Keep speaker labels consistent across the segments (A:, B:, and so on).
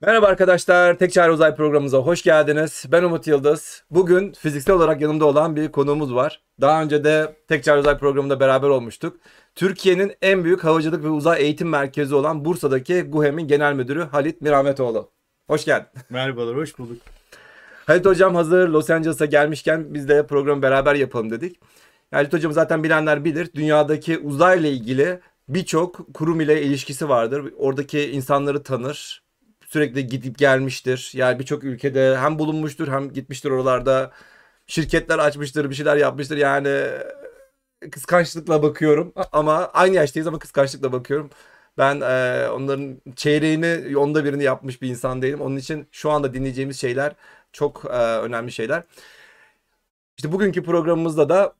A: Merhaba arkadaşlar, Tek Çare Uzay programımıza hoş geldiniz. Ben Umut Yıldız. Bugün fiziksel olarak yanımda olan bir konuğumuz var. Daha önce de Tek Çare Uzay programında beraber olmuştuk. Türkiye'nin en büyük havacılık ve uzay eğitim merkezi olan Bursa'daki GUHEM'in genel müdürü Halit Mirahmetoğlu. Hoş geldin.
B: Merhabalar, hoş bulduk.
A: Halit Hocam hazır Los Angeles'a gelmişken biz de programı beraber yapalım dedik. Halit Hocam zaten bilenler bilir. Dünyadaki uzayla ilgili birçok kurum ile ilişkisi vardır. Oradaki insanları tanır sürekli gidip gelmiştir. Yani birçok ülkede hem bulunmuştur hem gitmiştir oralarda. Şirketler açmıştır, bir şeyler yapmıştır. Yani kıskançlıkla bakıyorum ama aynı yaştayız ama kıskançlıkla bakıyorum. Ben e, onların çeyreğini, onda birini yapmış bir insan değilim. Onun için şu anda dinleyeceğimiz şeyler çok e, önemli şeyler. İşte bugünkü programımızda da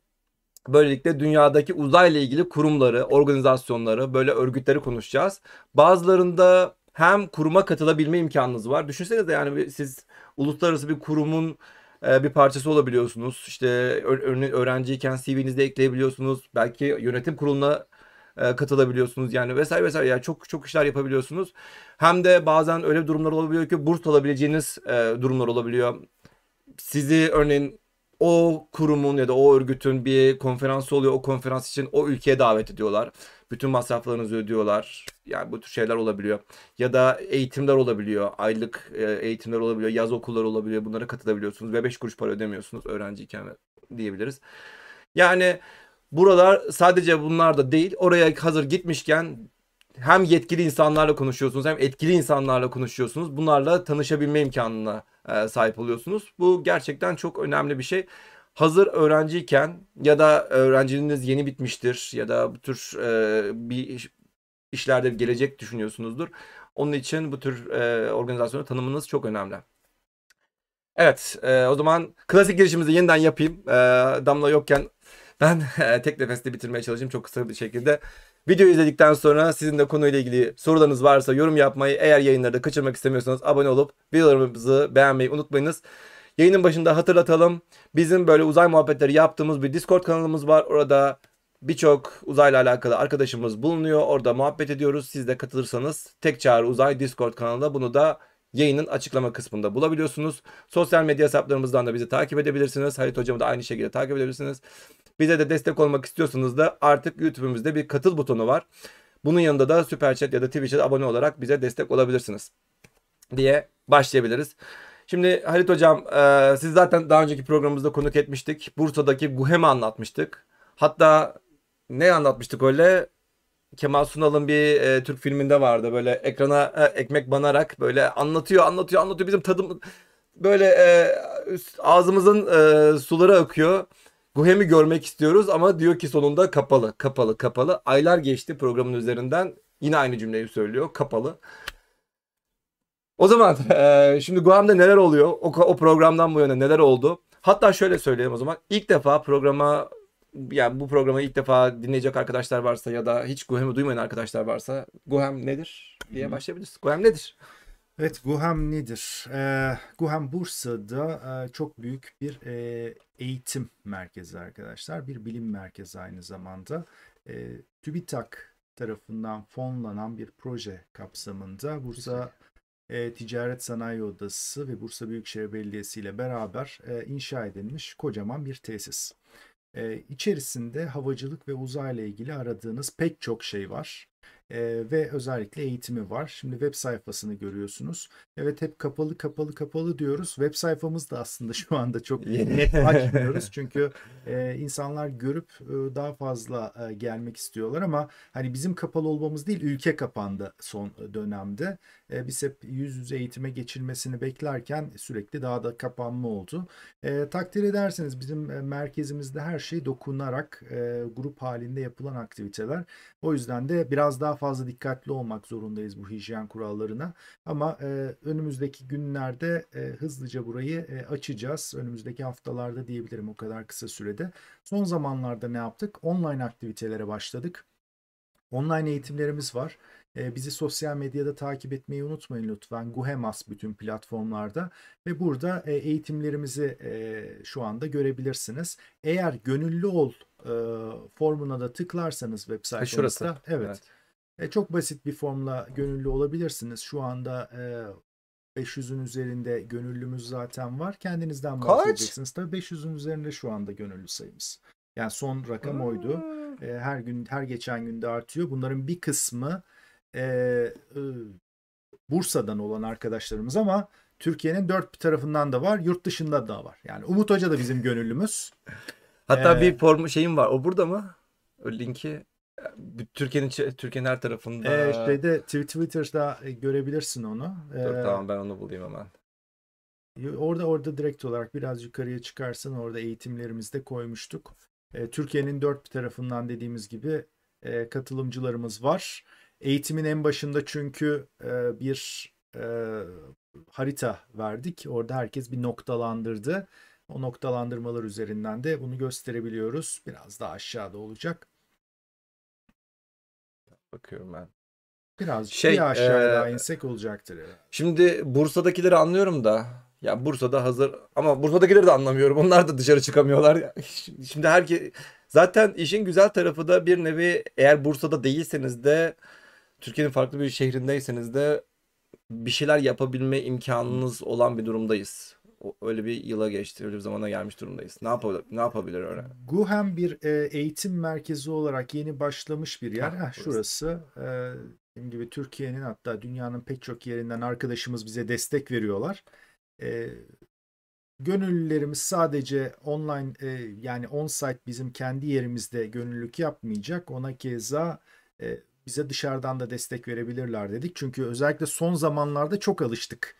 A: böylelikle dünyadaki uzayla ilgili kurumları, organizasyonları, böyle örgütleri konuşacağız. Bazılarında hem kuruma katılabilme imkanınız var. Düşünsenize yani siz uluslararası bir kurumun e, bir parçası olabiliyorsunuz. İşte öğrenciyken CV'nizde ekleyebiliyorsunuz. Belki yönetim kuruluna e, katılabiliyorsunuz yani vesaire vesaire yani çok çok işler yapabiliyorsunuz. Hem de bazen öyle durumlar olabiliyor ki burs alabileceğiniz e, durumlar olabiliyor. Sizi örneğin o kurumun ya da o örgütün bir konferansı oluyor. O konferans için o ülkeye davet ediyorlar. Bütün masraflarınızı ödüyorlar. Yani bu tür şeyler olabiliyor. Ya da eğitimler olabiliyor. Aylık e, eğitimler olabiliyor. Yaz okulları olabiliyor. Bunlara katılabiliyorsunuz ve 5 kuruş para ödemiyorsunuz öğrenciyken diyebiliriz. Yani buralar sadece bunlar da değil. Oraya hazır gitmişken hem yetkili insanlarla konuşuyorsunuz hem etkili insanlarla konuşuyorsunuz. Bunlarla tanışabilme imkanına e, sahip oluyorsunuz. Bu gerçekten çok önemli bir şey. Hazır öğrenciyken ya da öğrenciliğiniz yeni bitmiştir ya da bu tür e, bir işlerde gelecek düşünüyorsunuzdur. Onun için bu tür e, organizasyonu tanımınız çok önemli. Evet, e, o zaman klasik girişimizi yeniden yapayım. E, Damla yokken ben e, tek nefeste bitirmeye çalışayım çok kısa bir şekilde. Videoyu izledikten sonra sizin de konuyla ilgili sorularınız varsa yorum yapmayı, eğer yayınları da kaçırmak istemiyorsanız abone olup videolarımızı beğenmeyi unutmayınız. Yayının başında hatırlatalım. Bizim böyle uzay muhabbetleri yaptığımız bir Discord kanalımız var. Orada birçok uzayla alakalı arkadaşımız bulunuyor. Orada muhabbet ediyoruz. Siz de katılırsanız Tek Çağrı Uzay Discord kanalında bunu da yayının açıklama kısmında bulabiliyorsunuz. Sosyal medya hesaplarımızdan da bizi takip edebilirsiniz. Halit Hocam'ı da aynı şekilde takip edebilirsiniz. Bize de destek olmak istiyorsanız da artık YouTube'umuzda bir katıl butonu var. Bunun yanında da Super Chat ya da Twitch'e abone olarak bize destek olabilirsiniz diye başlayabiliriz. Şimdi Halit Hocam e, siz zaten daha önceki programımızda konuk etmiştik. Bursa'daki Guhem'i anlatmıştık. Hatta ne anlatmıştık öyle? Kemal Sunal'ın bir e, Türk filminde vardı. Böyle ekrana e, ekmek banarak böyle anlatıyor, anlatıyor, anlatıyor. Bizim tadım böyle e, ağzımızın e, suları akıyor. Guhem'i görmek istiyoruz ama diyor ki sonunda kapalı, kapalı, kapalı. Aylar geçti programın üzerinden. Yine aynı cümleyi söylüyor. Kapalı. O zaman e, şimdi Guam'da neler oluyor? O, o programdan bu yana neler oldu? Hatta şöyle söyleyeyim o zaman. İlk defa programa yani bu programı ilk defa dinleyecek arkadaşlar varsa ya da hiç Guham'ı duymayan arkadaşlar varsa Guham nedir diye başlayabiliriz. Guham nedir?
B: Evet Guham nedir? Ee, Guham Bursa'da e, çok büyük bir e, eğitim merkezi arkadaşlar. Bir bilim merkezi aynı zamanda. E, TÜBİTAK tarafından fonlanan bir proje kapsamında Bursa e, Ticaret Sanayi Odası ve Bursa Büyükşehir Belediyesi ile beraber e, inşa edilmiş kocaman bir tesis. E, içerisinde havacılık ve uzayla ilgili aradığınız pek çok şey var e, ve özellikle eğitimi var. Şimdi web sayfasını görüyorsunuz. Evet hep kapalı kapalı kapalı diyoruz. Web sayfamız da aslında şu anda çok net açmıyoruz. Çünkü e, insanlar görüp e, daha fazla e, gelmek istiyorlar ama hani bizim kapalı olmamız değil ülke kapandı son dönemde. E, biz hep yüz yüze eğitime geçilmesini beklerken sürekli daha da kapanma oldu. E, takdir ederseniz bizim merkezimizde her şey dokunarak e, grup halinde yapılan aktiviteler. O yüzden de biraz daha fazla dikkatli olmak zorundayız bu hijyen kurallarına. Ama e, önümüzdeki günlerde e, hızlıca burayı e, açacağız. Önümüzdeki haftalarda diyebilirim o kadar kısa sürede. Son zamanlarda ne yaptık? Online aktivitelere başladık. Online eğitimlerimiz var. Bizi sosyal medyada takip etmeyi unutmayın lütfen. Guhemas bütün platformlarda ve burada eğitimlerimizi şu anda görebilirsiniz. Eğer gönüllü ol formuna da tıklarsanız web sayfamızda evet. evet. Çok basit bir formla gönüllü olabilirsiniz. Şu anda 500'ün üzerinde gönüllümüz zaten var. Kendinizden
A: Kaç?
B: bahsedeceksiniz. Tabii 500'ün üzerinde şu anda gönüllü sayımız. Yani son rakam oydu. E, her gün her geçen günde artıyor. Bunların bir kısmı e, e, Bursa'dan olan arkadaşlarımız ama Türkiye'nin dört bir tarafından da var, yurt dışında da var. Yani Umut Hoca da bizim gönüllümüz.
A: Hatta
B: Ee,
A: bir form şeyim var. O burada mı? O linki e, Türkiye'nin Türkiye'nin her tarafında.
B: E, şeyde Tw- Twitter'da e, görebilirsin onu. E,
A: Dur tamam ben onu bulayım hemen.
B: Orada orada direkt olarak biraz yukarıya çıkarsan orada eğitimlerimizde koymuştuk. E, Türkiye'nin dört tarafından dediğimiz gibi e, katılımcılarımız var. Eğitimin en başında çünkü e, bir e, harita verdik. Orada herkes bir noktalandırdı. O noktalandırmalar üzerinden de bunu gösterebiliyoruz. Biraz daha aşağıda olacak.
A: Bakıyorum ben.
B: Biraz
A: Şey,
B: bir aşağıya
A: e,
B: insek olacaktır. herhalde.
A: Şimdi Bursa'dakileri anlıyorum da ya Bursa'da hazır ama Bursa'dakileri de anlamıyorum. Onlar da dışarı çıkamıyorlar. Şimdi herke zaten işin güzel tarafı da bir nevi eğer Bursa'da değilseniz de Türkiye'nin farklı bir şehrindeyseniz de bir şeyler yapabilme imkanınız olan bir durumdayız. Öyle bir yıla geçti, öyle bir zamana gelmiş durumdayız. Ne yapabilir, ne yapabilir öyle?
B: Guhem bir e, eğitim merkezi olarak yeni başlamış bir yer.
A: Burası.
B: şurası. E, dediğim gibi Türkiye'nin hatta dünyanın pek çok yerinden arkadaşımız bize destek veriyorlar. E, gönüllülerimiz sadece online e, yani on-site bizim kendi yerimizde gönüllülük yapmayacak. Ona keza e, bize dışarıdan da destek verebilirler dedik. Çünkü özellikle son zamanlarda çok alıştık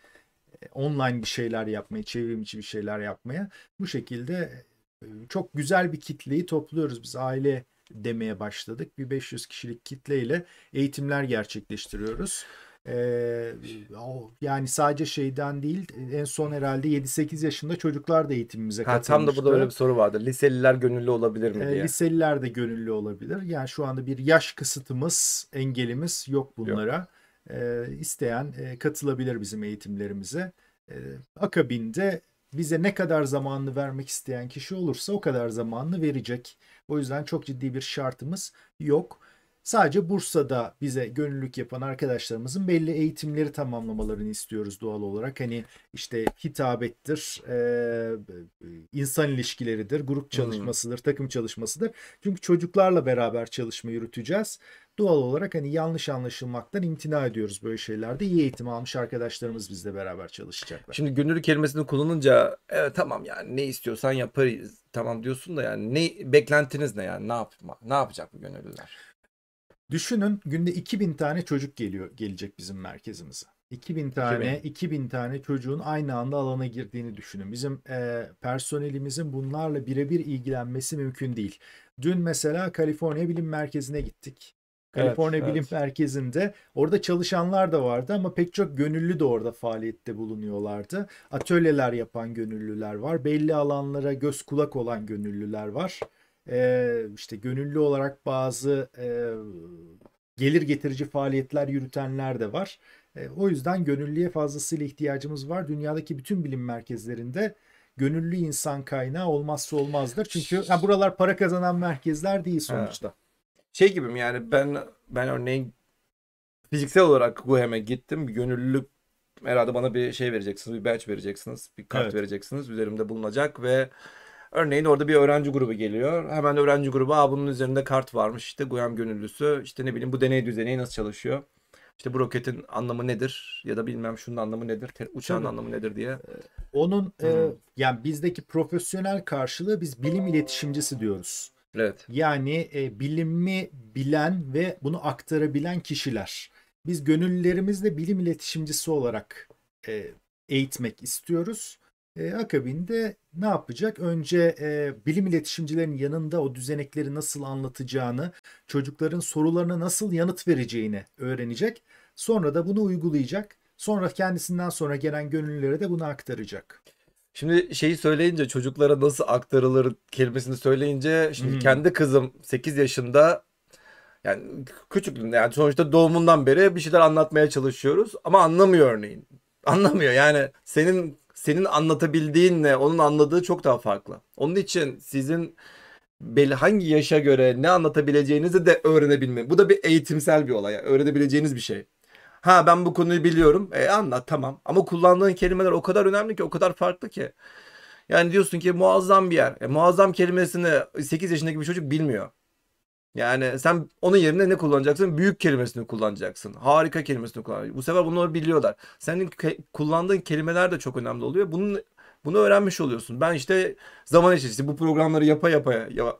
B: online bir şeyler yapmaya, çevrim içi bir şeyler yapmaya. Bu şekilde e, çok güzel bir kitleyi topluyoruz. Biz aile demeye başladık. Bir 500 kişilik kitleyle eğitimler gerçekleştiriyoruz. Ee, yani sadece şeyden değil en son herhalde 7-8 yaşında çocuklar da eğitimimize
A: Ha, tam da burada
B: katılmıştı.
A: öyle bir soru vardı. Liseliler gönüllü olabilir mi
B: Ee,
A: diye.
B: liseliler de gönüllü olabilir. Yani şu anda bir yaş kısıtımız, engelimiz yok bunlara. Ee, isteyen e, katılabilir bizim eğitimlerimize. Ee, akabinde bize ne kadar zamanını vermek isteyen kişi olursa o kadar zamanını verecek. O yüzden çok ciddi bir şartımız yok. Sadece Bursa'da bize gönüllülük yapan arkadaşlarımızın belli eğitimleri tamamlamalarını istiyoruz doğal olarak. Hani işte hitabettir, insan ilişkileridir, grup çalışmasıdır, takım çalışmasıdır. Çünkü çocuklarla beraber çalışma yürüteceğiz. Doğal olarak hani yanlış anlaşılmaktan imtina ediyoruz böyle şeylerde. İyi eğitim almış arkadaşlarımız bizle beraber çalışacaklar.
A: Şimdi gönüllü kelimesini kullanınca evet tamam yani ne istiyorsan yaparız tamam diyorsun da yani ne beklentiniz ne yani ne yapma ne yapacak bu gönüllüler?
B: Düşünün günde 2000 tane çocuk geliyor gelecek bizim merkezimize. 2000 tane 2000 tane çocuğun aynı anda alana girdiğini düşünün. Bizim e, personelimizin bunlarla birebir ilgilenmesi mümkün değil. Dün mesela Kaliforniya Bilim Merkezi'ne gittik.
A: Evet,
B: Kaliforniya Bilim
A: evet.
B: Merkezi'nde orada çalışanlar da vardı ama pek çok gönüllü de orada faaliyette bulunuyorlardı. Atölyeler yapan gönüllüler var. Belli alanlara göz kulak olan gönüllüler var. Ee, işte gönüllü olarak bazı e, gelir getirici faaliyetler yürütenler de var. E, o yüzden gönüllüye fazlasıyla ihtiyacımız var. Dünyadaki bütün bilim merkezlerinde gönüllü insan kaynağı olmazsa olmazdır. Çünkü ha, buralar para kazanan merkezler değil sonuçta.
A: Şey gibi mi yani ben ben örneğin fiziksel olarak GUHEM'e gittim gönüllülük herhalde bana bir şey vereceksiniz bir badge vereceksiniz bir kart
B: Evet.
A: vereceksiniz üzerimde bulunacak ve örneğin orada bir öğrenci grubu geliyor hemen öğrenci grubu Aa, bunun üzerinde kart varmış işte GUHEM gönüllüsü işte ne bileyim bu deney düzeneği nasıl çalışıyor işte bu roketin anlamı nedir ya da bilmem şunun anlamı nedir uçağın
B: Tabii.
A: anlamı nedir diye
B: Onun e,
A: Hı.
B: yani bizdeki profesyonel karşılığı biz bilim iletişimcisi diyoruz.
A: evet
B: Yani e, bilimi bilen ve bunu aktarabilen kişiler. Biz gönüllülerimizle bilim iletişimcisi olarak e, eğitmek istiyoruz. E, akabinde ne yapacak? Önce e, bilim iletişimcilerin yanında o düzenekleri nasıl anlatacağını, çocukların sorularına nasıl yanıt vereceğini öğrenecek. Sonra da bunu uygulayacak. Sonra kendisinden sonra gelen gönüllülere de bunu aktaracak.
A: Şimdi şeyi söyleyince çocuklara nasıl aktarılır kelimesini söyleyince şimdi
B: Hmm.
A: kendi kızım 8 yaşında yani küçüklüğünde yani sonuçta doğumundan beri bir şeyler anlatmaya çalışıyoruz ama anlamıyor örneğin. Anlamıyor yani senin senin anlatabildiğinle onun anladığı çok daha farklı. Onun için sizin belli hangi yaşa göre ne anlatabileceğinizi de öğrenebilme. Bu da bir eğitimsel bir olay. yani öğrenebileceğiniz bir şey. Ha ben bu konuyu biliyorum. E anlat tamam. Ama kullandığın kelimeler o kadar önemli ki o kadar farklı ki. Yani diyorsun ki muazzam bir yer. E, muazzam kelimesini 8 yaşındaki bir çocuk bilmiyor. Yani sen onun yerine ne kullanacaksın? Büyük kelimesini kullanacaksın. Harika kelimesini kullanacaksın. Bu sefer bunları biliyorlar. Senin ke- kullandığın kelimeler de çok önemli oluyor. Bunun bunu öğrenmiş oluyorsun. Ben işte zaman içerisinde bu programları yapa yapa ya-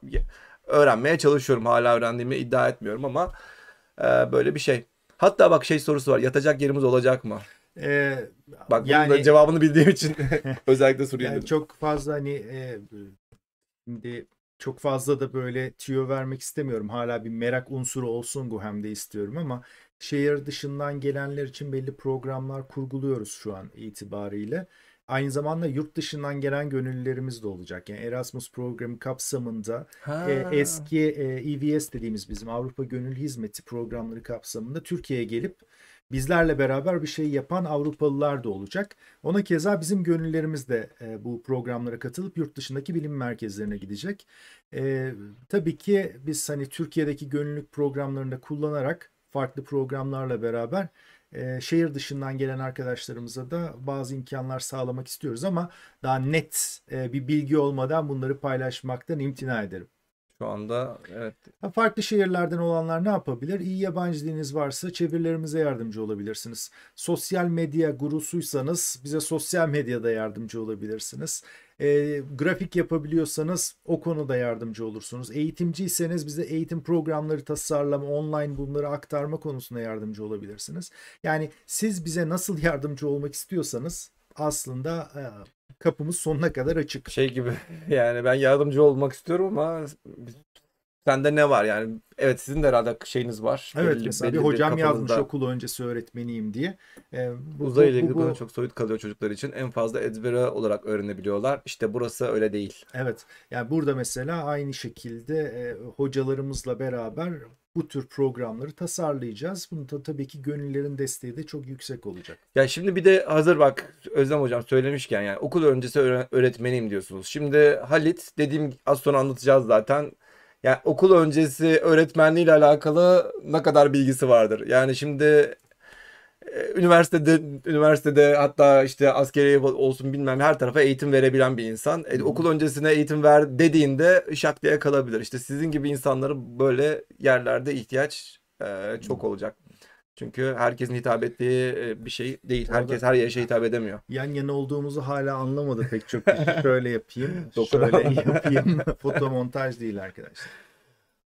A: öğrenmeye çalışıyorum. Hala öğrendiğimi iddia etmiyorum ama e, böyle bir şey. Hatta bak şey sorusu var. Yatacak yerimiz olacak mı?
B: Ee,
A: Bak bunun
B: Yani-
A: da cevabını bildiğim için özellikle soruyu
B: Yani çok fazla hani e, şimdi çok fazla da böyle tüyo vermek istemiyorum. Hala bir merak unsuru olsun Guhem'de istiyorum ama şehir dışından gelenler için belli programlar kurguluyoruz şu an itibariyle. Aynı zamanda yurt dışından gelen gönüllülerimiz de olacak. Yani Erasmus programı kapsamında
A: Ha.
B: e, eski e, EVS dediğimiz bizim Avrupa Gönül Hizmeti programları kapsamında Türkiye'ye gelip bizlerle beraber bir şey yapan Avrupalılar da olacak. Ona keza bizim gönüllerimiz de e, bu programlara katılıp yurt dışındaki bilim merkezlerine gidecek. E, tabii ki biz hani Türkiye'deki gönüllülük programlarında kullanarak farklı programlarla beraber e, şehir dışından gelen arkadaşlarımıza da bazı imkanlar sağlamak istiyoruz ama daha net e, bir bilgi olmadan bunları paylaşmaktan imtina ederim.
A: Şu anda evet.
B: Farklı şehirlerden olanlar ne yapabilir? İyi yabancı diliniz varsa çevirilerimize yardımcı olabilirsiniz. Sosyal medya gurusuysanız bize sosyal medyada yardımcı olabilirsiniz. E, grafik yapabiliyorsanız o konuda yardımcı olursunuz. Eğitimciyseniz bize eğitim programları tasarlama, online bunları aktarma konusunda yardımcı olabilirsiniz. Yani siz bize nasıl yardımcı olmak istiyorsanız aslında e, kapımız sonuna kadar açık.
A: Şey gibi yani ben yardımcı olmak istiyorum ama sende ne var yani? Evet sizin de herhalde şeyiniz var.
B: Evet
A: Belli-
B: mesela bir
A: belli
B: hocam yazmış
A: kafanızda
B: okul öncesi öğretmeniyim diye. Ee, bu,
A: Uzayla
B: bu-
A: ilgili
B: bu-
A: konu çok soyut kalıyor çocuklar için. En fazla ezbere olarak öğrenebiliyorlar. İşte burası öyle değil.
B: Evet yani burada mesela aynı şekilde e, hocalarımızla beraber bu tür programları tasarlayacağız. Bunun da tabii ki gönüllerin desteği de çok yüksek olacak.
A: Ya şimdi bir de hazır bak Özlem hocam söylemişken yani okul öncesi öğre- öğretmeniyim diyorsunuz. Şimdi Halit dediğim az sonra anlatacağız zaten. Yani okul öncesi öğretmenliği ile alakalı ne kadar bilgisi vardır. Yani şimdi üniversitede üniversitede hatta işte askeri olsun bilmem her tarafa eğitim verebilen bir insan. E, okul öncesine eğitim ver dediğinde şak diye kalabilir. İşte sizin gibi insanlara böyle yerlerde ihtiyaç e, çok olacak. Çünkü herkesin hitap ettiği e, bir şey değil.
B: Orada-
A: Herkes her yaşa hitap edemiyor.
B: Yan yana olduğumuzu hala anlamadı pek çok kişi. Şöyle yapayım, şöyle yapayım. Fotomontaj değil arkadaşlar.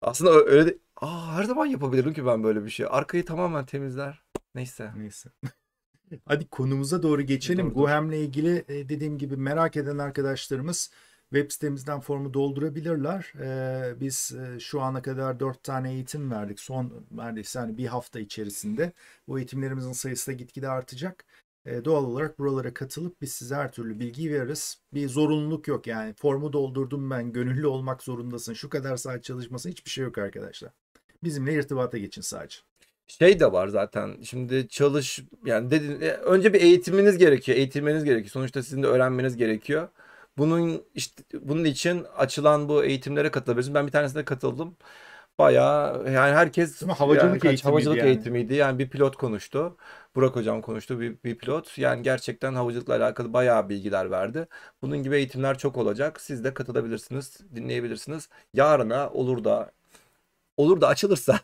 A: Aslında öyle de... Aa, her zaman yapabilirim ki ben böyle bir şey. Arkayı tamamen temizler. Neyse.
B: Neyse. Hadi konumuza doğru geçelim.
A: Doğru.
B: Guhem'le ilgili e, dediğim gibi merak eden arkadaşlarımız web sitemizden formu doldurabilirler. E, Biz e, şu ana kadar 4 tane eğitim verdik. Son neredeyse hani bir hafta içerisinde. Bu eğitimlerimizin sayısı da gitgide artacak. E, Doğal olarak buralara katılıp biz size her türlü bilgiyi veririz. Bir zorunluluk yok yani. Formu doldurdum ben, gönüllü olmak zorundasın. Şu kadar saat çalışmasın hiçbir şey yok arkadaşlar. Bizimle irtibata geçin sadece.
A: Şey de var zaten. Şimdi çalış yani dedin e, önce bir eğitiminiz gerekiyor. Eğitilmeniz gerekiyor. Sonuçta sizin de öğrenmeniz gerekiyor. Bunun işte bunun için açılan bu eğitimlere katılabilirsiniz. Ben bir tanesine katıldım. Bayağı yani herkes
B: Ama havacılık
A: yani
B: eğitimiydi
A: havacılık
B: yani.
A: eğitimiydi. Yani bir pilot konuştu. Burak hocam konuştu bir, bir pilot. Yani gerçekten havacılıkla alakalı bayağı bilgiler verdi. Bunun gibi eğitimler çok olacak. Siz de katılabilirsiniz, dinleyebilirsiniz. Yarına olur da olur da açılırsa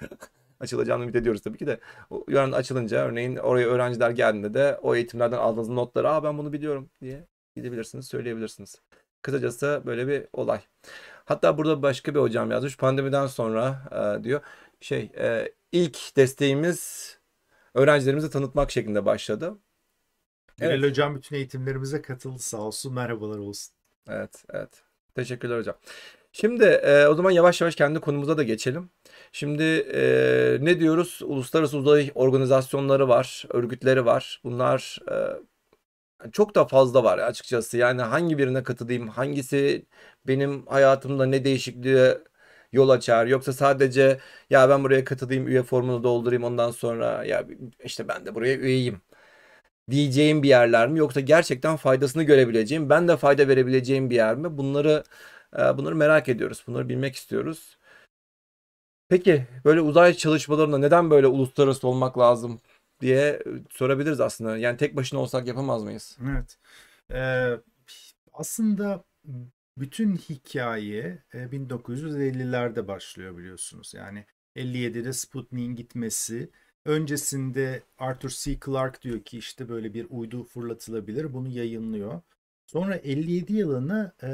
A: açılacağını ümit ediyoruz tabii ki de. Yarın açılınca örneğin oraya öğrenciler geldiğinde de o eğitimlerden aldığınız notları aa ben bunu biliyorum diye gidebilirsiniz, söyleyebilirsiniz. Kısacası böyle bir olay. Hatta burada başka bir hocam yazmış. Pandemiden sonra e, diyor şey e, ilk desteğimiz öğrencilerimizi tanıtmak şeklinde başladı.
B: Bilal
A: Evet.
B: Hocam bütün eğitimlerimize katıldı sağ olsun. Merhabalar olsun.
A: Evet, evet. Teşekkürler hocam. Şimdi e, o zaman yavaş yavaş kendi konumuza da geçelim. Şimdi e, ne diyoruz? Uluslararası uzay organizasyonları var, örgütleri var. Bunlar e, çok da fazla var açıkçası. Yani hangi birine katılayım, hangisi benim hayatımda ne değişikliğe yol açar? Yoksa sadece ya ben buraya katılayım, üye formunu doldurayım ondan sonra ya işte ben de buraya üyeyim diyeceğim bir yerler mi yoksa gerçekten faydasını görebileceğim, ben de fayda verebileceğim bir yer mi? Bunları bunları merak ediyoruz. Bunları bilmek istiyoruz. Peki böyle uzay çalışmalarında neden böyle uluslararası olmak lazım? diye sorabiliriz aslında. Yani tek başına olsak yapamaz mıyız?
B: Evet. Ee, aslında bütün hikaye 1950'lerde e, başlıyor biliyorsunuz. Yani 57'de Sputnik'in gitmesi, öncesinde Arthur C. Clarke diyor ki işte böyle bir uydu fırlatılabilir. Bunu yayınlıyor. Sonra 57 yılını e,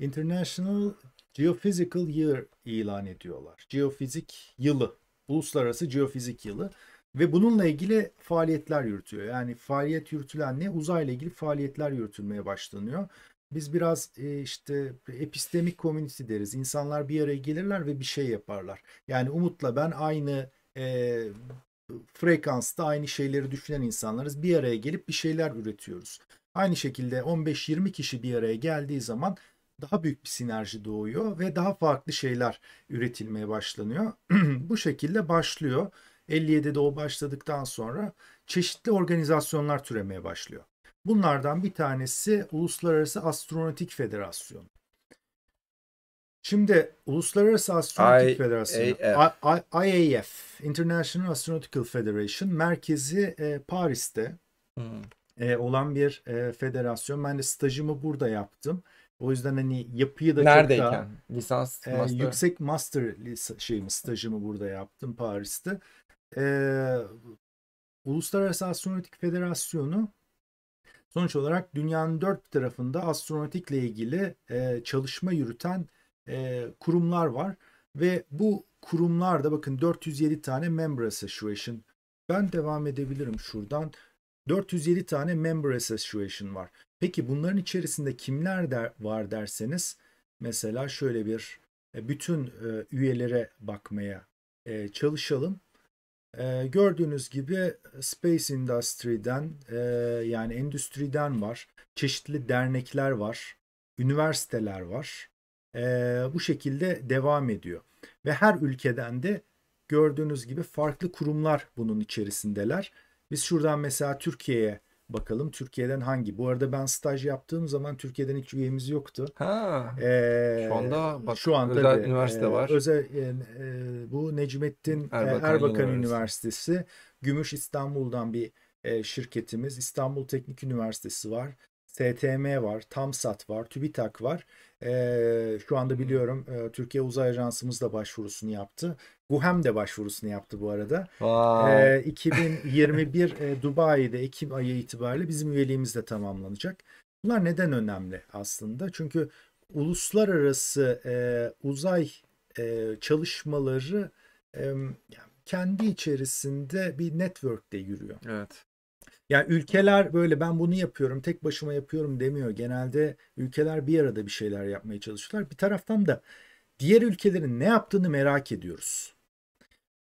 B: International Geophysical Year ilan ediyorlar. Geofizik yılı. Uluslararası Geofizik Yılı. Ve bununla ilgili faaliyetler yürütüyor. Yani faaliyet yürütülen ne? Uzayla ilgili faaliyetler yürütülmeye başlanıyor. Biz biraz e, işte epistemik community deriz. İnsanlar bir araya gelirler ve bir şey yaparlar. Yani Umut'la ben aynı e, frekansta aynı şeyleri düşünen insanlarız. Bir araya gelip bir şeyler üretiyoruz. Aynı şekilde 15-20 kişi bir araya geldiği zaman daha büyük bir sinerji doğuyor ve daha farklı şeyler üretilmeye başlanıyor. Bu şekilde başlıyor. 57'de o başladıktan sonra çeşitli organizasyonlar türemeye başlıyor. Bunlardan bir tanesi Uluslararası Astronautik Federasyonu. Şimdi Uluslararası Astronautik Federasyonu IAF International Astronautical Federation merkezi e, Paris'te hmm. e, olan bir e, federasyon. Ben de stajımı burada yaptım. O yüzden hani yapıyı da
A: Neredeyken? çok daha lisans
B: e, master. yüksek master şeyimi stajımı burada yaptım Paris'te. E, Uluslararası Astronautik Federasyonu sonuç olarak dünyanın dört tarafında astronautikle ilgili e, çalışma yürüten e, kurumlar var ve bu kurumlarda bakın 407 tane member association. Ben devam edebilirim şuradan. 407 tane member association var. Peki bunların içerisinde kimler der, var derseniz mesela şöyle bir e, bütün e, üyelere bakmaya e, çalışalım. Gördüğünüz gibi Space Industry'den yani endüstriden var. Çeşitli dernekler var. Üniversiteler var. Bu şekilde devam ediyor. Ve her ülkeden de gördüğünüz gibi farklı kurumlar bunun içerisindeler. Biz şuradan mesela Türkiye'ye bakalım. Türkiye'den hangi? Bu arada ben staj yaptığım zaman Türkiye'den hiç üyemiz yoktu.
A: Ha. Ee, şu anda bak,
B: şu anda
A: özel tabii, üniversite var.
B: Özel e, e, bu Necmettin Erbakan, Erbakan Üniversitesi. Üniversitesi. Gümüş İstanbul'dan bir e, şirketimiz. İstanbul Teknik Üniversitesi var. STM var, TAMSAT var, TÜBİTAK var. E, şu anda biliyorum e, Türkiye Uzay Ajansımız da başvurusunu yaptı. GUHEM de başvurusunu yaptı bu arada. Wow. E, 2021 e, Dubai'de Ekim ayı itibariyle bizim üyeliğimiz de tamamlanacak. Bunlar neden önemli aslında? Çünkü uluslararası e, uzay e, çalışmaları e, kendi içerisinde bir network'te yürüyor.
A: Evet.
B: Yani ülkeler böyle ben bunu yapıyorum, tek başıma yapıyorum demiyor. Genelde ülkeler bir arada bir şeyler yapmaya çalışıyorlar. Bir taraftan da diğer ülkelerin ne yaptığını merak ediyoruz.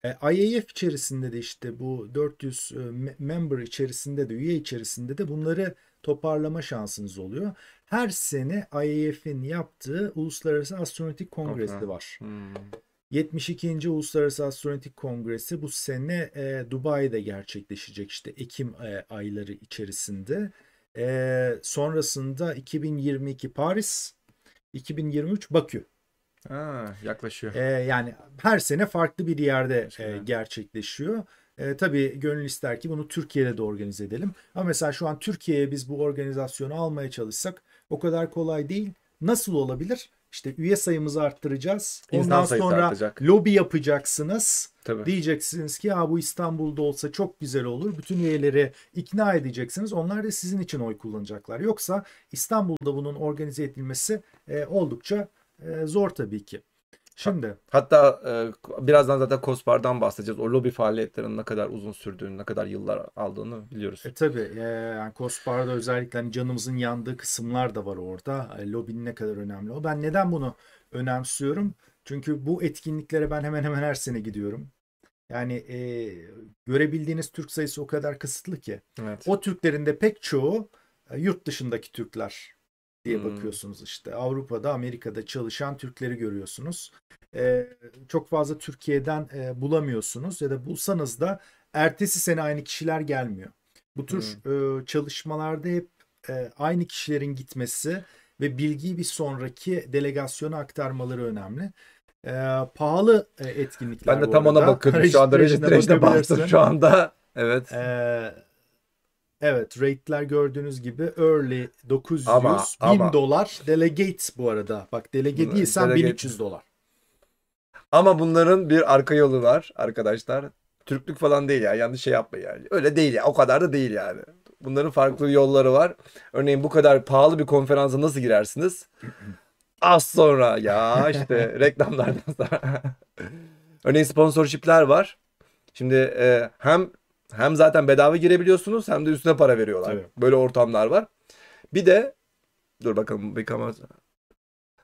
B: E, IAF içerisinde de işte bu 400 e, member içerisinde de üye içerisinde de bunları toparlama şansınız oluyor. Her sene IAF'in yaptığı Uluslararası Astronautik Kongresi okay. var. Hmm. 72. Uluslararası Astronautik Kongresi bu sene e, Dubai'de gerçekleşecek işte Ekim e, ayları içerisinde. E, sonrasında 2022 Paris, 2023 Bakü.
A: Ha, yaklaşıyor.
B: E, yani her sene farklı bir yerde e, gerçekleşiyor. E, tabii gönül ister ki bunu Türkiye'de de organize edelim. Ama mesela şu an Türkiye'ye biz bu organizasyonu almaya çalışsak o kadar kolay değil. Nasıl olabilir? İşte üye sayımızı arttıracağız. Ondan sonra artacak. lobi yapacaksınız. Tabii. Diyeceksiniz ki ya bu İstanbul'da olsa çok güzel olur. Bütün üyeleri ikna edeceksiniz. Onlar da sizin için oy kullanacaklar. Yoksa İstanbul'da bunun organize edilmesi e, oldukça e, zor tabii ki. Şimdi
A: hatta e, birazdan zaten COSPAR'dan bahsedeceğiz. O lobi faaliyetlerinin ne kadar uzun sürdüğünü, ne kadar yıllar aldığını biliyoruz.
B: E tabii e, yani COSPAR'da özellikle hani canımızın yandığı kısımlar da var orada. E, lobinin ne kadar önemli o. Ben neden bunu önemsiyorum? Çünkü bu etkinliklere ben hemen hemen her sene gidiyorum. Yani e, görebildiğiniz Türk sayısı o kadar kısıtlı ki. Evet. O Türklerin de pek çoğu e, yurt dışındaki Türkler diye hmm. bakıyorsunuz işte. Avrupa'da, Amerika'da çalışan Türkleri görüyorsunuz. Ee, çok fazla Türkiye'den e, bulamıyorsunuz ya da bulsanız da ertesi sene aynı kişiler gelmiyor. Bu tür hmm. e, çalışmalarda hep e, aynı kişilerin gitmesi ve bilgiyi bir sonraki delegasyona aktarmaları önemli. E, pahalı e, etkinlikler
A: Ben de tam ona bakıyorum şu anda rejistrejde bastım şu anda. Evet.
B: Ee, evet rate'ler gördüğünüz gibi early 900
A: Ama-
B: 1000
A: ama-
B: dolar delegate bu arada. Bak delege değilsen
A: delegate.
B: 1300 dolar.
A: Ama bunların bir arka yolu var arkadaşlar. Türklük falan değil ya. Yanlış şey yapma yani. Öyle değil ya. O kadar da değil yani. Bunların farklı yolları var. Örneğin bu kadar pahalı bir konferansa nasıl girersiniz? Az sonra ya işte reklamlardan sonra. Örneğin sponsorshipler var. Şimdi e, hem hem zaten bedava girebiliyorsunuz hem de üstüne para veriyorlar.
B: Tabii.
A: Böyle ortamlar var. Bir de dur bakalım bir kamera.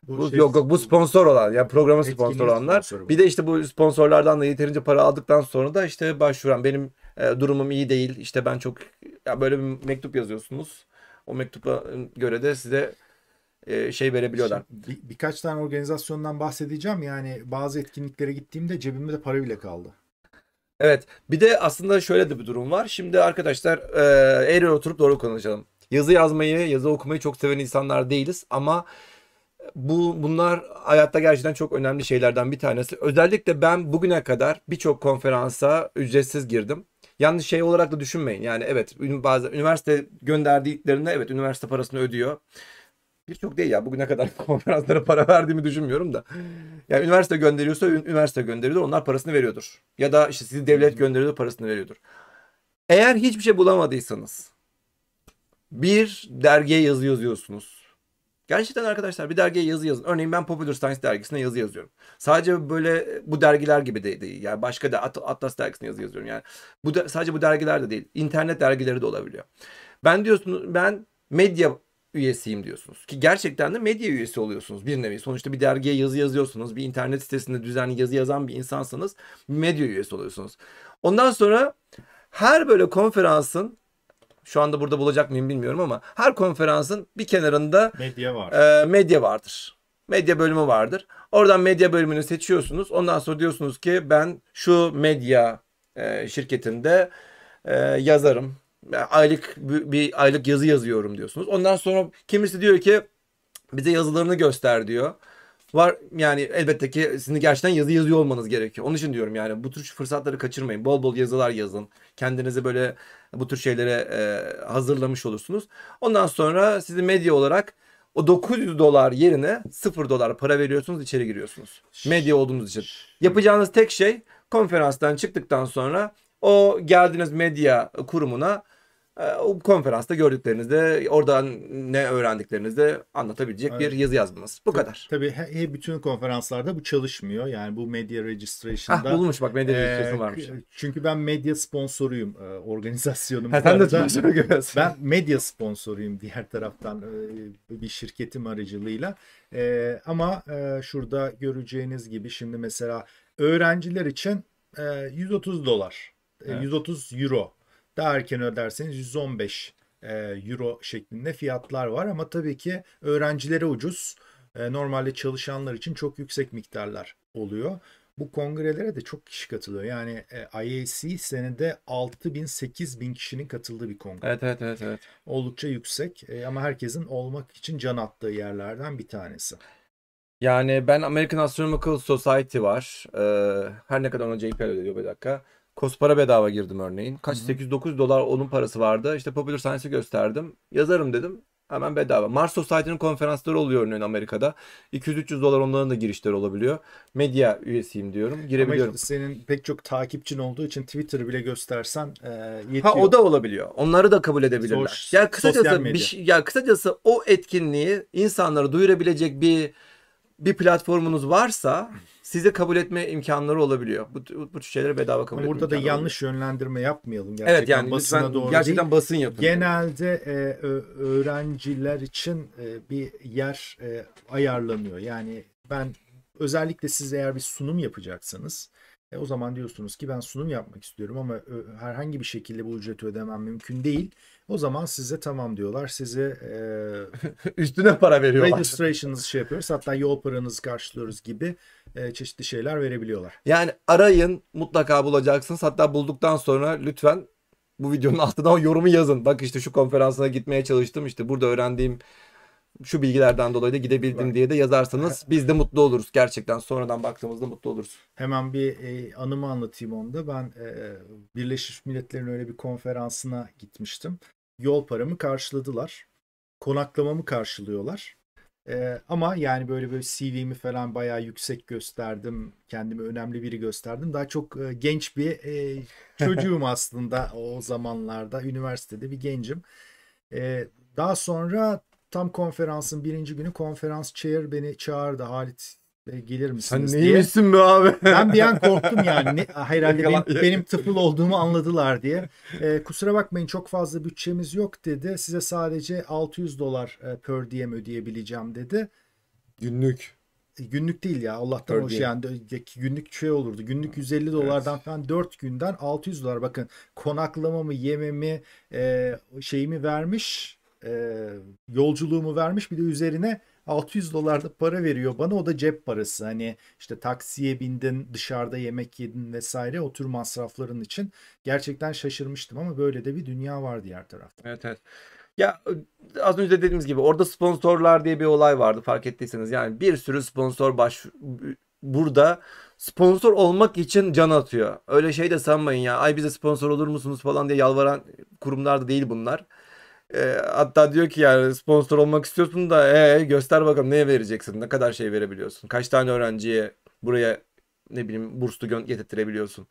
A: Bu,
B: şey-
A: yok yok bu sponsor olan yani
B: Etkinliğin
A: sponsor olanlar.
B: sponsoru.
A: Bir de işte bu sponsorlardan da yeterince para aldıktan sonra da işte başvuran benim e, durumum iyi değil. İşte ben çok ya böyle bir mektup yazıyorsunuz. O mektuba göre de size e, şey verebiliyorlar.
B: Şimdi bir- birkaç tane organizasyondan bahsedeceğim. Yani bazı etkinliklere gittiğimde cebimde de para bile kaldı.
A: Evet. Bir de aslında şöyle de bir durum var. Şimdi arkadaşlar e, eğri oturup doğru konuşalım. Yazı yazmayı, yazı okumayı çok seven insanlar değiliz ama bu bunlar hayatta gerçekten çok önemli şeylerden bir tanesi. Özellikle ben bugüne kadar birçok konferansa ücretsiz girdim. Yanlış şey olarak da düşünmeyin. Yani evet bazı üniversite gönderdiklerinde evet üniversite parasını ödüyor. Birçok değil ya bugüne kadar konferanslara para verdiğimi düşünmüyorum da. Yani üniversite gönderiyorsa ün- üniversite gönderiyordur onlar parasını veriyordur. Ya da işte sizi devlet gönderiyordur parasını veriyordur. Eğer hiçbir şey bulamadıysanız bir dergiye yazı yazıyorsunuz. Gerçekten arkadaşlar bir dergiye yazı yazın. Örneğin ben Popular Science dergisine yazı yazıyorum. Sadece böyle bu dergiler gibi de değil. Yani başka da At- Atlas dergisine yazı yazıyorum. Yani bu da sadece bu dergiler de değil. İnternet dergileri de olabiliyor. Ben diyorsunuz ben medya üyesiyim diyorsunuz. Ki gerçekten de medya üyesi oluyorsunuz bir nevi. Sonuçta bir dergiye yazı yazıyorsunuz. Bir internet sitesinde düzenli yazı yazan bir insansanız medya üyesi oluyorsunuz. Ondan sonra her böyle konferansın şu anda burada bulacak mıyım bilmiyorum ama her konferansın bir kenarında
B: Medya var.
A: e, medya vardır. Medya bölümü vardır. Oradan medya bölümünü seçiyorsunuz. Ondan sonra diyorsunuz ki ben şu medya e, şirketinde e, yazarım. Aylık bir aylık yazı yazıyorum diyorsunuz. Ondan sonra kimisi diyor ki bize yazılarını göster diyor. Var yani elbette ki sizin gerçekten yazı yazıyor olmanız gerekiyor. Onun için diyorum yani bu tür fırsatları kaçırmayın. Bol bol yazılar yazın. Kendinizi böyle bu tür şeylere e, hazırlamış olursunuz. Ondan sonra sizi medya olarak o 900 dolar yerine 0 dolar para veriyorsunuz içeri giriyorsunuz. Medya olduğunuz için. Yapacağınız tek şey konferanstan çıktıktan sonra o geldiğiniz medya kurumuna o konferansta gördüklerinizde oradan ne öğrendiklerinizde anlatabilecek bir
B: Evet.
A: yazı yazmanız. Bu kadar.
B: Tabii he, bütün konferanslarda bu çalışmıyor. Yani bu medya registration'da
A: Hah bulmuş bak medya
B: Ee,
A: rejistresi varmış.
B: k- Çünkü ben medya sponsoruyum e, organizasyonum.
A: Ha, sen de sponsor görüyorsun.
B: Ben medya sponsoruyum diğer taraftan e, bir şirketim aracılığıyla. E, ama e, şurada göreceğiniz gibi şimdi mesela öğrenciler için e, 130 dolar, e,
A: Evet.
B: 130 euro. Daha erken öderseniz 115 e, euro şeklinde fiyatlar var ama tabii ki öğrencilere ucuz. E, Normalde çalışanlar için çok yüksek miktarlar oluyor. Bu kongrelere de çok kişi katılıyor. Yani e, IAC senede 6 bin 8 bin kişinin katıldığı bir kongre.
A: Evet evet evet evet.
B: Oldukça yüksek ama herkesin olmak için can attığı yerlerden bir tanesi.
A: Yani ben American Astronomical Society var. Her ne kadar ona JPL ödüyor bir dakika. Kospara bedava girdim örneğin. Kaç
B: Hı hı.
A: 8-9 dolar onun parası vardı. İşte Popular Science'ı gösterdim. Yazarım dedim. Hemen bedava. Mars Society'nin konferansları oluyor örneğin Amerika'da. 200-300 dolar onların da girişleri olabiliyor. Medya üyesiyim diyorum.
B: Ama
A: Girebiliyorum.
B: işte senin pek çok takipçin olduğu için Twitter'ı bile göstersen e, yetiyor.
A: Ha o da olabiliyor. Onları da kabul edebilirler.
B: Soş-
A: ya kısacası bir ya kısacası o etkinliği insanlara duyurabilecek bir bir platformunuz varsa sizi kabul etme imkanları olabiliyor. Bu, bu, tür şeyleri bedava kabul
B: Ama
A: etme
B: burada da yanlış yönlendirme yapmayalım. Gerçekten
A: Evet yani
B: basına
A: lütfen
B: doğru
A: gerçekten
B: değil.
A: basın yapın.
B: Genelde e, öğrenciler için e, bir yer e, ayarlanıyor. Yani ben özellikle siz eğer bir sunum yapacaksanız e, o zaman diyorsunuz ki ben sunum yapmak istiyorum ama ö, herhangi bir şekilde bu ücreti ödemem mümkün değil. O zaman size tamam diyorlar. Size e,
A: Üstüne para veriyorlar.
B: registration'ınızı şey yapıyoruz. Hatta yol paranızı karşılıyoruz gibi e, çeşitli şeyler verebiliyorlar.
A: Yani arayın mutlaka bulacaksınız. Hatta bulduktan sonra lütfen bu videonun altına o yorumu yazın. Bak işte şu konferansına gitmeye çalıştım. İşte burada öğrendiğim şu bilgilerden dolayı da gidebildim diye de yazarsanız biz de mutlu oluruz. Gerçekten sonradan baktığımızda mutlu oluruz.
B: Hemen bir e, anımı anlatayım onda. Ben e, Birleşmiş Milletler'in öyle bir konferansına gitmiştim. Yol paramı karşıladılar. Konaklamamı karşılıyorlar. E, ama yani böyle böyle CV'mi falan bayağı yüksek gösterdim. Kendimi önemli biri gösterdim. Daha çok e, genç bir e, çocuğum aslında o zamanlarda. Üniversitede bir gencim. E, daha sonra tam konferansın birinci günü konferans chair beni çağırdı. Halit e, gelir
A: Sen
B: misiniz diye.
A: neymişsin be abi?
B: Ben bir an korktum yani. Ne, herhalde benim,
A: Yakala-
B: benim tıfıl olduğumu anladılar diye. Ee, kusura bakmayın çok fazla bütçemiz yok dedi. Size sadece 600 dolar e, per diem ödeyebileceğim dedi.
A: Günlük.
B: E, Günlük değil ya Allah'tan
A: Per
B: hoş
A: diem.
B: yani günlük şey olurdu. Günlük 150 dolardan falan 4 günden 600 dolar bakın konaklamamı yememi e, şeyimi vermiş e, yolculuğumu vermiş bir de üzerine 600 dolar da para veriyor bana o da cep parası hani işte taksiye bindin dışarıda yemek yedin vesaire o tür masrafların için gerçekten şaşırmıştım ama böyle de bir dünya var diğer tarafta.
A: Evet evet. Ya az önce de dediğimiz gibi orada sponsorlar diye bir olay vardı fark ettiyseniz. Yani bir sürü sponsor baş burada sponsor olmak için can atıyor. Öyle şey de sanmayın ya. Ay bize sponsor olur musunuz falan diye yalvaran kurumlar da değil bunlar. Ee, hatta diyor ki yani sponsor olmak istiyorsun da ee, göster bakalım neye vereceksin? Ne kadar şey verebiliyorsun? Kaç tane öğrenciye buraya ne bileyim burslu getirtirebiliyorsun?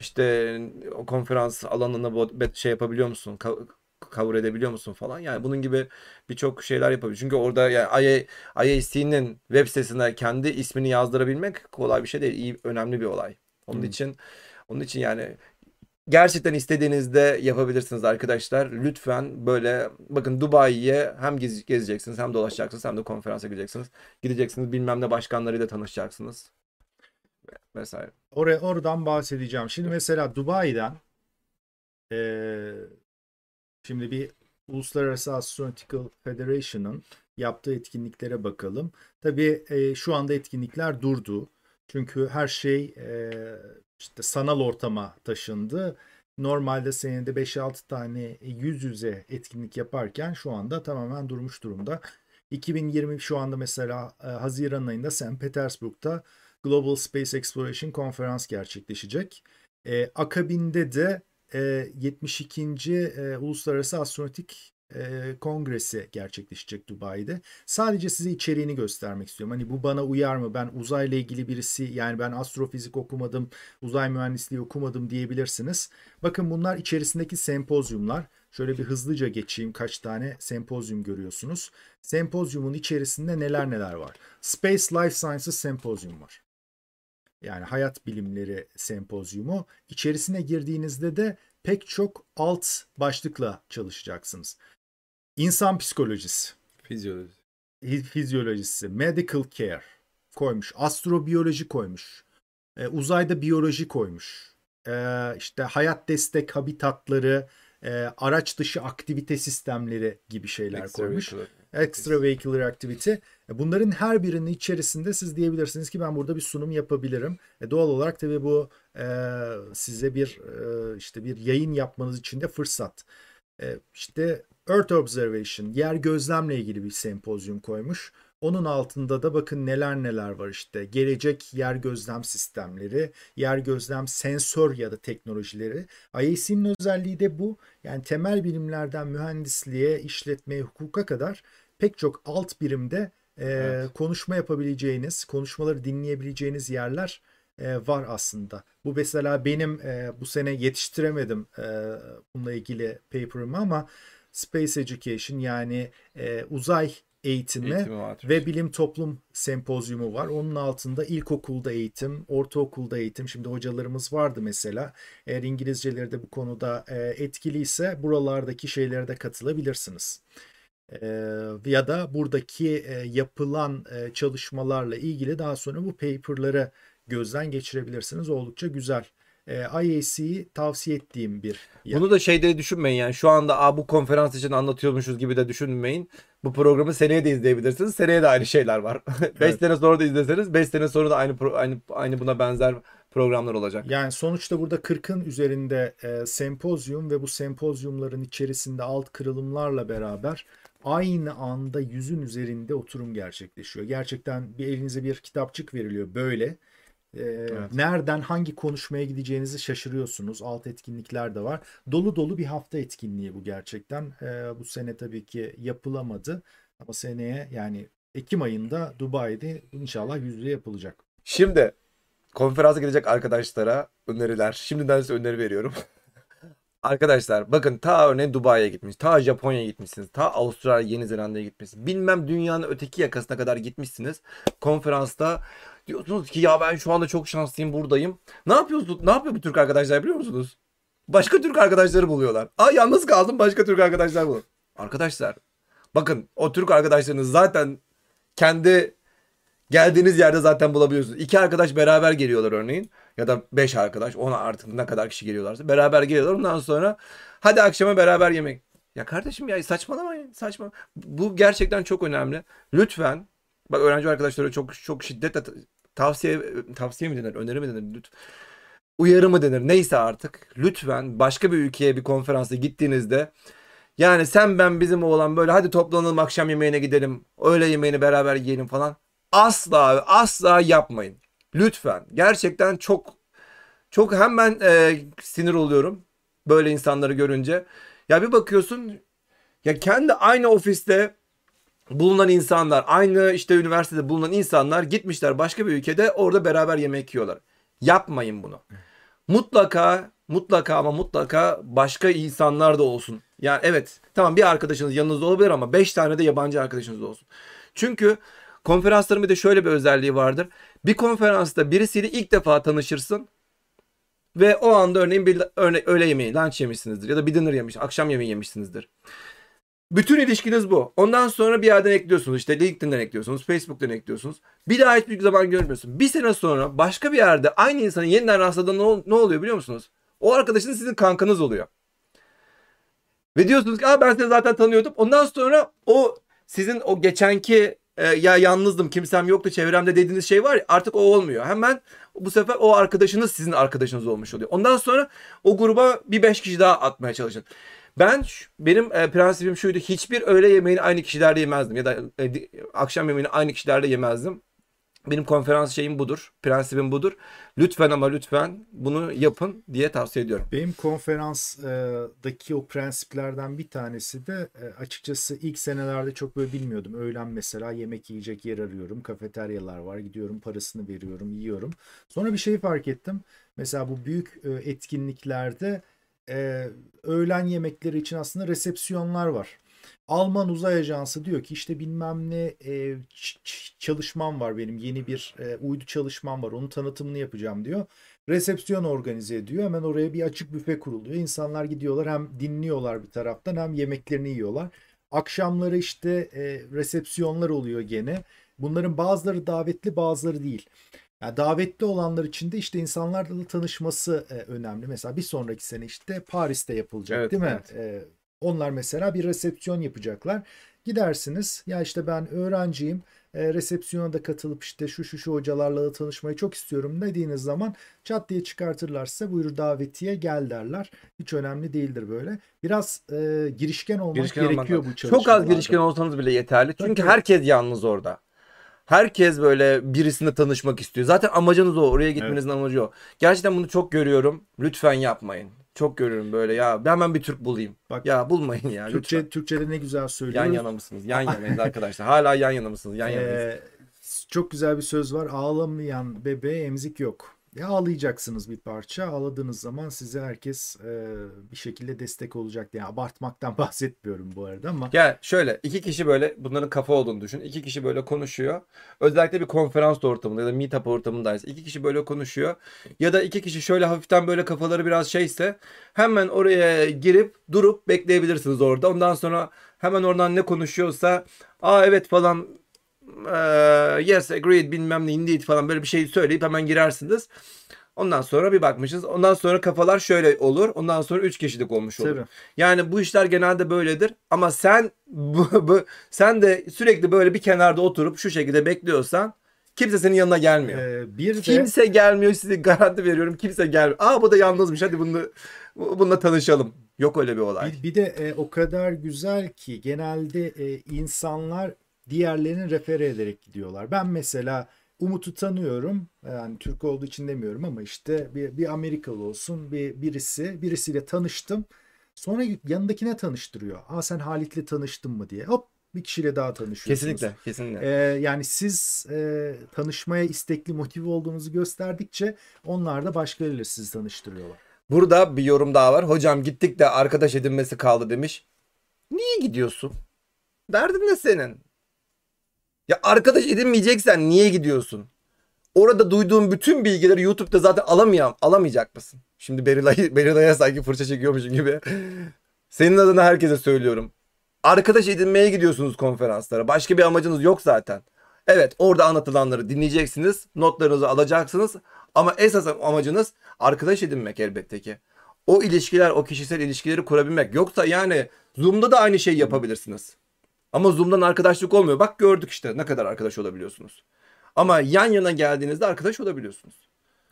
A: İşte o konferans alanına şey yapabiliyor musun? Cover edebiliyor musun falan. Yani bunun gibi birçok şeyler yapabiliyor. Çünkü orada yani IA IAC'nin web sitesine kendi ismini yazdırabilmek kolay bir şey değil. İyi, önemli bir olay. Onun
B: Hı.
A: için onun için yani gerçekten istediğinizde yapabilirsiniz arkadaşlar. Lütfen böyle bakın Dubai'ye hem gez- gezeceksiniz hem dolaşacaksınız hem de konferansa gideceksiniz. Gideceksiniz bilmem ne başkanlarıyla tanışacaksınız. Vesaire.
B: Oraya oradan bahsedeceğim. Şimdi mesela Dubai'den eee, şimdi bir Uluslararası Astronautical Federation'ın yaptığı etkinliklere bakalım. Tabii eee, şu anda etkinlikler durdu. Çünkü her şey eee, işte sanal ortama taşındı. Normalde senede 5-6 tane yüz yüze etkinlik yaparken şu anda tamamen durmuş durumda. 2020 şu anda mesela e, Haziran ayında St. Petersburg'da Global Space Exploration Konferans gerçekleşecek. E, akabinde de e, 72. e, Uluslararası Astronautik e, Kongresi gerçekleşecek Dubai'de. Sadece size içeriğini göstermek istiyorum. Hani bu bana uyar mı? Ben uzayla ilgili birisi yani ben astrofizik okumadım, uzay mühendisliği okumadım diyebilirsiniz. Bakın bunlar içerisindeki sempozyumlar. Şöyle bir hızlıca geçeyim kaç tane sempozyum görüyorsunuz. Sempozyumun içerisinde neler neler var. Space Life Sciences Sempozyum var. Yani hayat bilimleri sempozyumu. İçerisine girdiğinizde de pek çok alt başlıkla çalışacaksınız. İnsan psikolojisi,
A: Fizyoloji.
B: fizyolojisi, medical care koymuş, astrobiyoloji koymuş, e, uzayda biyoloji koymuş, e, işte hayat destek habitatları, e, araç dışı aktivite sistemleri gibi şeyler koymuş. Extravehicular activity. E, Bunların her birinin içerisinde siz diyebilirsiniz ki ben burada bir sunum yapabilirim. E, doğal olarak tabii bu e, size bir e, işte bir yayın yapmanız için de fırsat. E, işte Earth Observation, yer gözlemle ilgili bir sempozyum koymuş. Onun altında da bakın neler neler var işte. Gelecek yer gözlem sistemleri, yer gözlem sensör ya da teknolojileri. IAC'nin özelliği de bu. Yani temel bilimlerden mühendisliğe, işletmeye, hukuka kadar pek çok alt birimde e,
A: Evet.
B: konuşma yapabileceğiniz, konuşmaları dinleyebileceğiniz yerler e, var aslında. Bu mesela benim e, bu sene yetiştiremedim e, bununla ilgili paper'ımı ama Space Education yani e, uzay eğitimi
A: Eğitimi
B: ve bilim toplum sempozyumu var. Onun altında ilkokulda eğitim, ortaokulda eğitim. Şimdi hocalarımız vardı mesela. Eğer İngilizceleri de bu konuda e, etkiliyse buralardaki şeylere de katılabilirsiniz. E, ya da buradaki e, yapılan e, çalışmalarla ilgili daha sonra bu paper'ları gözden geçirebilirsiniz. Oldukça güzel. E, IAC'yi tavsiye ettiğim bir yer.
A: Bunu da şeyde düşünmeyin yani şu anda Aa, bu konferans için anlatıyormuşuz gibi de düşünmeyin. Bu programı seneye de izleyebilirsiniz. Seneye de aynı şeyler var. 5
B: Evet.
A: sene sonra da izleseniz 5 sene sonra da aynı aynı aynı buna benzer programlar olacak.
B: Yani sonuçta burada 40'ın üzerinde e, sempozyum ve bu sempozyumların içerisinde alt kırılımlarla beraber aynı anda yüzün üzerinde oturum gerçekleşiyor. Gerçekten bir elinize bir kitapçık veriliyor böyle. Ee,
A: Evet.
B: Nereden hangi konuşmaya gideceğinizi şaşırıyorsunuz. Alt etkinlikler de var. Dolu dolu bir hafta etkinliği bu gerçekten. Ee, bu sene tabii ki yapılamadı. Ama seneye yani Ekim ayında Dubai'de inşallah yüz yüze yapılacak.
A: Şimdi konferansa gidecek arkadaşlara öneriler. Şimdiden size öneri veriyorum. Arkadaşlar bakın ta örneğin Dubai'ye gitmiş, ta Japonya'ya gitmişsiniz, ta Avustralya, Yeni Zelanda'ya gitmişsiniz. Bilmem dünyanın öteki yakasına kadar gitmişsiniz. Konferansta diyorsunuz ki ya ben şu anda çok şanslıyım buradayım. Ne yapıyorsunuz? Ne yapıyor bu Türk arkadaşlar biliyor musunuz? Başka Türk arkadaşları buluyorlar. Aa yalnız kaldım başka Türk arkadaşlar bul. Arkadaşlar bakın o Türk arkadaşlarınız zaten kendi geldiğiniz yerde zaten bulabiliyorsunuz. İki arkadaş beraber geliyorlar örneğin. Ya da beş arkadaş. Ona artık ne kadar kişi geliyorlarsa. Beraber geliyorlar. Ondan sonra hadi akşama beraber yemek. Ya kardeşim ya saçmalamayın. Saçma. Bu gerçekten çok önemli. Lütfen bak öğrenci arkadaşlara çok çok şiddetle tavsiye tavsiye mi denir? Öneri mi denir? Lütfen. Uyarı mı denir? Neyse artık. Lütfen başka bir ülkeye bir konferansa gittiğinizde yani sen ben bizim oğlan böyle hadi toplanalım akşam yemeğine gidelim. Öğle yemeğini beraber yiyelim falan. Asla asla yapmayın. Lütfen. Gerçekten çok çok hemen e, sinir oluyorum böyle insanları görünce. Ya bir bakıyorsun ya kendi aynı ofiste bulunan insanlar, aynı işte üniversitede bulunan insanlar gitmişler başka bir ülkede orada beraber yemek yiyorlar. Yapmayın bunu. Mutlaka mutlaka ama mutlaka başka insanlar da olsun. Yani evet tamam bir arkadaşınız yanınızda olabilir ama 5 tane de yabancı arkadaşınız olsun. Çünkü konferansların bir de şöyle bir özelliği vardır. Bir konferansta birisiyle ilk defa tanışırsın ve o anda örneğin bir örne öğle yemeği, lunch yemişsinizdir ya da bir dinner yemiş, akşam yemeği yemişsinizdir. Bütün ilişkiniz bu. Ondan sonra bir yerden ekliyorsunuz. işte LinkedIn'den ekliyorsunuz, Facebook'tan ekliyorsunuz. Bir daha hiçbir zaman görmüyorsun. Bir sene sonra başka bir yerde aynı insanı yeniden rastladığında ne, ol- ne oluyor biliyor musunuz? O arkadaşınız sizin kankanız oluyor. Ve diyorsunuz ki Aa, ben seni zaten tanıyordum. Ondan sonra o sizin o geçenki e, ya yalnızdım kimsem yoktu çevremde dediğiniz şey var ya artık o olmuyor. Hemen bu sefer o arkadaşınız sizin arkadaşınız olmuş oluyor. Ondan sonra o gruba bir beş kişi daha atmaya çalışın. Ben benim e, prensibim şuydu. Hiçbir öğle yemeğini aynı kişilerle yemezdim ya da e, akşam yemeğini aynı kişilerle yemezdim. Benim konferans şeyim budur. Prensibim budur. Lütfen ama lütfen bunu yapın diye tavsiye ediyorum.
B: Benim konferanstaki o prensiplerden bir tanesi de e, açıkçası ilk senelerde çok böyle bilmiyordum. Öğlen mesela yemek yiyecek yer arıyorum. Kafeteryalar var. Gidiyorum parasını veriyorum, yiyorum. Sonra bir şey fark ettim. Mesela bu büyük e, etkinliklerde e, öğlen yemekleri için aslında resepsiyonlar var. Alman uzay ajansı diyor ki işte bilmem ne e, çalışmam var benim yeni bir e, uydu çalışmam var onun tanıtımını yapacağım diyor. Resepsiyon organize ediyor hemen oraya bir açık büfe kuruluyor. İnsanlar gidiyorlar hem dinliyorlar bir taraftan hem yemeklerini yiyorlar. Akşamları işte e, resepsiyonlar oluyor gene. Bunların bazıları davetli bazıları değil. Yani davetli olanlar için de işte insanlarla da tanışması e, önemli. Mesela bir sonraki sene işte Paris'te yapılacak
A: Evet,
B: değil mi?
A: evet.
B: E, onlar mesela bir resepsiyon yapacaklar. Gidersiniz ya işte ben öğrenciyim. E, resepsiyona da katılıp işte şu şu şu hocalarla da tanışmayı çok istiyorum dediğiniz zaman çat diye çıkartırlar size buyur davetiye gel derler. Hiç önemli değildir böyle. Biraz e, girişken olmak
A: Girişken olmak
B: gerekiyor
A: lazım.
B: bu
A: Çok az
B: çalışmalarda.
A: girişken olsanız bile yeterli. Çünkü
B: Tabii.
A: herkes yalnız orada. Herkes böyle birisine tanışmak istiyor. Zaten amacınız o. Oraya gitmenizin amacı o. Gerçekten bunu çok görüyorum. Lütfen yapmayın. Çok görüyorum böyle ya. Hemen bir Türk bulayım.
B: Bak,
A: ya bulmayın ya
B: Türkçe,
A: lütfen.
B: Türkçe'de ne güzel söylüyoruz.
A: Yan yana mısınız? Yan yanayız arkadaşlar. Hala yan yana mısınız? Yan yanayız.
B: Ee, çok güzel bir söz var. Ağlamayan bebeğe emzik yok. Ya ağlayacaksınız bir parça. Ağladığınız zaman size herkes e, bir şekilde destek olacak. Yani abartmaktan bahsetmiyorum bu arada ama
A: Gel şöyle iki kişi böyle bunların kafa olduğunu düşün. İki kişi böyle konuşuyor. Özellikle bir konferans ortamında ya da meetup ortamındaysa iki kişi böyle konuşuyor. Ya da iki kişi şöyle hafiften böyle kafaları biraz şeyse hemen oraya girip durup bekleyebilirsiniz orada. Ondan sonra hemen oradan ne konuşuyorsa aa evet falan yes agreed bilmem ne indeed falan böyle bir şey söyleyip hemen girersiniz. Ondan sonra bir bakmışız. Ondan sonra kafalar şöyle olur. Ondan sonra üç kişilik olmuş olur.
B: Tabii.
A: Yani bu işler genelde böyledir. Ama sen bu, bu- sen de sürekli böyle bir kenarda oturup şu şekilde bekliyorsan Kimse senin yanına gelmiyor.
B: Ee, bir de
A: Kimse gelmiyor size garanti veriyorum. Kimse gelmiyor. Aa bu da yalnızmış hadi bununla, bununla tanışalım. Yok öyle bir olay.
B: bir, bir de e, o kadar güzel ki genelde e, insanlar diğerlerini refere ederek gidiyorlar. Ben mesela Umut'u tanıyorum. Yani Türk olduğu için demiyorum ama işte bir, bir Amerikalı olsun bir birisi birisiyle tanıştım. Sonra yanındakine tanıştırıyor. Aa sen Halit'le tanıştın mı diye. Hop bir kişiyle daha tanışıyorsunuz.
A: Kesinlikle, kesinlikle.
B: Ee, yani siz e, tanışmaya istekli, motive olduğunuzu gösterdikçe onlar da başkalarıyla sizi tanıştırıyorlar.
A: Burada bir yorum daha var. Hocam gittik de arkadaş edinmesi kaldı demiş. Niye gidiyorsun? Derdin ne senin? Ya arkadaş edinmeyeceksen niye gidiyorsun? Orada duyduğun bütün bilgileri YouTube'da zaten alamayam, alamayacak mısın? Şimdi Berilay, Berilay'a sanki fırça çekiyormuşum gibi. Senin adına herkese söylüyorum. Arkadaş edinmeye gidiyorsunuz konferanslara. Başka bir amacınız yok zaten. Evet orada anlatılanları dinleyeceksiniz. Notlarınızı alacaksınız. Ama esas amacınız arkadaş edinmek elbette ki. O ilişkiler, o kişisel ilişkileri kurabilmek. Yoksa yani Zoom'da da aynı şeyi yapabilirsiniz. Ama Zoom'dan arkadaşlık olmuyor. Bak gördük işte ne kadar arkadaş olabiliyorsunuz. Ama yan yana geldiğinizde arkadaş olabiliyorsunuz.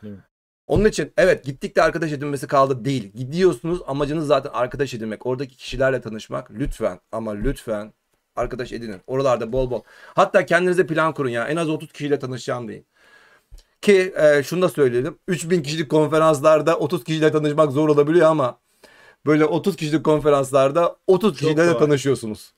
B: Evet.
A: Onun için evet gittik de arkadaş edinmesi kaldı değil. Gidiyorsunuz amacınız zaten arkadaş edinmek. Oradaki kişilerle tanışmak. Lütfen ama lütfen arkadaş edinin. Oralarda bol bol. Hatta kendinize plan kurun ya. En az 30 kişiyle tanışacağım deyin. Ki e, şunu da söyleyelim. 3000 kişilik konferanslarda 30 kişiyle tanışmak zor olabiliyor ama böyle 30 kişilik konferanslarda 30
B: Çok
A: kişiyle de tanışıyorsunuz.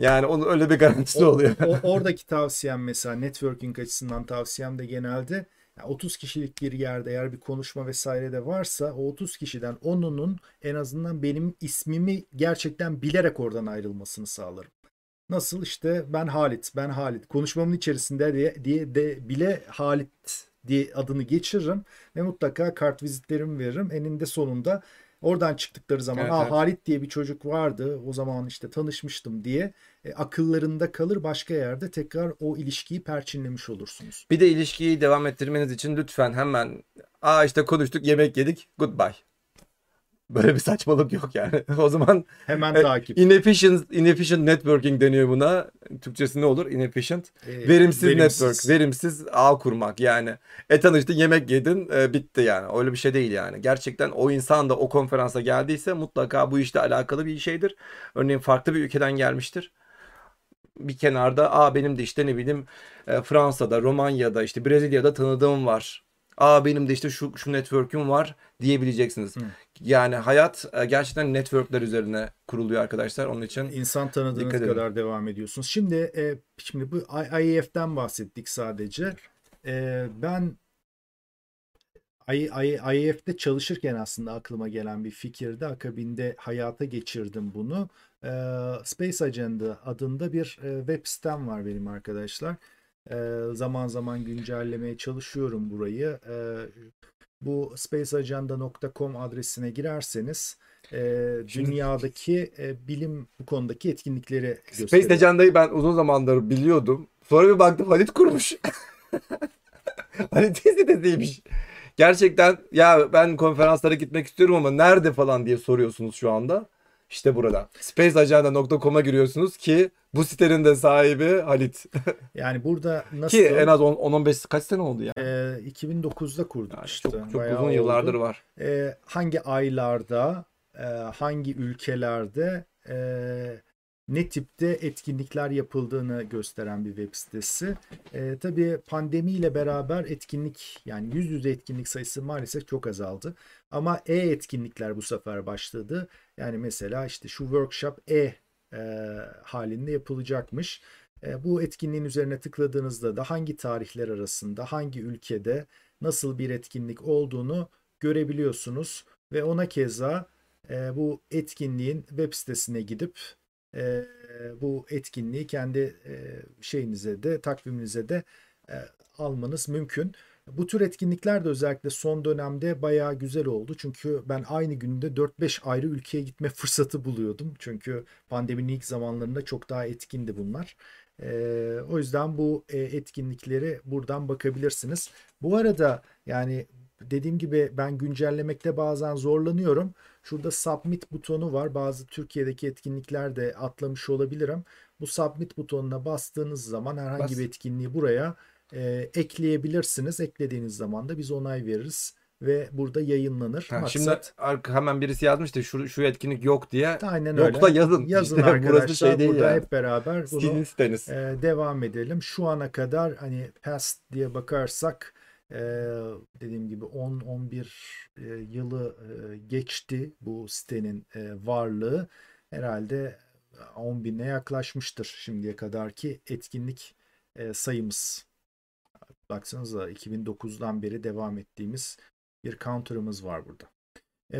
A: Yani onun öyle bir garantisi oluyor.
B: O, oradaki tavsiyem mesela networking açısından tavsiyem de genelde yani 30 kişilik bir yerde eğer bir konuşma vesaire de varsa o 30 kişiden 10'unun en azından benim ismimi gerçekten bilerek oradan ayrılmasını sağlarım. Nasıl işte ben Halit, ben Halit. Konuşmamın içerisinde diye, diye de bile Halit diye adını geçiririm ve mutlaka kart vizitlerimi veririm. Eninde sonunda oradan çıktıkları zaman
A: Evet,
B: Aa,
A: evet.
B: Halit diye bir çocuk vardı o zaman işte tanışmıştım diye e, akıllarında kalır başka yerde tekrar o ilişkiyi perçinlemiş olursunuz.
A: Bir de ilişkiyi devam ettirmeniz için lütfen hemen aa işte konuştuk yemek yedik goodbye. Böyle bir saçmalık yok yani. O zaman
B: Hemen
A: e,
B: takip.
A: inefficient, inefficient networking deniyor buna. Türkçesi ne olur? Inefficient.
B: E,
A: Verimsiz, network, verimsiz ağ kurmak yani. E tanıştın, yemek yedin, e, bitti yani. Öyle bir şey değil yani. Gerçekten o insan da o konferansa geldiyse mutlaka bu işle alakalı bir şeydir. Örneğin farklı bir ülkeden gelmiştir. Bir kenarda, aa benim de işte ne bileyim e, Fransa'da, Romanya'da, işte Brezilya'da tanıdığım var. Aa benim de işte şu şu network'üm var diyebileceksiniz.
B: Hı.
A: Yani hayat e, gerçekten network'ler üzerine kuruluyor arkadaşlar. Onun için
B: İnsan tanıdığınız
A: Dikkat edin.
B: kadar devam ediyorsunuz. Şimdi e, şimdi bu I- IEF'ten bahsettik sadece. E, ben I- I- IEF'te çalışırken aslında aklıma gelen bir fikirdi. Akabinde hayata geçirdim bunu. Space Agenda adında bir web sitem var benim arkadaşlar. Zaman zaman güncellemeye çalışıyorum burayı. Bu spaceagenda.com adresine girerseniz e, dünyadaki e, bilim bu konudaki etkinlikleri
A: Space
B: gösteriyor.
A: Agenda'yı ben uzun zamandır biliyordum. Sonra bir baktım Halit kurmuş. Halit sitesiymiş. Gerçekten ya ben konferanslara gitmek istiyorum ama nerede falan diye soruyorsunuz şu anda. İşte burada. Spaceagenda.com'a giriyorsunuz ki bu sitenin de sahibi Halit.
B: Yani burada nasıl
A: Ki en az 10-15 kaç sene oldu ya.
B: e, 2009'da kurduk
A: Yani
B: işte.
A: çok çok uzun
B: oldu.
A: yıllardır var.
B: E, hangi aylarda, e, hangi ülkelerde e, ne tipte etkinlikler yapıldığını gösteren bir web sitesi. E, tabii pandemiyle beraber etkinlik yani yüz yüze etkinlik sayısı maalesef çok azaldı. Ama e-etkinlikler bu sefer başladı. Yani mesela işte şu workshop e e, halinde yapılacakmış. E, bu etkinliğin üzerine tıkladığınızda da hangi tarihler arasında, hangi ülkede nasıl bir etkinlik olduğunu görebiliyorsunuz ve ona keza e, bu etkinliğin web sitesine gidip e, bu etkinliği kendi e, şeyinize de takviminize de e, almanız mümkün. Bu tür etkinlikler de özellikle son dönemde bayağı güzel oldu. Çünkü ben aynı günde 4-5 ayrı ülkeye gitme fırsatı buluyordum. Çünkü pandeminin ilk zamanlarında çok daha etkindi bunlar. Ee, o yüzden bu e, etkinlikleri buradan bakabilirsiniz. Bu arada yani dediğim gibi ben güncellemekte bazen zorlanıyorum. Şurada submit butonu var. Bazı Türkiye'deki etkinlikler de atlamış olabilirim. Bu submit butonuna bastığınız zaman herhangi
A: Bas.
B: bir etkinliği buraya e, ekleyebilirsiniz. Eklediğiniz zaman da biz onay veririz ve burada yayınlanır.
A: Ha,
B: Maksat,
A: şimdi arka- hemen birisi yazmıştı şu şu etkinlik yok diye.
B: aynen
A: Yok
B: öyle.
A: da yazın.
B: Yazın
A: İşte
B: arkadaşlar.
A: burası şey değil
B: burada
A: yani.
B: hep beraber bunu e, devam edelim. Şu ana kadar hani past diye bakarsak dediğim gibi 10-11 e, yılı geçti bu sitenin varlığı. Herhalde 10 bine yaklaşmıştır şimdiye kadarki etkinlik sayımız. Baksanıza 2009'dan beri devam ettiğimiz bir counter'ımız var burada.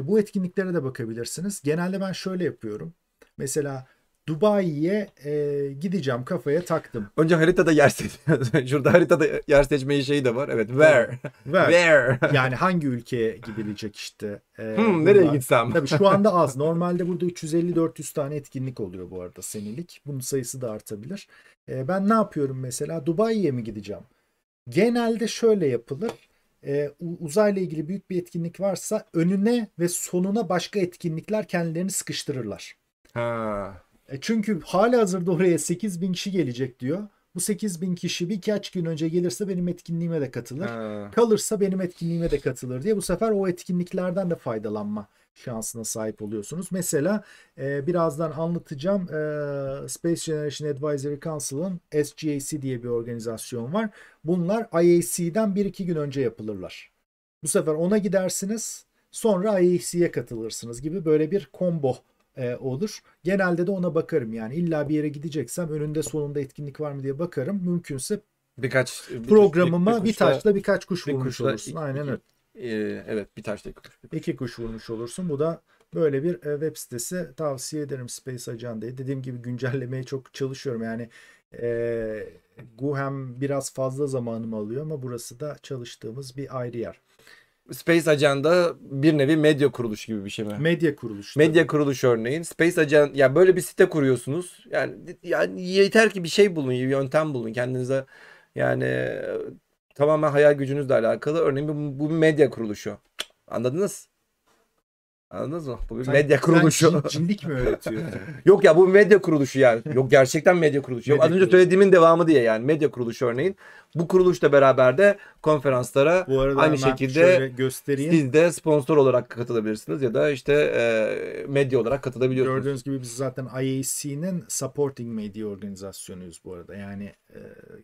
B: Bu etkinliklere de bakabilirsiniz. Genelde ben şöyle yapıyorum. Mesela Dubai'ye e, gideceğim kafaya taktım.
A: Önce haritada yer seçiyoruz. Şurada haritada yer seçmeyi şeyi de var. Evet. Where?
B: Ver.
A: Where?
B: Yani hangi ülkeye gidilecek işte. E,
A: Hmm, nereye gitsem?
B: Tabii şu anda az. Normalde burada 350-400 tane etkinlik oluyor bu arada senelik. Bunun sayısı da artabilir. E, ben ne yapıyorum mesela? Dubai'ye mi gideceğim? Genelde şöyle yapılır. E, uzayla ilgili büyük bir etkinlik varsa önüne ve sonuna başka etkinlikler kendilerini sıkıştırırlar.
A: Ha.
B: E çünkü hali hazırda oraya 8 bin kişi gelecek diyor. Bu 8 bin kişi birkaç gün önce gelirse benim etkinliğime de katılır.
A: ha.
B: Kalırsa benim etkinliğime de katılır diye bu sefer o etkinliklerden de faydalanma şansına sahip oluyorsunuz. Mesela e, birazdan anlatacağım e, Space Generation Advisory Council'ın SGAC diye bir organizasyon var. Bunlar IAC'den 1-2 gün önce yapılırlar. Bu sefer ona gidersiniz sonra IAC'ye katılırsınız gibi böyle bir combo e, olur. Genelde de ona bakarım yani illa bir yere gideceksem önünde sonunda etkinlik var mı diye bakarım. Mümkünse
A: Birkaç bir-
B: programıma
A: bir-
B: bir,
A: kuşla-
B: taşla birkaç kuş
A: bir
B: vurmuş
A: kuşla
B: olursun.
A: iki-
B: Aynen öyle.
A: Ee, evet bir taşla iki kuş.
B: İki kuş vurmuş olursun. Bu da böyle bir e, web sitesi tavsiye ederim Space Agenda'yı. Dediğim gibi güncellemeye çok çalışıyorum. Yani e, Guhem biraz fazla zamanımı alıyor ama burası da çalıştığımız bir ayrı yer.
A: Space Agenda bir nevi medya kuruluşu gibi bir şey mi?
B: Medya kuruluşu.
A: Medya kuruluşu örneğin. Space Agenda ya böyle bir site kuruyorsunuz. Yani yani yeter ki bir şey bulun, bir yöntem bulun kendinize. Yani e, tamamen hayal gücünüzle alakalı. Örneğin bu, bu bir medya kuruluşu. Anladınız? Anladınız mı? Bu bir
B: Sen-
A: medya
B: sen
A: kuruluşu.
B: cin- cinlik mi öğretiyor?
A: Yok ya bu bir medya kuruluşu yani. Yok gerçekten medya kuruluşu. Yok,
B: Medya
A: az önce
B: kuruluşu.
A: söylediğimin devamı diye yani medya kuruluşu örneğin. Bu kuruluşla beraber de konferanslara
B: Bu arada
A: aynı
B: hemen
A: şekilde
B: şöyle göstereyim.
A: siz de sponsor olarak katılabilirsiniz ya da işte e, medya olarak katılabiliyorsunuz.
B: Gördüğünüz gibi biz zaten IAC'nin supporting medya organizasyonuyuz bu arada. Yani e,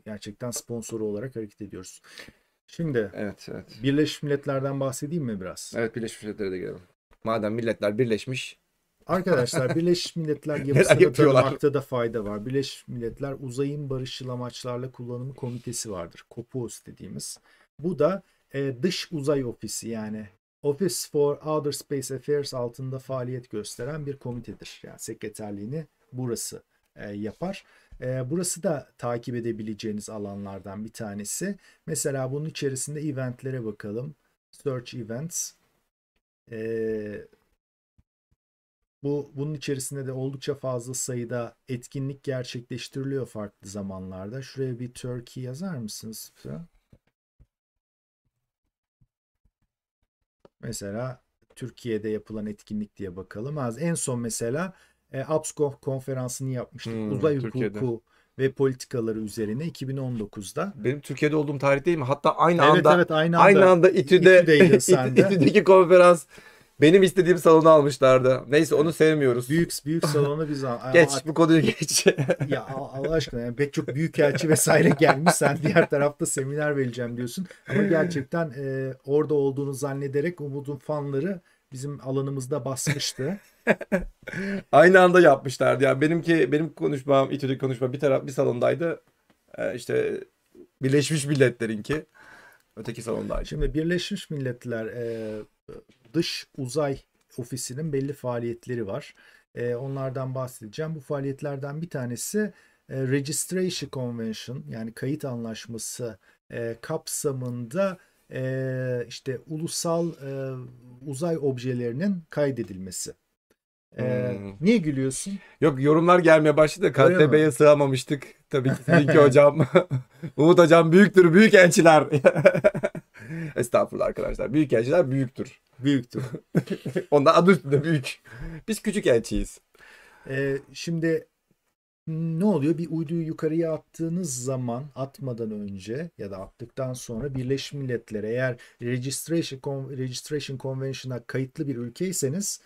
B: gerçekten sponsoru olarak hareket ediyoruz. Şimdi
A: Evet, evet.
B: Birleşmiş Milletler'den bahsedeyim mi biraz?
A: Evet Birleşmiş Milletler'e de gelelim. Madem milletler birleşmiş.
B: Arkadaşlar Birleşmiş Milletler yapısını tanımakta da fayda var. Birleşmiş Milletler Uzayın Barışçıl Amaçlarla Kullanımı Komitesi vardır. COPUOS dediğimiz. Bu da e, dış uzay ofisi yani Office for Outer Space Affairs altında faaliyet gösteren bir komitedir. Yani sekreterliğini burası e, yapar. E, burası da takip edebileceğiniz alanlardan bir tanesi. Mesela bunun içerisinde eventlere bakalım. Search Events. E, bu bunun içerisinde de oldukça fazla sayıda etkinlik gerçekleştiriliyor farklı zamanlarda. Şuraya bir Turkey yazar mısınız? Mesela Türkiye'de yapılan etkinlik diye bakalım. Az en son mesela e, APSCO konferansını yapmıştık.
A: Hmm,
B: Uzay
A: Türkiye'de.
B: hukuku ve politikaları üzerine 2019'da.
A: Benim Türkiye'de olduğum tarih değil mi? Hatta aynı
B: Evet
A: anda
B: evet aynı anda.
A: aynı anda İTÜ'de
B: de.
A: İTÜ'deki konferans benim istediğim salonu almışlardı. Neyse onu sevmiyoruz.
B: Büyük büyük salonu biz al-
A: Geç bu konuyu geç.
B: Ya Allah aşkına yani pek çok büyükelçi vesaire gelmiş sen diğer tarafta seminer vereceğim diyorsun. Ama gerçekten e, orada olduğunu zannederek Umut'un fanları bizim alanımızda basmıştı.
A: Aynı anda yapmışlardı. Yani benimki benim konuşmam, İTÜ'deki konuşma bir taraf bir salondaydı. Ee, işte Birleşmiş Milletler'inki öteki salondaydı.
B: Şimdi Birleşmiş Milletler e, dış uzay ofisinin belli faaliyetleri var. E, onlardan bahsedeceğim. Bu faaliyetlerden bir tanesi e, Registration Convention yani kayıt anlaşması e, kapsamında e, işte ulusal e, uzay objelerinin kaydedilmesi. E,
A: Hmm.
B: Niye gülüyorsun?
A: Yok yorumlar gelmeye başladı. KTB'ye sığamamıştık. Tabii ki sizinki hocam. Umut hocam büyüktür, büyük elçiler. Estağfurullah arkadaşlar. Büyük elçiler büyüktür.
B: Büyüktür.
A: Ondan adı üstünde büyük. Biz küçük elçiyiz.
B: E, şimdi ne oluyor? Bir uyduyu yukarıya attığınız zaman atmadan önce ya da attıktan sonra Birleşmiş Milletler eğer Registration, Registration Convention'a kayıtlı bir ülkeyseniz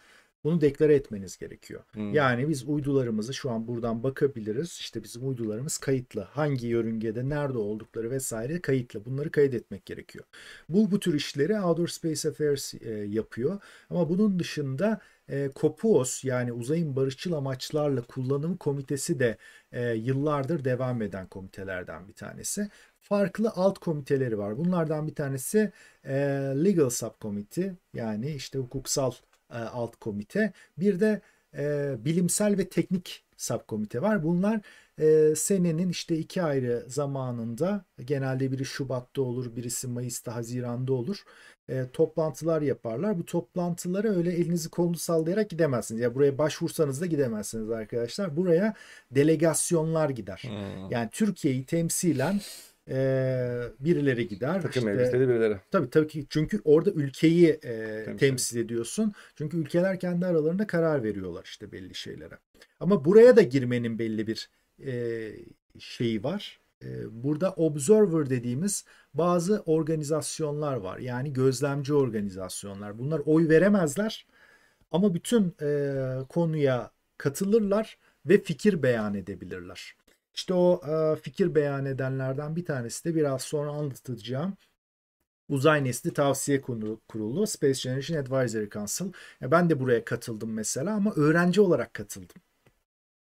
B: bunu deklare etmeniz gerekiyor. Hmm. Yani biz uydularımızı şu an buradan bakabiliriz. İşte bizim uydularımız kayıtlı. Hangi yörüngede, nerede oldukları vesaire kayıtlı. Bunları kaydetmek gerekiyor. Bu bu tür işleri Outer Space Affairs e, yapıyor. Ama bunun dışında e, COPUOS yani uzayın barışçıl amaçlarla kullanımı komitesi de e, yıllardır devam eden komitelerden bir tanesi. Farklı alt komiteleri var. Bunlardan bir tanesi e, Legal Subcommittee yani işte hukuksal e, alt komite. Bir de e, bilimsel ve teknik subkomite var. Bunlar e, senenin işte iki ayrı zamanında genelde biri Şubat'ta olur, birisi Mayıs'ta, Haziran'da olur. E, toplantılar yaparlar. Bu toplantılara öyle elinizi kolunuzu sallayarak gidemezsiniz. Ya buraya başvursanız da gidemezsiniz arkadaşlar. Buraya delegasyonlar gider. Hmm. Yani Türkiye'yi temsilen e, birileri gider.
A: Takım işte, elbiseli birileri.
B: Tabii tabii ki çünkü orada ülkeyi e, temsil. temsil ediyorsun. Çünkü ülkeler kendi aralarında karar veriyorlar işte belli şeylere. Ama buraya da girmenin belli bir e, şeyi var. E, burada observer dediğimiz bazı organizasyonlar var. Yani gözlemci organizasyonlar. Bunlar oy veremezler ama bütün e, konuya katılırlar ve fikir beyan edebilirler. İşte o e, fikir beyan edenlerden bir tanesi de biraz sonra anlatacağım. Uzay Nesli Tavsiye Kurulu Space Generation Advisory Council. Ya ben de buraya katıldım mesela ama öğrenci olarak katıldım.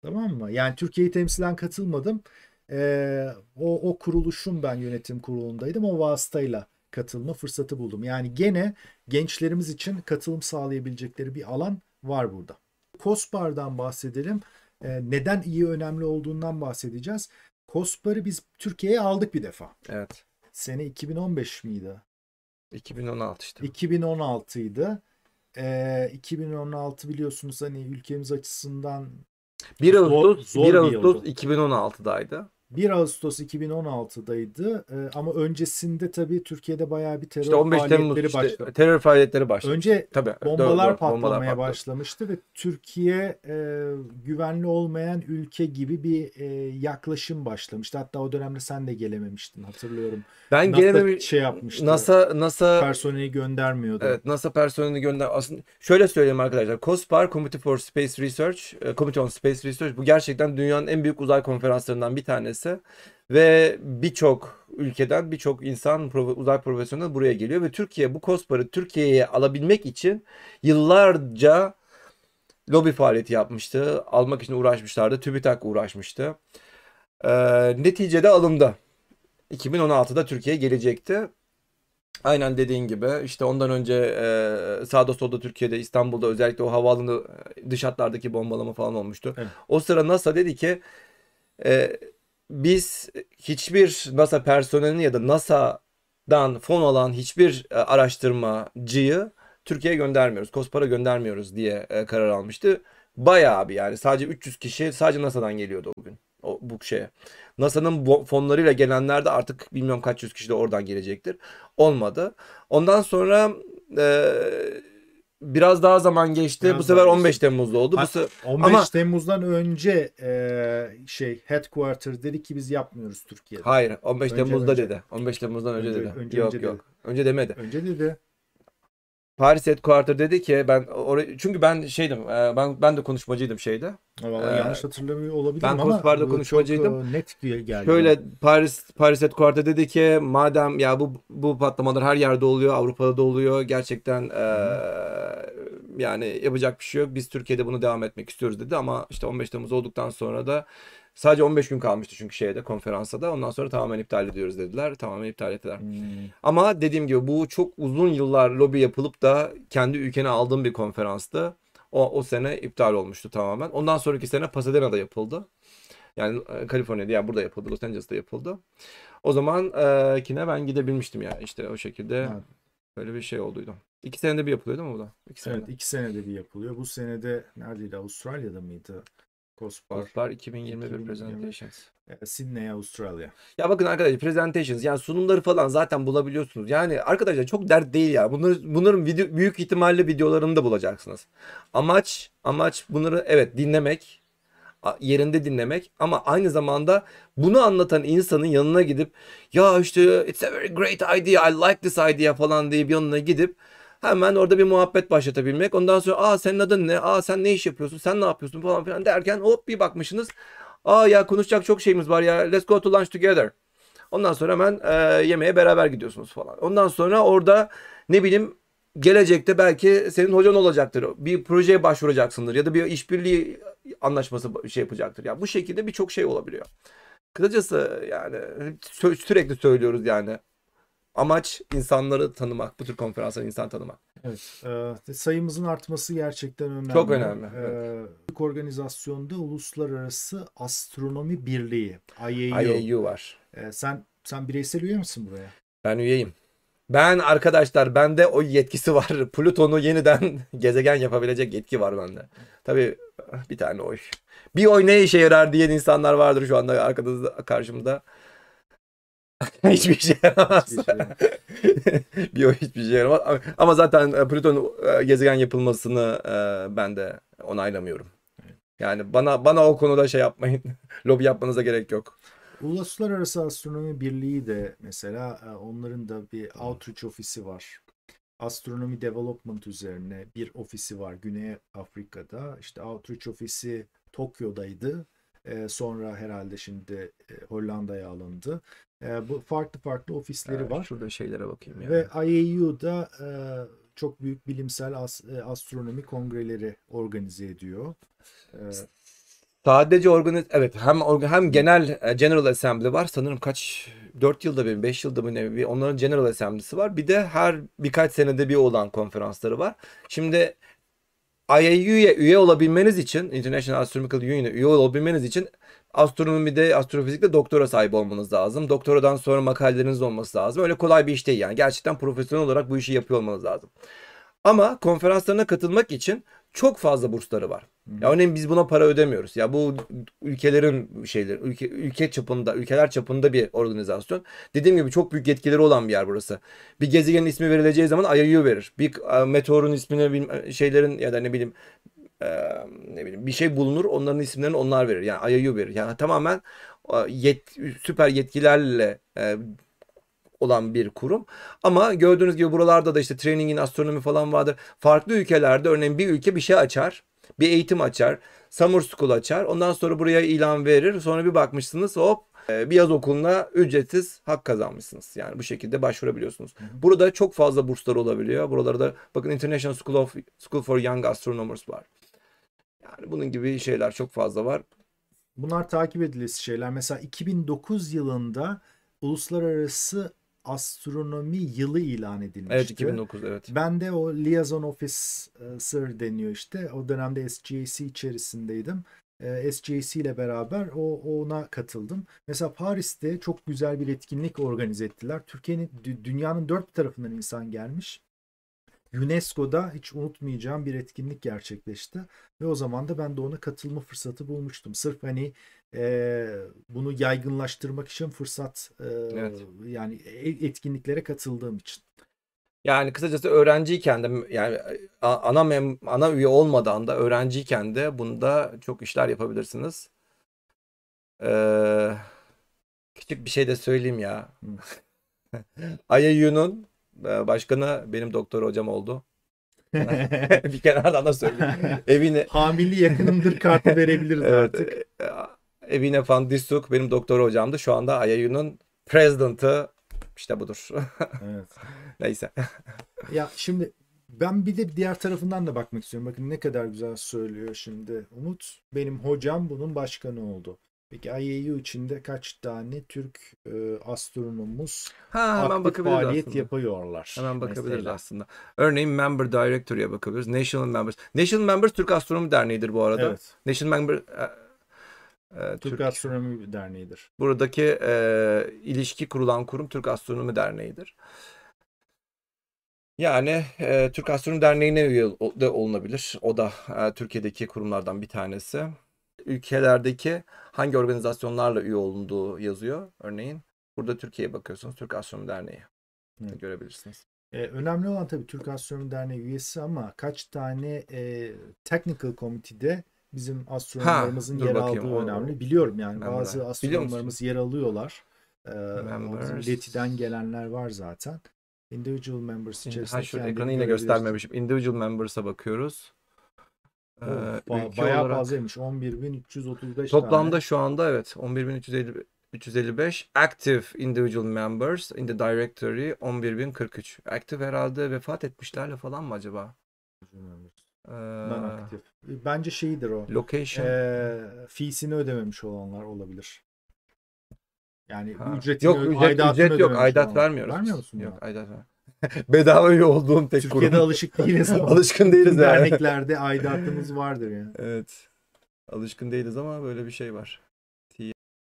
B: Tamam mı? Yani Türkiye'yi temsilen katılmadım. Ee, o, o kuruluşun ben yönetim kurulundaydım. O vasıtayla katılma fırsatı buldum. Yani gene gençlerimiz için katılım sağlayabilecekleri bir alan var burada. COSPAR'dan bahsedelim. Ee, neden iyi önemli olduğundan bahsedeceğiz. COSPAR'ı biz Türkiye'ye aldık bir defa.
A: Evet.
B: Sene 2015 miydi?
A: 2016 işte.
B: 2016 idi. Ee, 2016 biliyorsunuz hani ülkemiz açısından
A: 1 Ağustos, zor, zor 1 Ağustos 2016'daydı.
B: 1 Ağustos 2016'daydı ee, ama öncesinde tabii Türkiye'de bayağı bir terör
A: işte 15 faaliyetleri Temmuz başladı. terör faaliyetleri başladı.
B: Önce tabii, bombalar doğru, doğru, patlamaya bombalar başlamıştı ve Türkiye e, güvenli olmayan ülke gibi bir e, yaklaşım başlamıştı. Hatta o dönemde sen de gelememiştin hatırlıyorum.
A: Ben gelememiştim.
B: şey yapmıştı.
A: NASA NASA
B: personeli göndermiyordu.
A: Evet, NASA personeli gönder. Aslında şöyle söyleyeyim arkadaşlar. COSPAR Committee for Space Research, e, Committee on Space Research bu gerçekten dünyanın en büyük uzay konferanslarından bir tanesi tanesi ve birçok ülkeden birçok insan uzay profesyonel buraya geliyor ve Türkiye bu COSPAR'ı Türkiye'ye alabilmek için yıllarca lobi faaliyeti yapmıştı. Almak için uğraşmışlardı. TÜBİTAK uğraşmıştı. Ee, neticede alındı. 2016'da Türkiye gelecekti. Aynen dediğin gibi işte ondan önce e, sağda solda Türkiye'de İstanbul'da özellikle o havaalanı dış hatlardaki bombalama falan olmuştu. Evet. O sıra NASA dedi ki e, biz hiçbir NASA personelini ya da NASA'dan fon alan hiçbir e, araştırmacıyı Türkiye'ye göndermiyoruz. COSPAR'a göndermiyoruz diye e, karar almıştı. Bayağı bir yani sadece 300 kişi sadece NASA'dan geliyordu o gün. O, bu şeye. NASA'nın fonlarıyla gelenler de artık bilmiyorum kaç yüz kişi de oradan gelecektir. Olmadı. Ondan sonra e, biraz daha zaman geçti. Biraz bu sefer 15 Temmuz'da oldu. Ha,
B: bu 15 Ama... Temmuz'dan önce e, şey headquarter dedi ki biz yapmıyoruz Türkiye'de.
A: Hayır, 15 önce, Temmuz'da önce. dedi. 15 Temmuz'dan önce, önce dedi. Önce, yok önce yok. Dedi. Önce demedi.
B: Önce dedi.
A: Paris Headquarter dedi ki ben oraya çünkü ben şeydim e, ben ben de konuşmacıydım şeyde.
B: Vallahi ee, yanlış hatırlamıyor olabilirim
A: ben ama ben konuşmacıydım.
B: Çok net geldi.
A: Şöyle Paris Paris Headquarter dedi ki madem ya bu bu patlamalar her yerde oluyor, Avrupa'da da oluyor. Gerçekten e, yani yapacak bir şey yok. Biz Türkiye'de bunu devam etmek istiyoruz dedi ama işte 15 Temmuz olduktan sonra da Sadece 15 gün kalmıştı çünkü şeyde konferansta da. Ondan sonra tamamen iptal ediyoruz dediler. Tamamen iptal ettiler. Hmm. Ama dediğim gibi bu çok uzun yıllar lobi yapılıp da kendi ülkene aldığım bir konferanstı. O, o sene iptal olmuştu tamamen. Ondan sonraki sene Pasadena'da yapıldı. Yani e, Kaliforniya'da yani burada yapıldı. Los Angeles'ta yapıldı. O zaman e, kine ben gidebilmiştim yani işte o şekilde. Evet. Böyle bir şey olduydu. İki senede bir yapılıyor değil mi bu da?
B: İki senede. Evet iki senede bir yapılıyor. Bu senede neredeydi? Avustralya'da mıydı?
A: COSPAR. COSPAR 2021 2020. Presentations.
B: Sydney, Avustralya.
A: Ya bakın arkadaşlar presentations yani sunumları falan zaten bulabiliyorsunuz. Yani arkadaşlar çok dert değil ya. Bunları, bunların video, büyük ihtimalle videolarını da bulacaksınız. Amaç amaç bunları evet dinlemek yerinde dinlemek ama aynı zamanda bunu anlatan insanın yanına gidip ya işte it's a very great idea I like this idea falan deyip yanına gidip hemen orada bir muhabbet başlatabilmek. Ondan sonra aa senin adın ne? Aa sen ne iş yapıyorsun? Sen ne yapıyorsun falan filan derken hop bir bakmışsınız. Aa ya konuşacak çok şeyimiz var ya let's go to lunch together. Ondan sonra hemen e, yemeğe beraber gidiyorsunuz falan. Ondan sonra orada ne bileyim gelecekte belki senin hocan olacaktır. Bir projeye başvuracaksındır ya da bir işbirliği anlaşması şey yapacaktır. Ya bu şekilde birçok şey olabiliyor. Kısacası yani sü- sürekli söylüyoruz yani. Amaç insanları tanımak. Bu tür konferanslar insan tanımak.
B: Evet, e, sayımızın artması gerçekten önemli.
A: Çok önemli,
B: E, Büyük organizasyonda Uluslararası Astronomi Birliği, IAU.
A: IAU var.
B: E, sen sen bireysel üye misin buraya?
A: Ben üyeyim. Ben arkadaşlar bende o yetkisi var. Plüton'u yeniden gezegen yapabilecek yetki var bende. Tabii bir tane oy. Bir oy ne işe yarar diyen insanlar vardır şu anda arkamızda karşımda. Hiçbir şey yaramaz.
B: Hiçbir şey
A: oy hiçbir şey yaramaz. Ama- zaten e, Plüton e, gezegen yapılmasını e, ben de onaylamıyorum. Yani bana bana o konuda şey yapmayın. Lobi yapmanıza gerek yok.
B: Uluslararası Astronomi Birliği de mesela onların da bir outreach ofisi var. Astronomy Development üzerine bir ofisi var Güney Afrika'da. İşte outreach ofisi Tokyo'daydı. E, sonra herhalde şimdi e, Hollanda'ya alındı. E, bu farklı farklı ofisleri
A: Evet,
B: var.
A: Şurada şeylere bakayım ya.
B: Ve IAU'da e, çok büyük bilimsel as- e, astronomi kongreleri organize ediyor. E,
A: Sadece organiz evet hem hem genel e, General Assembly var sanırım kaç 4 yılda bir 5 yılda bir ne bir onların General Assembly'si var. Bir de her birkaç senede bir olan konferansları var. Şimdi IAU'ya üye olabilmeniz için International Astronomical Union'a üye olabilmeniz için astronomide, astrofizikte doktora sahibi olmanız lazım. Doktoradan sonra makaleleriniz olması lazım. Öyle kolay bir iş değil yani. Gerçekten profesyonel olarak bu işi yapıyor olmanız lazım. Ama konferanslarına katılmak için çok fazla bursları var. Ya örneğin biz buna para ödemiyoruz. Ya bu ülkelerin şeyleri, ülke, ülke çapında, ülkeler çapında bir organizasyon. Dediğim gibi çok büyük yetkileri olan bir yer burası. Bir gezegenin ismi verileceği zaman IAU verir. Bir e, meteorun ismini şeylerin ya da ne bileyim e, ne bileyim bir şey bulunur. Onların isimlerini onlar verir. Yani IAU verir. Yani tamamen e, yet, süper yetkilerle e, olan bir kurum. Ama gördüğünüz gibi buralarda da işte training in astronomi falan vardır. Farklı ülkelerde örneğin bir ülke bir şey açar. Bir eğitim açar. Summer School açar. Ondan sonra buraya ilan verir. Sonra bir bakmışsınız hop e, bir yaz okuluna ücretsiz hak kazanmışsınız. Yani bu şekilde başvurabiliyorsunuz. Burada çok fazla burslar olabiliyor. Buralarda bakın International School of School for Young Astronomers var. Yani bunun gibi şeyler çok fazla var.
B: Bunlar takip edilesi şeyler. Mesela 2009 yılında Uluslararası Astronomi Yılı ilan edilmişti.
A: Evet 2009 evet.
B: Ben de o liaison officer deniyor işte. O dönemde SGAC içerisindeydim. Ee, SGAC ile beraber o ona katıldım. Mesela Paris'te çok güzel bir etkinlik organize ettiler. Türkiye'nin dü- dünyanın dört tarafından insan gelmiş. UNESCO'da hiç unutmayacağım bir etkinlik gerçekleşti ve o zaman da ben de ona katılma fırsatı bulmuştum. Sırf hani e, bunu yaygınlaştırmak için fırsat e,
A: Evet.
B: yani e- etkinliklere katıldığım için.
A: Yani kısacası öğrenciyken de yani ana mem ana üye olmadan da öğrenciyken de bunda çok işler yapabilirsiniz. Ee, küçük bir şey de söyleyeyim ya. IAU'nun e, başkanı benim doktor hocam oldu. Bir kenardan da söyleyeyim. Evine
B: Hamili yakınımdır kartı verebiliriz
A: evet,
B: artık.
A: Evine Van Dissuk benim doktor hocamdı. Şu anda IAU'nun president'ı işte budur.
B: Evet.
A: Neyse.
B: Ya şimdi ben bir de diğer tarafından da bakmak istiyorum. Bakın ne kadar güzel söylüyor şimdi Umut. Benim hocam bunun başkanı oldu. Peki IAU içinde kaç tane Türk e, astronomumuz
A: Ha hemen
B: aktif
A: bakabiliriz
B: faaliyet
A: aslında.
B: yapıyorlar?
A: Hemen bakabiliriz
B: mesela?
A: aslında. Örneğin Member Directory'e bakabiliriz. National Members. National Members Türk Astronomi Derneği'dir bu arada.
B: Evet.
A: National Member e,
B: Türk,
A: Türk,
B: Astronomi Derneği'dir.
A: buradaki e, ilişki kurulan kurum Türk Astronomi Derneği'dir. Yani e, Türk Astronomi Derneği'ne üye da olunabilir. O da e, Türkiye'deki kurumlardan bir tanesi. Ülkelerdeki hangi organizasyonlarla üye olunduğu yazıyor. Örneğin burada Türkiye'ye bakıyorsunuz. Türk Astronomi Derneği.
B: Evet.
A: Görebilirsiniz.
B: E, önemli olan tabii Türk Astronomi Derneği üyesi ama kaç tane e, technical committee'de bizim astronomlarımızın
A: dur
B: yer
A: bakayım,
B: aldığı önemli. Biliyorum yani
A: Member.
B: bazı astronomlarımız yer alıyorlar. Ee,
A: Members.
B: Leti'den gelenler var zaten. Individual members içerisinde
A: ha şurada ekranı yine göstermemişim. Individual members'a bakıyoruz. Ee,
B: ba- bayağı
A: olarak-
B: fazlaymış. 11.335
A: Toplamda
B: tane.
A: şu anda evet 11.350 355 active individual members in the directory 11.043. Active herhalde vefat etmişlerle falan mı acaba? Ee,
B: Non-aktif. Bence şeydir o.
A: location.
B: Ee, feesini ödememiş olanlar olabilir. Yani
A: Ha.
B: ücretini,
A: yok ücret,
B: aidatını
A: ücret yok aidat
B: olanlar.
A: vermiyoruz.
B: Vermiyor musun?
A: Yok
B: buna?
A: aidat ver. Bedava üye olduğum tek
B: Türkiye'de
A: kurum.
B: alışık değiliz ama.
A: Alışkın değiliz yani.
B: Derneklerde aidatımız vardır yani.
A: Evet. Alışkın değiliz ama böyle bir şey var.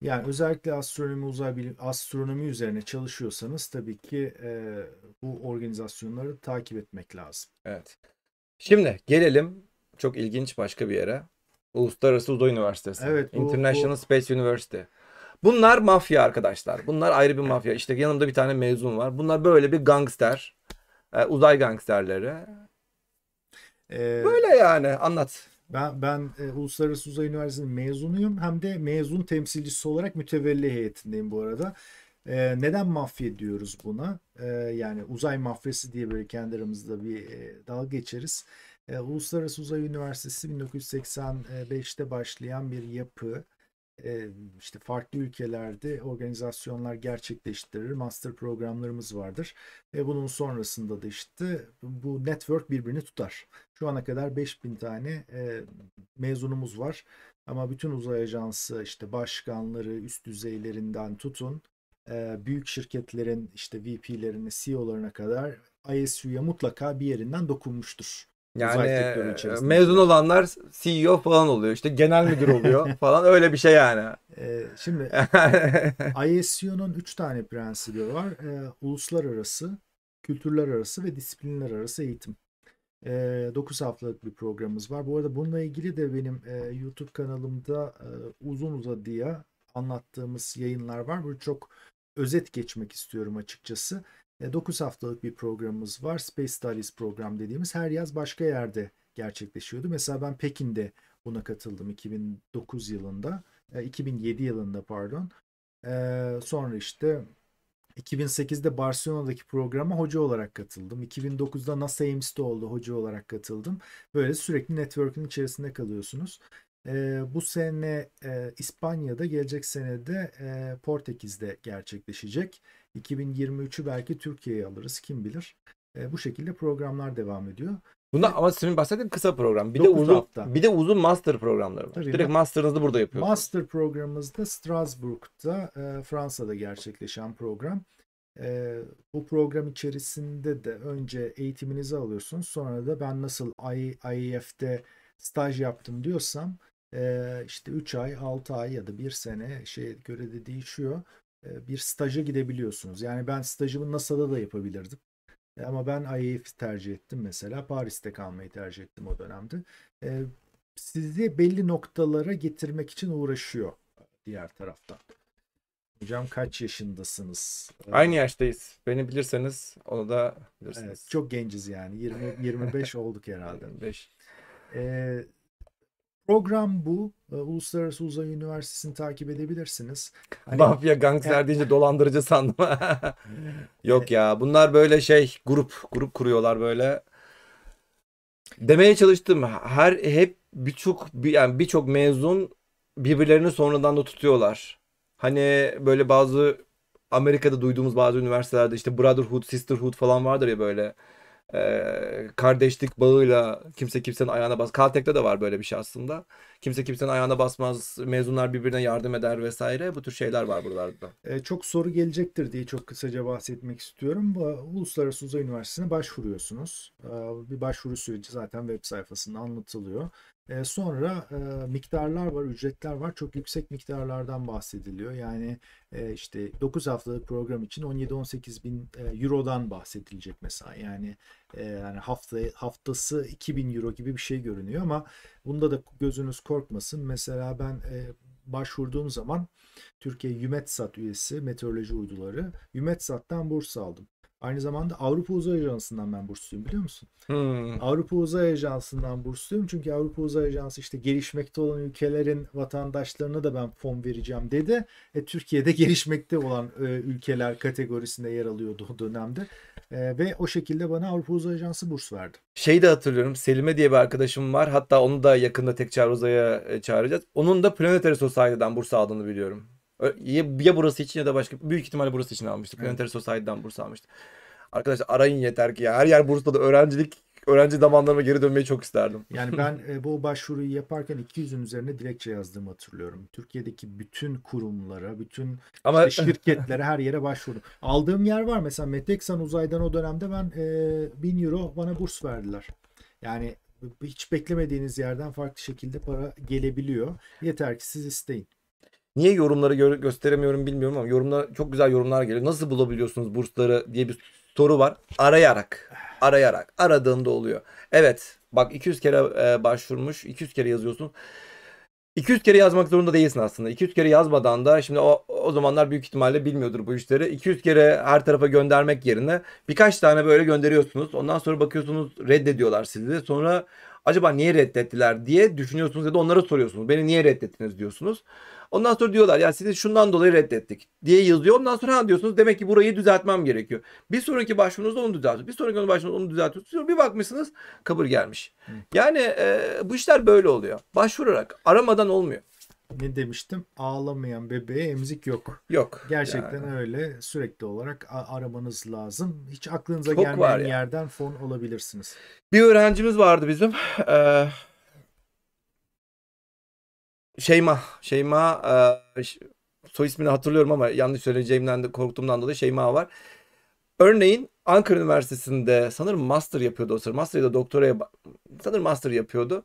B: Yani özellikle astronomi uzay bilim astronomi üzerine çalışıyorsanız tabii ki e, bu organizasyonları takip etmek lazım.
A: Evet. Şimdi gelelim çok ilginç başka bir yere. Uluslararası Uzay Üniversitesi.
B: Evet, bu-
A: International
B: bu-
A: Space University. Bunlar mafya arkadaşlar. Bunlar ayrı bir mafya. İşte yanımda bir tane mezun var. Bunlar böyle bir gangster. Ee, uzay gangsterleri.
B: E,
A: Böyle yani anlat.
B: Ben ben e, Uluslararası Uzay Üniversitesi'nin mezunuyum. Hem de mezun temsilcisi olarak mütevelli heyetindeyim bu arada. E, neden mafya diyoruz buna? E, yani uzay mafyası diye böyle kendi aramızda bir e, dalga geçeriz. E, Uluslararası Uzay Üniversitesi 1985'te başlayan bir yapı. E, işte farklı ülkelerde organizasyonlar gerçekleştirir. Master programlarımız vardır. Ve bunun sonrasında da işte bu network birbirini tutar. Şu ana kadar 5000 tane e, mezunumuz var. Ama bütün uzay ajansı işte başkanları üst düzeylerinden tutun e, büyük şirketlerin işte VP'lerini, CEO'larına kadar ISU'ya mutlaka bir yerinden dokunmuştur.
A: Yani mezun olanlar CEO falan oluyor. İşte genel müdür oluyor falan öyle bir şey yani.
B: Şimdi ISU'nun 3 tane prensibi var. Uluslararası, kültürler arası ve disiplinler arası eğitim. 9 haftalık bir programımız var. Bu arada bununla ilgili de benim e, YouTube kanalımda e, uzun uzadıya anlattığımız yayınlar var. Böyle çok özet geçmek istiyorum açıkçası. 9 haftalık bir programımız var. Space Studies program dediğimiz her yaz başka yerde gerçekleşiyordu. Mesela ben Pekin'de buna katıldım 2009 yılında. E, 2007 yılında pardon. E, sonra işte 2008'de Barcelona'daki programa hoca olarak katıldım. 2009'da NASA Ames'te oldu hoca olarak katıldım. Böyle sürekli network'ün içerisinde kalıyorsunuz. Ee, bu sene e, İspanya'da, gelecek sene de e, Portekiz'de gerçekleşecek. 2023'ü belki Türkiye'ye alırız kim bilir. E, bu şekilde programlar devam ediyor.
A: Bunda ama senin bahsettiğin kısa program. Bir de uzun
B: hafta.
A: bir de uzun master programları var.
B: Tabii,
A: Direkt
B: ma-
A: master'ınızı burada yapıyorsunuz.
B: Master programımız da Strasbourg'da, e, Fransa'da gerçekleşen program. E, bu program içerisinde de önce eğitiminizi alıyorsunuz. Sonra da ben nasıl I- IEF'te staj yaptım diyorsam e, işte 3 ay, 6 ay ya da 1 sene şey göre de değişiyor. E, bir staja gidebiliyorsunuz. Yani ben stajımı NASA'da da yapabilirdim. E, Ama ben IEF'i tercih ettim mesela. Paris'te kalmayı tercih ettim o dönemde. E, sizi belli noktalara getirmek için uğraşıyor diğer taraftan. Hocam kaç yaşındasınız?
A: Aynı yaştayız. Beni bilirseniz onu da bilirsiniz.
B: Evet, çok genciz yani. 20 25 olduk herhalde.
A: 5.
B: E, program bu. E, Uluslararası Uzay Üniversitesi'ni takip edebilirsiniz. Hani-
A: Mafya gangster deyince dolandırıcı sandım. Yok ya bunlar böyle şey grup grup kuruyorlar böyle. Demeye çalıştım. Her hep birçok bir, yani birçok mezun birbirlerini sonradan da tutuyorlar. Hani böyle bazı Amerika'da duyduğumuz bazı üniversitelerde işte brotherhood, sisterhood falan vardır ya böyle e, kardeşlik bağıyla kimse kimsenin ayağına bas. Caltech'te de var böyle bir şey aslında. Kimse kimsenin ayağına basmaz. Mezunlar birbirine yardım eder vesaire. Bu tür şeyler var buralarda.
B: E, çok soru gelecektir diye çok kısaca bahsetmek istiyorum. Bu Uluslararası Uzay Üniversitesi'ne başvuruyorsunuz. E, bir başvuru süreci zaten web sayfasında anlatılıyor. E, sonra e, miktarlar var, ücretler var. Çok yüksek miktarlardan bahsediliyor. Yani e, işte 9 haftalık program için 17-18 bin e, eurodan bahsedilecek mesela. Yani e, yani hafta haftası 2000 euro gibi bir şey görünüyor ama bunda da gözünüz korkmasın. Mesela ben e, başvurduğum zaman Türkiye Yumetsat üyesi meteoroloji uyduları Yumetsat'tan burs aldım. Aynı zamanda Avrupa Uzay Ajansı'ndan ben bursluyum biliyor musun?
A: Hmm.
B: Avrupa Uzay Ajansı'ndan bursluyum çünkü Avrupa Uzay Ajansı işte gelişmekte olan ülkelerin vatandaşlarına da ben fon vereceğim dedi. E, Türkiye'de gelişmekte olan e, ülkeler kategorisinde yer alıyordu o dönemde. E, ve o şekilde bana Avrupa Uzay Ajansı burs verdi.
A: Şeyi de hatırlıyorum. Selime diye bir arkadaşım var. Hatta onu da yakında tek çağrı uzaya e, çağıracağız. Onun da Planetary Society'den burs aldığını biliyorum. Ya, ya burası için ya da başka büyük ihtimalle burası için almıştı.
B: Evet.
A: Planetary Society'den burs almıştı. Arkadaşlar arayın yeter ki ya. Her yer bursta da öğrencilik öğrenci zamanlarıma geri dönmeyi çok isterdim.
B: Yani ben e, bu başvuruyu yaparken 200'ün üzerine dilekçe yazdığımı hatırlıyorum. Türkiye'deki bütün kurumlara, bütün
A: Ama
B: işte şirketlere her yere başvurdum. Aldığım yer var mesela Meteksan Uzay'dan o dönemde ben e, 1000 euro bana burs verdiler. Yani hiç beklemediğiniz yerden farklı şekilde para gelebiliyor. Yeter ki siz isteyin.
A: Niye yorumları gö- gösteremiyorum bilmiyorum ama yorumlar çok güzel yorumlar geliyor. Nasıl bulabiliyorsunuz bursları diye bir soru var. Arayarak. Arayarak. Aradığında oluyor. Evet. Bak 200 kere e, başvurmuş. 200 kere yazıyorsun. 200 kere yazmak zorunda değilsin aslında. 200 kere yazmadan da şimdi o, o zamanlar büyük ihtimalle bilmiyordur bu işleri. 200 kere her tarafa göndermek yerine birkaç tane böyle gönderiyorsunuz. Ondan sonra bakıyorsunuz reddediyorlar sizi. Sonra acaba niye reddettiler diye düşünüyorsunuz ya da onlara soruyorsunuz. Beni niye reddettiniz diyorsunuz. Ondan sonra diyorlar ya sizi şundan dolayı reddettik diye yazıyor. Ondan sonra ha diyorsunuz demek ki burayı düzeltmem gerekiyor. Bir sonraki başvurunuzda onu düzeltiyorsunuz. Bir sonraki başvurunuzda onu düzeltiyorsunuz. Bir bakmışsınız kabul gelmiş. Yani e, bu işler böyle oluyor. Başvurarak aramadan olmuyor.
B: Ne demiştim? Ağlamayan bebeğe emzik yok.
A: Yok.
B: Gerçekten
A: yani.
B: öyle. Sürekli olarak aramanız lazım. Hiç aklınıza
A: Çok
B: gelmeyen
A: var ya.
B: yerden fon olabilirsiniz.
A: Bir öğrencimiz vardı bizim. Ee, Şeyma. Şeyma e, soy ismini hatırlıyorum ama yanlış söyleyeceğimden de korktuğumdan dolayı Şeyma var. Örneğin Ankara Üniversitesi'nde sanırım master yapıyordu o sırada. Master ya da doktoraya sanırım master yapıyordu.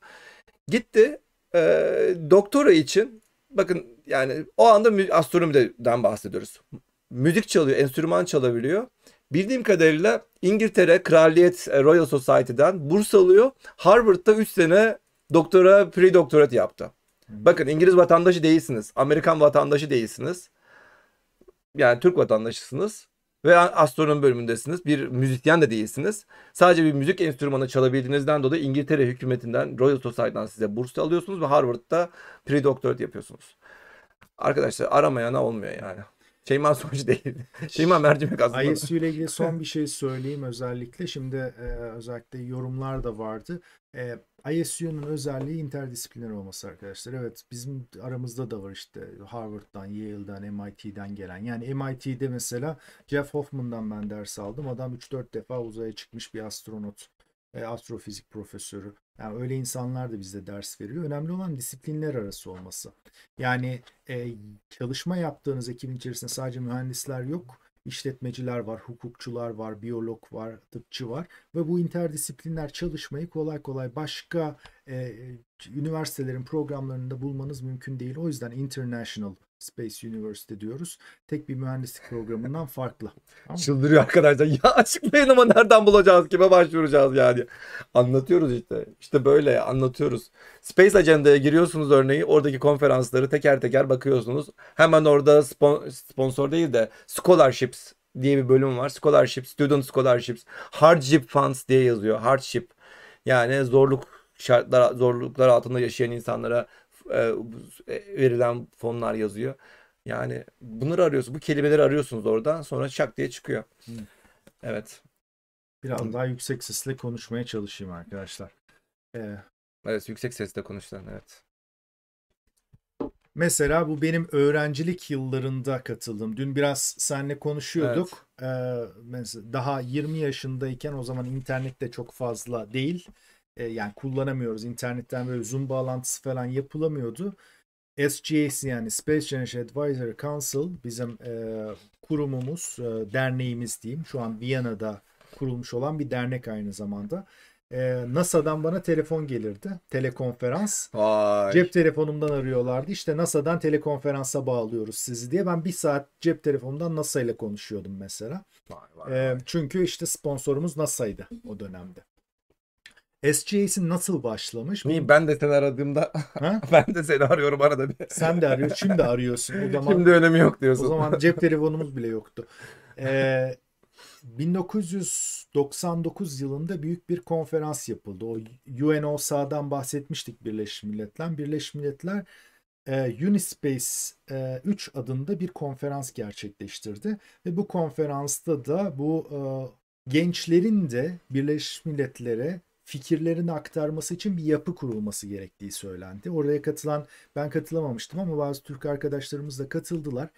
A: Gitti e, doktora için bakın yani o anda astronomiden bahsediyoruz. Müzik çalıyor, enstrüman çalabiliyor. Bildiğim kadarıyla İngiltere Kraliyet e, Royal Society'den burs alıyor. Harvard'da 3 sene doktora, pre-doktorat yaptı. Bakın İngiliz vatandaşı değilsiniz. Amerikan vatandaşı değilsiniz. Yani Türk vatandaşısınız. Ve astronomi bölümündesiniz. Bir müzisyen de değilsiniz. Sadece bir müzik enstrümanı çalabildiğinizden dolayı İngiltere hükümetinden, Royal Society'den size burs alıyorsunuz ve Harvard'da pre-doktorat yapıyorsunuz. Arkadaşlar aramayana olmuyor yani. Şeyma sonuç değil. Şeyma mercimek aslında.
B: ISU ile ilgili son bir şey söyleyeyim özellikle. Şimdi e, özellikle yorumlar da vardı. E, ISU'nun özelliği interdisipliner olması arkadaşlar. Evet bizim aramızda da var işte Harvard'dan, Yale'dan, MIT'den gelen. Yani MIT'de mesela Jeff Hoffman'dan ben ders aldım. Adam 3-4 defa uzaya çıkmış bir astronot. E, astrofizik profesörü. Yani öyle insanlar da bizde ders veriyor. Önemli olan disiplinler arası olması. Yani e, çalışma yaptığınız ekibin içerisinde sadece mühendisler yok. İşletmeciler var, hukukçular var, biyolog var, tıpçı var ve bu interdisipliner çalışmayı kolay kolay başka e, üniversitelerin programlarında bulmanız mümkün değil. O yüzden International Space University diyoruz. Tek bir mühendislik programından farklı.
A: Çıldırıyor arkadaşlar. Ya açıklayın ama nereden bulacağız? Kime başvuracağız yani? Anlatıyoruz işte. İşte böyle anlatıyoruz. Space Agenda'ya giriyorsunuz örneği. Oradaki konferansları teker teker bakıyorsunuz. Hemen orada spon- sponsor değil de scholarships diye bir bölüm var. Scholarship, student scholarships, hardship funds diye yazıyor. Hardship yani zorluk şartlar zorluklar altında yaşayan insanlara e, verilen fonlar yazıyor. Yani bunları arıyorsunuz. Bu kelimeleri arıyorsunuz oradan. Sonra şak diye çıkıyor.
B: Hı.
A: Evet.
B: Biraz daha yüksek sesle konuşmaya çalışayım arkadaşlar. E,
A: Evet yüksek sesle konuşulan evet.
B: Mesela bu benim öğrencilik yıllarında katıldım. Dün biraz seninle konuşuyorduk. Ee, mesela daha 20 yaşındayken o zaman internet de çok fazla değil. Ee, yani kullanamıyoruz. İnternetten böyle Zoom bağlantısı falan yapılamıyordu. SGAC yani Space Generation Advisory Council bizim e, kurumumuz, e, derneğimiz diyeyim. Şu an Viyana'da kurulmuş olan bir dernek aynı zamanda. E, NASA'dan bana telefon gelirdi. Telekonferans.
A: Vay.
B: Cep telefonumdan arıyorlardı. İşte NASA'dan telekonferansa bağlıyoruz sizi diye. Ben bir saat cep telefonumdan NASA ile konuşuyordum mesela.
A: Vay, vay,
B: Ee,
A: vay.
B: çünkü işte sponsorumuz NASA'ydı o dönemde. SGAC'in nasıl başlamış?
A: Niye ben de seni aradığımda
B: Ha?
A: ben de seni arıyorum arada bir.
B: Sen de arıyorsun, şimdi arıyorsun. O zaman
A: Şimdi önemi yok diyorsun.
B: o zaman cep telefonumuz bile yoktu. Ee, 1999 yılında büyük bir konferans yapıldı. O UNOSA'dan bahsetmiştik Birleşmiş Milletler. Birleşmiş Milletler e, Unispace e, 3 adında bir konferans gerçekleştirdi. Ve bu konferansta da bu e, gençlerin de Birleşmiş Milletler'e fikirlerini aktarması için bir yapı kurulması gerektiği söylendi. Oraya katılan ben katılamamıştım ama bazı Türk arkadaşlarımız da katıldılar.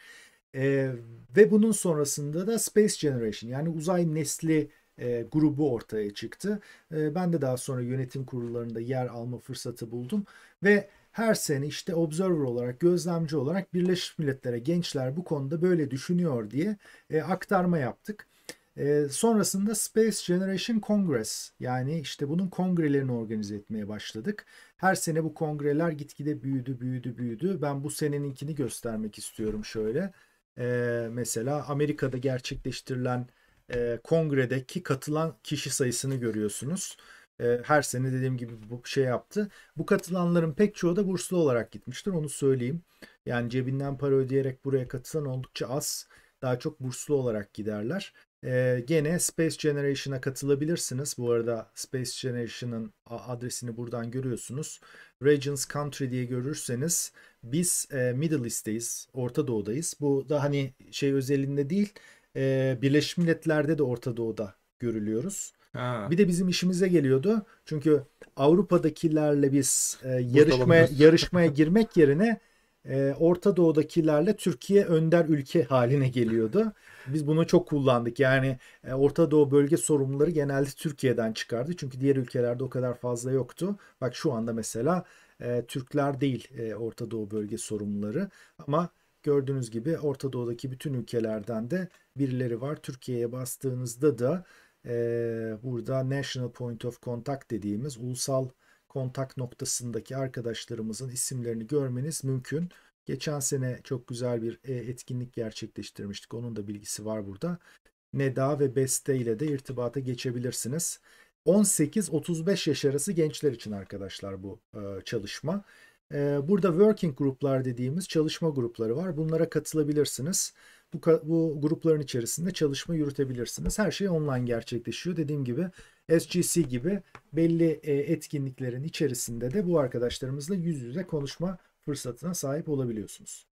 B: E, ve bunun sonrasında da Space Generation yani uzay nesli e, grubu ortaya çıktı. E, ben de daha sonra yönetim kurullarında yer alma fırsatı buldum ve her sene işte observer olarak, gözlemci olarak Birleşmiş Milletler'e gençler bu konuda böyle düşünüyor diye e, aktarma yaptık. Sonrasında Space Generation Congress yani işte bunun kongrelerini organize etmeye başladık. Her sene bu kongreler gitgide büyüdü, büyüdü, büyüdü. Ben bu seneninkini göstermek istiyorum şöyle. E, mesela Amerika'da gerçekleştirilen e, kongredeki katılan kişi sayısını görüyorsunuz. E, her sene dediğim gibi bu şey yaptı. Bu katılanların pek çoğu da burslu olarak gitmiştir onu söyleyeyim. Yani cebinden para ödeyerek buraya katılan oldukça az. Daha çok burslu olarak giderler. Ee, gene Space Generation'a katılabilirsiniz. Bu arada Space Generation'ın adresini buradan görüyorsunuz. Regions Country diye görürseniz biz e, Middle East'teyiz, Orta Doğu'dayız. Bu da hani şey özelinde değil, e, Birleşmiş Milletler'de de Orta Doğu'da görülüyoruz. Ha. Bir de bizim işimize geliyordu. Çünkü Avrupa'dakilerle biz e, yarışmaya yarışmaya girmek yerine e, Orta Doğu'dakilerle Türkiye önder ülke haline geliyordu. Biz bunu çok kullandık. Yani e, Orta Doğu bölge sorumluları genelde Türkiye'den çıkardı. Çünkü diğer ülkelerde o kadar fazla yoktu. Bak şu anda mesela e, Türkler değil e, Orta Doğu bölge sorumluları ama gördüğünüz gibi Orta Doğu'daki bütün ülkelerden de birileri var. Türkiye'ye bastığınızda da burada National Point of Contact dediğimiz ulusal kontak noktasındaki arkadaşlarımızın isimlerini görmeniz mümkün. Geçen sene çok güzel bir e, etkinlik gerçekleştirmiştik. Onun da bilgisi var burada. Neda ve Beste ile de irtibata geçebilirsiniz. 18-35 yaş arası gençler için arkadaşlar bu e, çalışma. E, burada working gruplar dediğimiz çalışma grupları var. Bunlara katılabilirsiniz. Bu, bu grupların içerisinde çalışma yürütebilirsiniz. Her şey online gerçekleşiyor. Dediğim gibi SGC gibi belli etkinliklerin içerisinde de bu arkadaşlarımızla yüz yüze konuşma fırsatına sahip olabiliyorsunuz.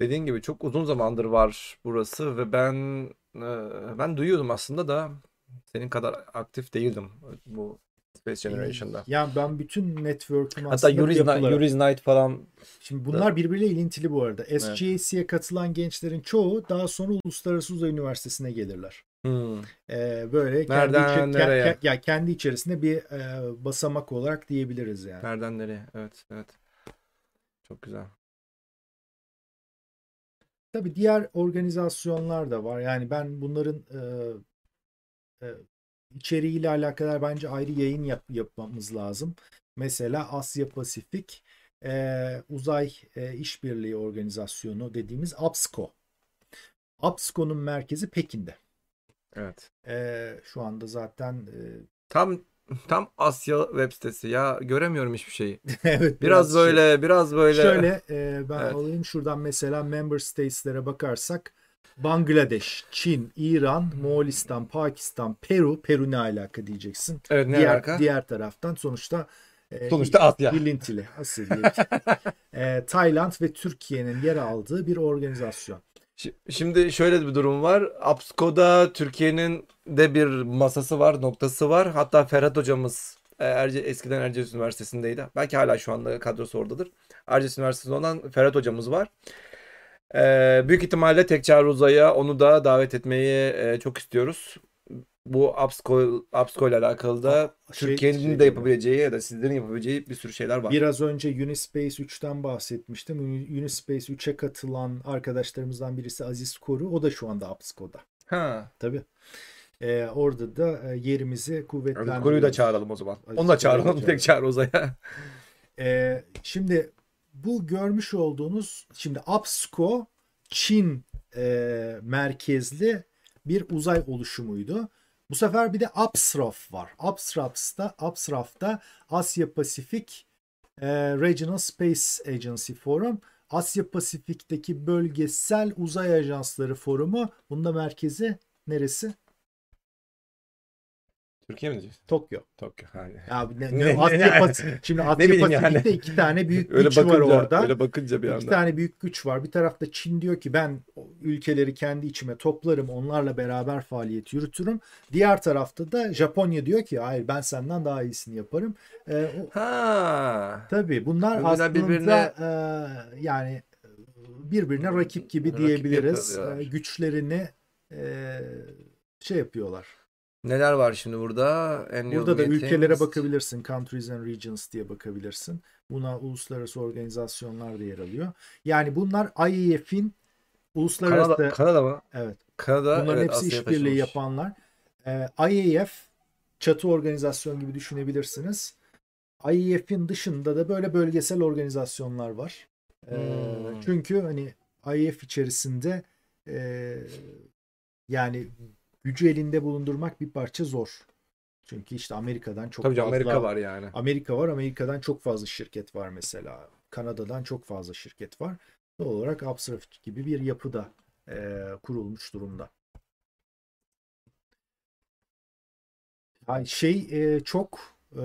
A: Dediğin gibi çok uzun zamandır var burası ve ben ben duyuyordum aslında da senin kadar aktif değildim bu Space Generation'da.
B: Yani ben bütün network'üm
A: Hatta Yuri's, Night, Yuri's Night falan.
B: Şimdi bunlar da... birbiriyle ilintili bu arada. SGAC'ye evet. katılan gençlerin çoğu daha sonra Uluslararası Uzay Üniversitesi'ne gelirler. Hmm. Ee, böyle
A: Nereden kendi, nereye?
B: Ke, ya kendi içerisinde bir e, basamak olarak diyebiliriz yani.
A: Nereden nereye? Evet, evet. Çok güzel.
B: Tabii diğer organizasyonlar da var. Yani ben bunların e, e, içeriğiyle alakalı bence ayrı yayın yap, yapmamız lazım. Mesela Asya Pasifik e, Uzay e, İşbirliği Organizasyonu dediğimiz APSCO. APSCO'nun merkezi Pekin'de.
A: Evet.
B: E, şu anda zaten e,
A: tam tam Asya web sitesi ya göremiyorum hiçbir şeyi.
B: evet.
A: Biraz, biraz şey. böyle, şey. biraz böyle.
B: Şöyle e, ben evet. alayım şuradan mesela member states'lere bakarsak Bangladeş, Çin, İran, Moğolistan, Pakistan, Peru, Peru ne alaka diyeceksin.
A: Evet ne
B: diğer,
A: alaka?
B: Diğer taraftan sonuçta
A: e, sonuçta Asya.
B: İlintili, Asya e, Tayland ve Türkiye'nin yer aldığı bir organizasyon.
A: Şimdi şöyle bir durum var. APSCO'da Türkiye'nin de bir masası var, noktası var. Hatta Ferhat hocamız e, Erce, eskiden Erciyes Üniversitesi'ndeydi. Belki hala şu anda kadrosu oradadır. Erciyes Üniversitesi'nde olan Ferhat hocamız var. Ee, büyük ihtimalle Tekçar Uzay'a onu da davet etmeyi e, çok istiyoruz bu Upsco ile alakalı da şey, Türkiye'nin şey, de yapabileceği ya da sizlerin yapabileceği bir sürü şeyler var.
B: Biraz önce Unispace 3'ten bahsetmiştim. Unispace 3'e katılan arkadaşlarımızdan birisi Aziz Koru. O da şu anda Upsco'da.
A: Ha.
B: Tabii. Ee, orada da e, yerimizi kuvvetlendiriyoruz.
A: Koru'yu da çağıralım o zaman. Aziz Onu da çağıralım. Tek çağır Uzay'a.
B: ee, şimdi bu görmüş olduğunuz şimdi Upsco Çin e, merkezli bir uzay oluşumuydu. Bu sefer bir de Upsraf var. Upsraf'ta, Upsraf'ta Asya Pasifik e, Regional Space Agency Forum. Asya Pasifik'teki bölgesel uzay ajansları forumu. Bunda merkezi neresi?
A: Türkiye mi diyeceksin?
B: Tokyo.
A: Tokyo. Yani.
B: Ya ne,
A: Ne-
B: ne, Asya
A: ne-
B: Pasifik. Şimdi Asya Pasifik'te
A: yani.
B: iki tane büyük
A: Öyle
B: güç var
A: bakınca,
B: orada.
A: öyle bakınca bir
B: İki
A: anda.
B: tane büyük güç var. Bir tarafta Çin diyor ki ben ülkeleri kendi içime toplarım, onlarla beraber faaliyet yürütürüm. Diğer tarafta da Japonya diyor ki hayır ben senden daha iyisini yaparım. Ee,
A: Ha.
B: tabii bunlar
A: Bunlar
B: aslında
A: birbirine-
B: e, yani birbirine rakip gibi
A: Rakip
B: diyebiliriz.
A: yapıyorlar.
B: E, güçlerini e, şey yapıyorlar.
A: Neler var şimdi burada? En
B: Burada da ülkelere bakabilirsin. Countries and Regions diye bakabilirsin. Buna uluslararası organizasyonlar da yer alıyor. Yani bunlar IEF'in uluslararası
A: Kanada, Kanada mı?
B: evet.
A: Kanada
B: Bunların
A: evet,
B: hepsi işbirliği yapanlar. Ee, IAF çatı organizasyon gibi düşünebilirsiniz. IEF'in dışında da böyle bölgesel organizasyonlar var. Ee,
A: Hmm.
B: Çünkü hani IEF içerisinde e, yani gücü elinde bulundurmak bir parça zor. Çünkü işte Amerika'dan çok
A: Tabii
B: fazla
A: Amerika var yani.
B: Amerika var. Amerika'dan çok fazla şirket var mesela. Kanada'dan çok fazla şirket var. Doğal olarak Upsraft gibi bir yapıda e, kurulmuş durumda. Yani şey e, çok e,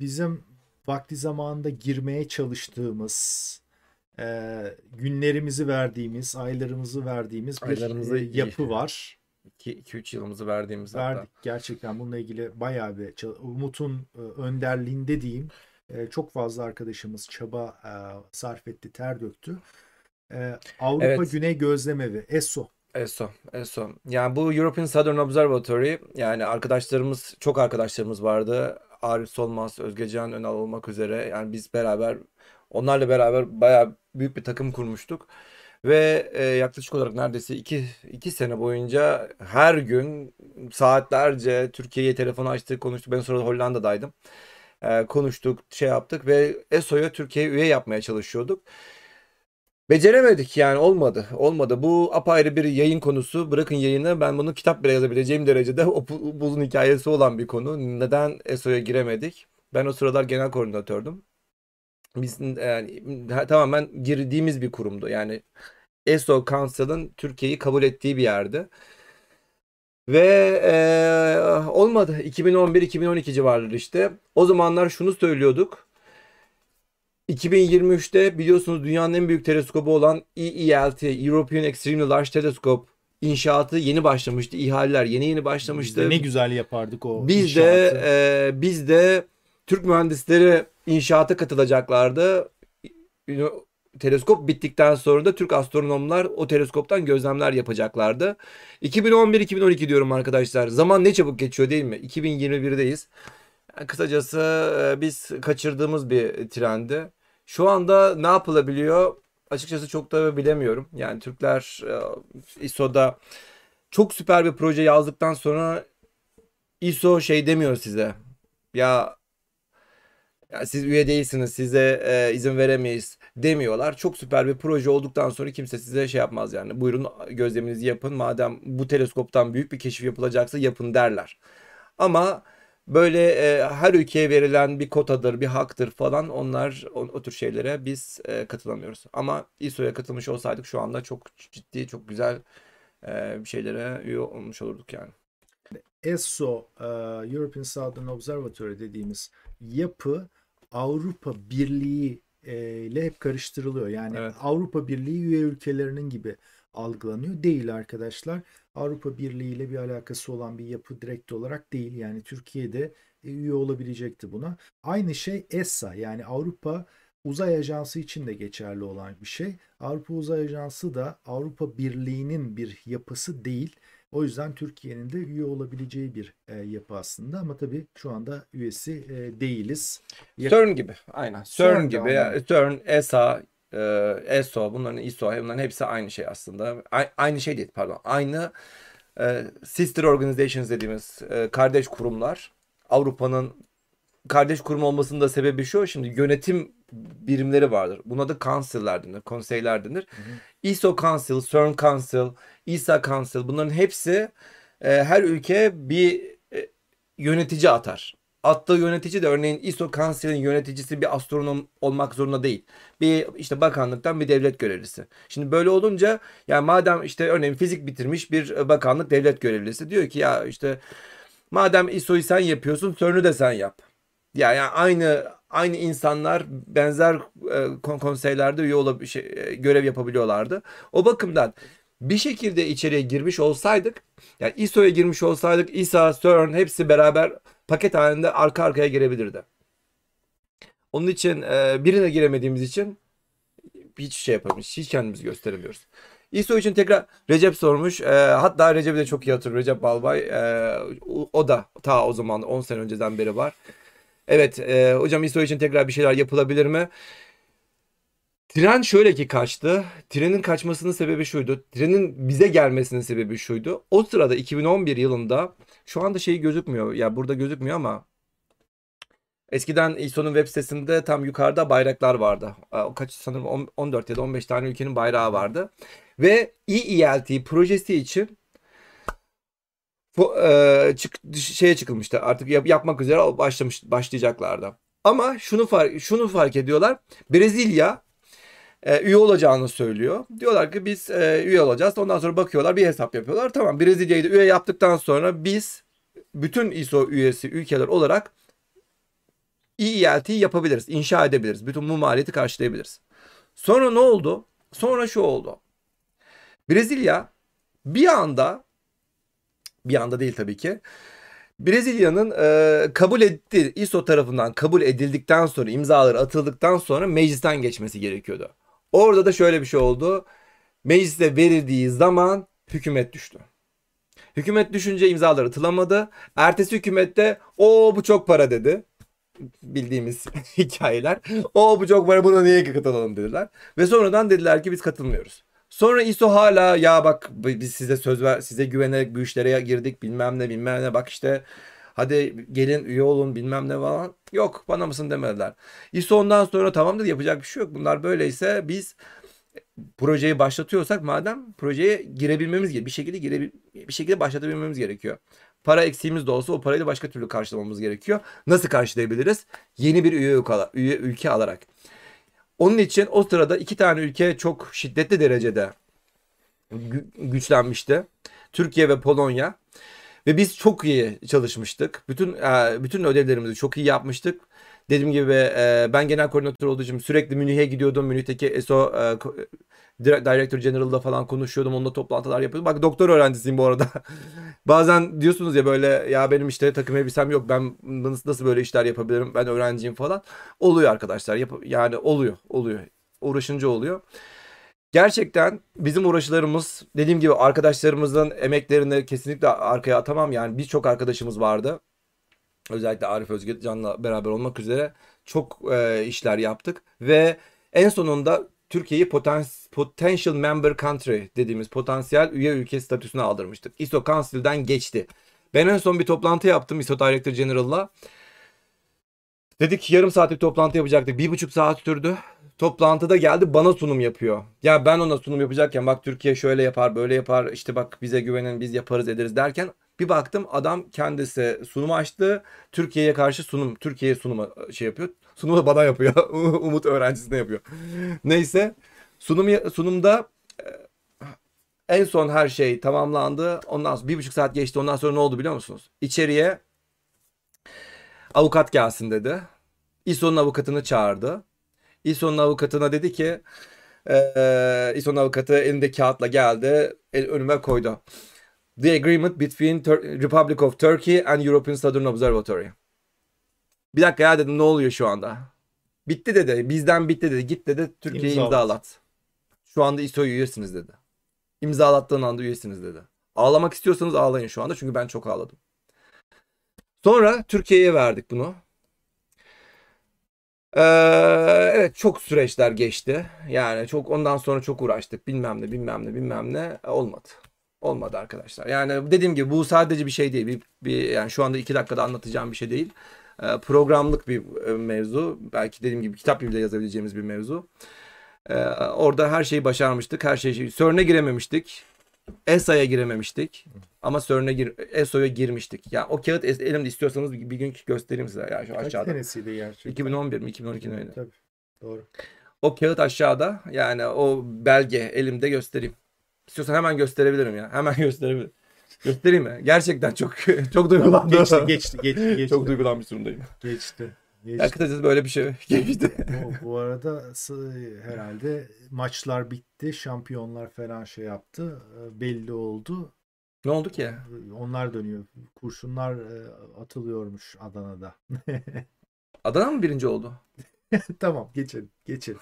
B: bizim vakti zamanında girmeye çalıştığımız e, günlerimizi verdiğimiz, aylarımızı verdiğimiz bir
A: Aylarımızı
B: e, yapı
A: iyi.
B: var.
A: 2-3 yılımızı verdiğimiz hatta.
B: Verdik gerçekten bununla ilgili bayağı bir Umut'un e, önderliğinde diyeyim e, çok fazla arkadaşımız çaba e, sarf etti, ter döktü. Avrupa
A: Evet.
B: Güney Gözlemevi ESO
A: ESO, ESO. Yani bu European Southern Observatory yani arkadaşlarımız, çok arkadaşlarımız vardı. Arif Solmaz, Özgecan Önal olmak üzere. Yani biz beraber, onlarla beraber bayağı büyük bir takım kurmuştuk. Ve e, yaklaşık olarak neredeyse iki, iki sene boyunca her gün saatlerce Türkiye'ye telefon açtık, konuştuk. Ben sonra Hollanda'daydım. E, konuştuk, şey yaptık ve ESO'ya Türkiye'ye üye yapmaya çalışıyorduk. Beceremedik yani olmadı. Olmadı. Bu apayrı bir yayın konusu. Bırakın yayını ben bunu kitap bile yazabileceğim derecede o bu- buzun hikayesi olan bir konu. Neden ESO'ya giremedik? Ben o sıralar genel koordinatördüm. Biz yani tamamen girdiğimiz bir kurumdu. Yani ESO Council'ın Türkiye'yi kabul ettiği bir yerdi. Ve eee, olmadı. 2011-2012 civarları işte. O zamanlar şunu söylüyorduk. 2023'te biliyorsunuz dünyanın en büyük teleskobu olan EELT, European Extremely Large Telescope inşaatı yeni başlamıştı. İhaleler yeni yeni
B: Biz
A: başlamıştı.
B: de ne güzel yapardık o
A: Biz de
B: inşaatı.
A: e, biz de Türk mühendisleri inşaata katılacaklardı. Teleskop bittikten sonra da Türk astronomlar o teleskoptan gözlemler yapacaklardı. 2011-2012 diyorum arkadaşlar. Zaman ne çabuk geçiyor değil mi? 2021'deyiz. Yani kısacası e, biz kaçırdığımız bir trendi. Şu anda ne yapılabiliyor? Açıkçası çok da bilemiyorum. Yani Türkler e, ISO'da çok süper bir proje yazdıktan sonra ISO şey demiyor size. Ya, ya siz üye değilsiniz, size e, izin veremeyiz demiyorlar. Çok süper bir proje olduktan sonra kimse size şey yapmaz yani. Buyurun gözleminizi yapın. Madem bu teleskoptan büyük bir keşif yapılacaksa yapın derler. Ama böyle e, her ülkeye verilen bir kotadır, bir haktır falan onlar o, o tür şeylere biz e, katılamıyoruz. Ama ISO'ya katılmış olsaydık şu anda çok ciddi, çok güzel e, şeylere üye olmuş olurduk yani.
B: ESO, e, European Southern Observatory dediğimiz yapı Avrupa Birliği e, ile hep karıştırılıyor. Yani
A: Evet.
B: Avrupa Birliği üye ülkelerinin gibi algılanıyor. Değil arkadaşlar. Avrupa Birliği ile bir alakası olan bir yapı direkt olarak değil. Yani Türkiye'de e, üye olabilecekti buna. Aynı şey ESA yani Avrupa Uzay Ajansı için de geçerli olan bir şey. Avrupa Uzay Ajansı da Avrupa Birliği'nin bir yapısı değil. O yüzden Türkiye'nin de üye olabileceği bir e, yapı aslında ama tabii şu anda üyesi e, değiliz.
A: CERN gibi. Aynen. CERN gibi. Yani CERN, ESA, e, ESO bunların ISO bunların hepsi aynı şey aslında. A- aynı şey değil pardon. Aynı e, sister organizations dediğimiz e, kardeş kurumlar. Avrupa'nın kardeş kurum olmasının da sebebi şu. Şimdi yönetim birimleri vardır. Buna da council'ler denir, konseyler denir. ISO Council, CERN Council, ESA Council bunların hepsi e, her ülke bir e, yönetici atar. attığı yönetici de örneğin ISO kanserin yöneticisi bir astronom olmak zorunda değil. Bir işte bakanlıktan bir devlet görevlisi. Şimdi böyle olunca yani madem işte örneğin fizik bitirmiş bir bakanlık devlet görevlisi diyor ki ya işte madem ISO'yu sen yapıyorsun CERN'ü de sen yap. Ya yani aynı aynı insanlar benzer e, konseylerde üye olab şey, e, görev yapabiliyorlardı. O bakımdan bir şekilde içeriye girmiş olsaydık, yani ISO'ya girmiş olsaydık, ISA, CERN hepsi beraber paket halinde arka arkaya girebilirdi. Onun için e, birine giremediğimiz için hiç şey yapamayız. Hiç kendimizi gösteremiyoruz. ISO için tekrar Recep sormuş. E, hatta Recep'i de çok iyi hatırlıyorum. Recep Balbay. E, o da ta o zaman 10 sene önceden beri var. Evet e, hocam ISO için tekrar bir şeyler yapılabilir mi? Tren şöyle ki kaçtı. Trenin kaçmasının sebebi şuydu. Trenin bize gelmesinin sebebi şuydu. O sırada 2011 yılında şu anda şey gözükmüyor. Ya burada gözükmüyor ama eskiden ISO'nun web sitesinde tam yukarıda bayraklar vardı. Kaç sanırım 14 ya da 15 tane ülkenin bayrağı vardı. Ve EELT projesi için e, çık, şeye çıkılmıştı. Artık yap, yapmak üzere başlamış başlayacaklardı. Ama şunu fark şunu fark ediyorlar. Brezilya e, üye olacağını söylüyor. Diyorlar ki biz e, üye olacağız. Ondan sonra bakıyorlar bir hesap yapıyorlar. Tamam Brezilya'yı da üye yaptıktan sonra biz bütün ISO üyesi ülkeler olarak EELT yapabiliriz, inşa edebiliriz. Bütün bu maliyeti karşılayabiliriz. Sonra ne oldu? Sonra şu oldu. Brezilya bir anda bir anda değil tabii ki. Brezilya'nın e, kabul etti ISO tarafından kabul edildikten sonra imzaları atıldıktan sonra meclisten geçmesi gerekiyordu. Orada da şöyle bir şey oldu. Mecliste verildiği zaman hükümet düştü. Hükümet düşünce imzalar atılamadı. Ertesi hükümette o bu çok para dedi. Bildiğimiz hikayeler. O bu çok para buna niye katılalım dediler. Ve sonradan dediler ki biz katılmıyoruz. Sonra ISO hala ya bak biz size söz ver size güvenerek bu işlere girdik bilmem ne bilmem ne bak işte hadi gelin üye olun bilmem ne falan. Yok bana mısın demediler. ISO ondan sonra tamam dedi yapacak bir şey yok. Bunlar böyleyse biz projeyi başlatıyorsak madem projeye girebilmemiz gerekiyor. Bir şekilde girebil bir şekilde başlatabilmemiz gerekiyor. Para eksiğimiz de olsa o parayı da başka türlü karşılamamız gerekiyor. Nasıl karşılayabiliriz? Yeni bir üye, üye ülke alarak. Onun için o sırada iki tane ülke çok şiddetli derecede güçlenmişti. Türkiye ve Polonya. Ve biz çok iyi çalışmıştık. Bütün e, bütün ödevlerimizi çok iyi yapmıştık. Dediğim gibi e, ben genel koordinatör olduğum sürekli Münih'e gidiyordum. Münih'teki ESO e, Director General'da falan konuşuyordum. Onunla toplantılar yapıyordum. Bak doktor öğrencisiyim bu arada. Bazen diyorsunuz ya böyle ya benim işte takım elbisem yok. Ben nasıl, nasıl böyle işler yapabilirim? Ben öğrenciyim falan. Oluyor arkadaşlar. Yap yani oluyor. Oluyor. Uğraşınca oluyor. Gerçekten bizim uğraşılarımız dediğim gibi arkadaşlarımızın emeklerini kesinlikle arkaya atamam. Yani birçok arkadaşımız vardı. Özellikle Arif Özgür Can'la beraber olmak üzere çok e, işler yaptık. Ve en sonunda Türkiye'yi potens potential member country dediğimiz potansiyel üye ülke statüsüne aldırmıştık. ISO Council'den geçti. Ben en son bir toplantı yaptım ISO Director General'la. Dedik yarım saatlik toplantı yapacaktık. Bir buçuk saat sürdü. Toplantıda geldi bana sunum yapıyor. Ya ben ona sunum yapacakken bak Türkiye şöyle yapar böyle yapar işte bak bize güvenin biz yaparız ederiz derken bir baktım adam kendisi sunum açtı. Türkiye'ye karşı sunum, Türkiye'ye sunuma şey yapıyor. Sunumu bana yapıyor. Umut öğrencisine yapıyor. Neyse sunum sunumda e, en son her şey tamamlandı. Ondan sonra bir buçuk saat geçti. Ondan sonra ne oldu biliyor musunuz? İçeriye avukat gelsin dedi. İSO'nun avukatını çağırdı. İSO'nun avukatına dedi ki e, İSO'nun avukatı elinde kağıtla geldi. El, önüme koydu. The agreement between Tur Republic of Turkey and European Southern Observatory. Bir dakika ya dedim ne oluyor şu anda? Bitti dedi. Bizden bitti dedi. Git dedi Türkiye'yi imzalat. imzalat. Şu anda ISO üyesiniz dedi. İmzalattığın anda üyesiniz dedi. Ağlamak istiyorsanız ağlayın şu anda çünkü ben çok ağladım. Sonra Türkiye'ye verdik bunu. Ee, evet çok süreçler geçti. Yani çok ondan sonra çok uğraştık. Bilmem ne bilmem ne bilmem ne olmadı. Olmadı arkadaşlar. Yani dediğim gibi bu sadece bir şey değil. Bir, bir yani şu anda iki dakikada anlatacağım bir şey değil. Ee, programlık bir e, mevzu. Belki dediğim gibi kitap bile yazabileceğimiz bir mevzu. Ee, orada her şeyi başarmıştık. Her şeyi CERN'e girememiştik. ESA'ya girememiştik. Ama CERN'e gir, ESO'ya girmiştik. Ya o kağıt elimde istiyorsanız bir, gün göstereyim size. Ya şu
B: Kaç
A: aşağıda.
B: senesiydi gerçekten?
A: 2011 mi 2012 mi.
B: Tabii. Doğru.
A: O kağıt aşağıda. Yani o belge elimde göstereyim. İstiyorsan hemen gösterebilirim ya. Hemen gösterebilirim. Göstereyim mi? Gerçekten çok çok duygulandım.
B: Geçti, geçti, geçti, geçti.
A: Çok duygulanmış durumdayım.
B: geçti.
A: Ya
B: geçti.
A: kısacası böyle bir şey geçti.
B: bu, bu arada herhalde maçlar bitti. Şampiyonlar falan şey yaptı. e, Belli oldu.
A: ne oldu ki?
B: Onlar dönüyor. Kurşunlar e, atılıyormuş Adana'da.
A: Adana mı birinci oldu?
B: tamam geçelim. Geçelim.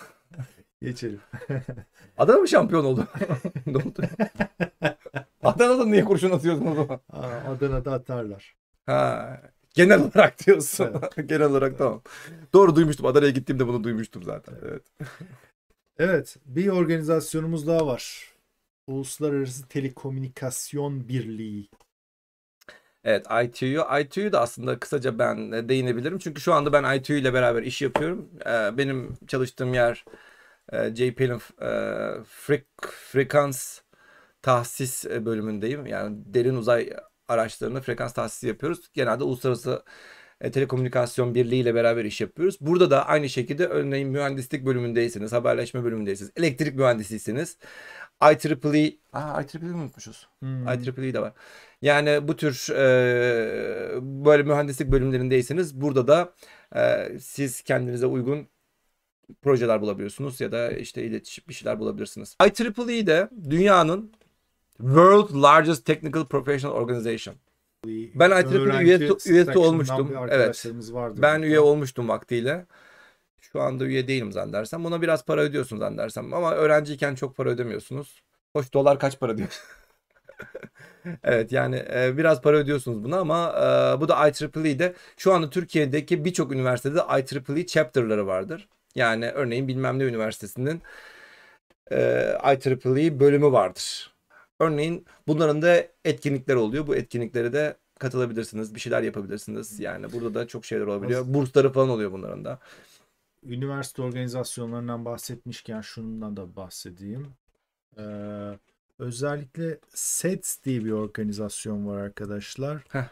B: Geçelim.
A: Adana mı şampiyon oldu? ne oldu? Adana'da niye kurşun atıyorsun o zaman?
B: Aa, Adana'da atarlar.
A: Ha, genel olarak diyorsun. genel olarak tamam. Doğru duymuştum. Adana'ya gittiğimde bunu duymuştum zaten. Evet.
B: Evet, bir organizasyonumuz daha var. Uluslararası Telekomünikasyon Birliği.
A: Evet ITU. ITU da aslında kısaca ben de değinebilirim. Çünkü şu anda ben ITU ile beraber iş yapıyorum. Ee, benim çalıştığım yer e, JPL'in e, frik, frekans tahsis e, bölümündeyim. Yani derin uzay araçlarını frekans tahsisi yapıyoruz. Genelde uluslararası e, telekomünikasyon birliği ile beraber iş yapıyoruz. Burada da aynı şekilde örneğin mühendislik bölümündeyseniz, haberleşme bölümündeyseniz, elektrik mühendisiyseniz IEEE, aa IEEE mi unutmuşuz?
B: Hmm.
A: IEEE de var. Yani bu tür e, böyle mühendislik bölümlerindeyseniz burada da e, siz kendinize uygun projeler bulabiliyorsunuz ya da işte iletişim bir şeyler bulabilirsiniz. IEEE de dünyanın World Largest Technical Professional Organization. Ben IEEE
B: Öğrenci
A: üyesi, üyesi olmuştum. Evet. Ben üye olmuştum vaktiyle. Şu anda üye değilim zannedersem. Buna biraz para ödüyorsun zannedersem. Ama öğrenciyken çok para ödemiyorsunuz. Hoş dolar kaç para diyor? evet yani e, biraz para ödüyorsunuz buna ama e, bu da IEEE'de şu anda Türkiye'deki birçok üniversitede IEEE chapter'ları vardır. Yani örneğin bilmem ne üniversitesinin e, IEEE bölümü vardır. Örneğin bunların da etkinlikler oluyor. Bu etkinliklere de katılabilirsiniz. Bir şeyler yapabilirsiniz. Yani burada da çok şeyler olabiliyor. Bursları falan oluyor bunların da.
B: Üniversite organizasyonlarından bahsetmişken şundan da bahsedeyim. Ee, özellikle SETS diye bir organizasyon var arkadaşlar.
A: Heh.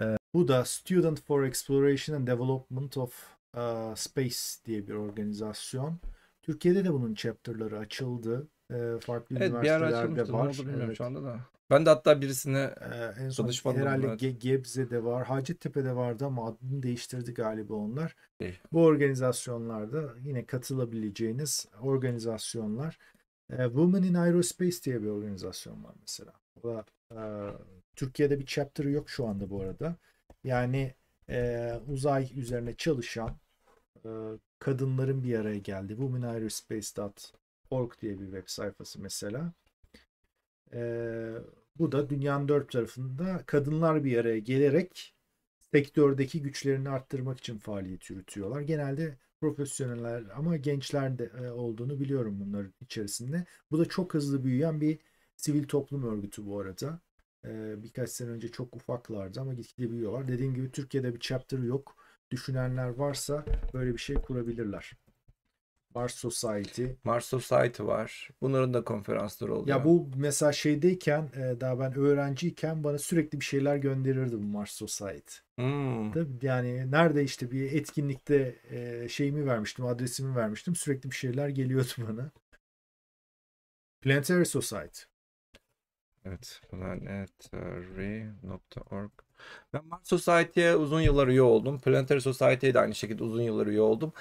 B: Ee, bu da Student for Exploration and Development of Space diye bir organizasyon. Türkiye'de de bunun chapter'ları açıldı. Ee, farklı
A: Evet bir ara
B: üniversitelerde.
A: Ne
B: var.
A: oldu bilmiyorum
B: Evet.
A: şu anda da. Ben de hatta birisine
B: Ee, en son
A: Danışmanlık,
B: herhalde
A: evet.
B: Ge- Gebze'de var. Hacettepe'de vardı ama adını değiştirdi galiba onlar.
A: İyi.
B: Bu organizasyonlarda yine katılabileceğiniz organizasyonlar. Ee, Women in Aerospace diye bir organizasyon var mesela. O da e, Türkiye'de bir chapter'ı yok şu anda bu arada. Yani e, uzay üzerine çalışan e, kadınların bir araya geldiği womenaerospace.org diye bir web sayfası mesela. Ee, bu da dünyanın dört tarafında kadınlar bir araya gelerek sektördeki güçlerini arttırmak için faaliyet yürütüyorlar. Genelde profesyoneller ama gençler de e, olduğunu biliyorum bunların içerisinde. Bu da çok hızlı büyüyen bir sivil toplum örgütü bu arada. Ee, birkaç sene önce çok ufaklardı ama gitgide büyüyorlar. Dediğim gibi Türkiye'de bir chapter yok. Düşünenler varsa böyle bir şey kurabilirler. Mars Society,
A: Mars Society var. Bunların da konferansları oluyor.
B: Ya bu mesela şeydeyken e, daha ben öğrenciyken bana sürekli bir şeyler gönderirdi bu Mars Society.
A: Hmm.
B: Yani nerede işte bir etkinlikte e, şeyimi vermiştim, adresimi vermiştim. Sürekli bir şeyler geliyordu bana. Planetary Society.
A: Evet. Planetary.org Ben Mars Society'ye uzun yıllar üye oldum. Planetary Society'ye de aynı şekilde uzun yıllar üye oldum.